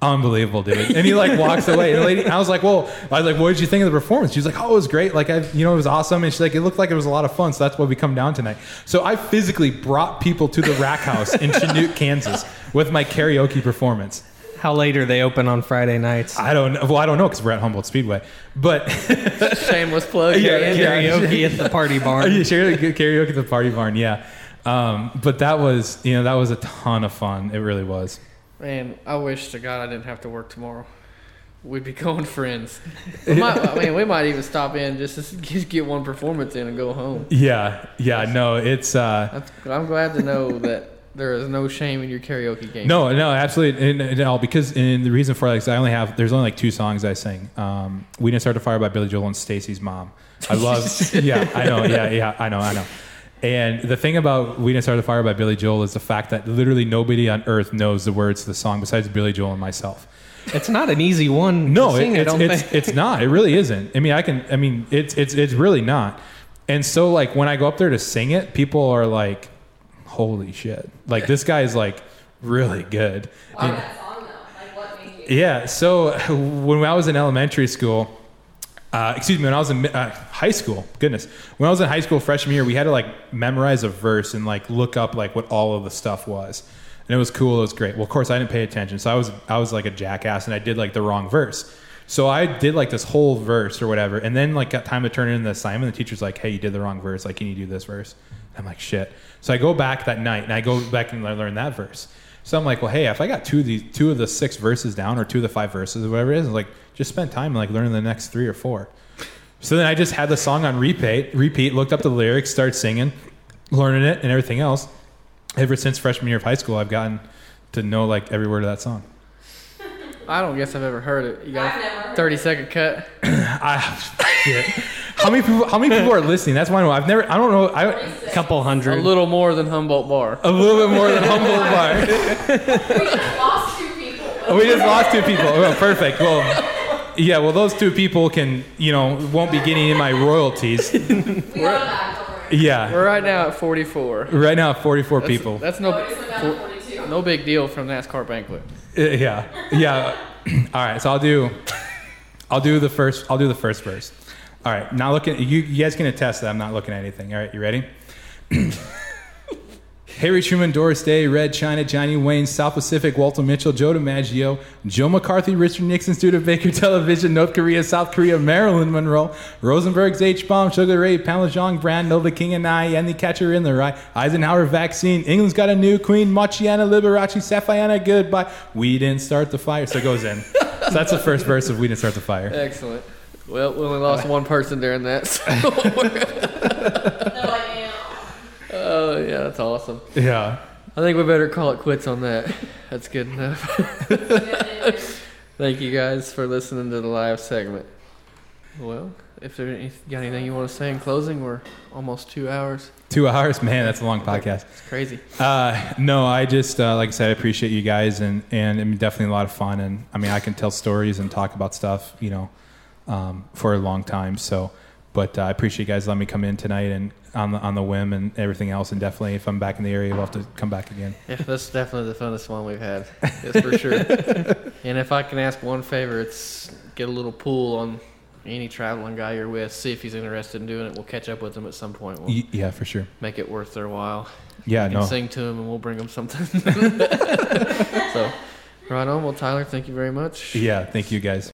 unbelievable, dude. And he like walks away. And the lady, I was like, well, I was like, what did you think of the performance? She's like, oh, it was great. Like, I, you know, it was awesome. And she's like, it looked like it was a lot of fun. So that's why we come down tonight. So I physically brought people to the Rack House in Chanute, Kansas, with my karaoke performance. How late are they open on Friday nights? I don't know. Well, I don't know because we're at Humboldt Speedway, but Shameless plug. Yeah, yeah. Karaoke at the party barn. yeah, karaoke at the party barn. Yeah. Um, but that was, you know, that was a ton of fun. It really was. Man, I wish to God I didn't have to work tomorrow. We'd be going friends. We might, I mean, we might even stop in just to just get one performance in and go home. Yeah. Yeah. No, it's, uh, I'm glad to know that there is no shame in your karaoke game. No, no, absolutely, and, and all because and the reason for that is I only have there's only like two songs I sing. Um, we didn't start the fire by Billy Joel and Stacy's mom. I love, yeah, I know, yeah, yeah, I know, I know. And the thing about We Didn't Start the Fire by Billy Joel is the fact that literally nobody on earth knows the words to the song besides Billy Joel and myself. It's not an easy one. No, to sing, it, I it's don't it's, think. it's not. It really isn't. I mean, I can. I mean, it's it's it's really not. And so, like, when I go up there to sing it, people are like, "Holy shit!" Like, this guy is like really good. And- that song though? Like what made you? yeah. So when I was in elementary school, uh, excuse me, when I was in uh, high school, goodness, when I was in high school freshman year, we had to like memorize a verse and like look up like what all of the stuff was, and it was cool. It was great. Well, of course, I didn't pay attention, so I was I was like a jackass, and I did like the wrong verse. So I did like this whole verse or whatever, and then like got time to turn in the assignment. The teacher's like, "Hey, you did the wrong verse. Like, can you do this verse?" I'm like, "Shit." So I go back that night and I go back and I learn that verse. So I'm like, well, hey, if I got two of the two of the six verses down or two of the five verses or whatever it is, I'm like, just spend time like learning the next three or four. So then I just had the song on repeat, repeat, looked up the lyrics, started singing, learning it, and everything else. Ever since freshman year of high school, I've gotten to know like every word of that song. I don't guess I've ever heard it. You got I've never a heard 30 second cut. I, shit. How many people? How many people are listening? That's why I know. I've never. I don't know. I a couple hundred. A hundred. little more than Humboldt Bar. a little bit more than humble bar. We just lost two people. we just lost two people. Oh, perfect. Well, yeah. Well, those two people can, you know, won't be getting in my royalties. We got back. Don't. Yeah. We're right now at 44. Right now, 44 That's- people. That's no, Always went down to 42. No big deal from NASCAR banquet. Uh, yeah. Yeah. All right. So I'll do. I'll do the first. I'll do the first verse. All right. Not looking. You, you guys can attest that I'm not looking at anything. All right. You ready? Harry Truman, Doris Day, Red China, Johnny Wayne, South Pacific, Walter Winchell, Joe DiMaggio, Joe McCarthy, Richard Nixon, Studebaker Television, North Korea, South Korea, Marilyn Monroe, Rosenberg's H bomb, Sugar Ray, Pamela Jong, Brand, Nova King and I, and the Catcher in the Rye, Eisenhower vaccine, England's got a new queen, Marciano, Liberace, Santayana, goodbye. We didn't start the fire. So it goes in. so that's the first verse of We Didn't Start the Fire. Excellent. Well, we only lost one person during that. So. They're yeah. yeah, that's awesome. Yeah. I think we better call it quits on that. That's good enough. Thank you guys for listening to the live segment. Well, if there any, got anything you want to say in closing, we're almost two hours. Two hours? Man, that's a long podcast. It's crazy. Uh, no, I just uh, like I said, I appreciate you guys, and and I mean, definitely a lot of fun. And I mean, I can tell stories and talk about stuff, you know, um, for a long time. So, but uh, I appreciate you guys letting me come in tonight and on the on the whim and everything else. And definitely, if I'm back in the area, we'll have to come back again. Yeah, that's definitely the funnest one we've had. That's for sure. and if I can ask one favor, it's get a little pool on any traveling guy you're with. See if he's interested in doing it. We'll catch up with him at some point. We'll yeah, for sure. make it worth their while. Yeah, You can no. sing to him and we'll bring him something. so, right on. Well, Tyler, thank you very much. Yeah, thank you guys.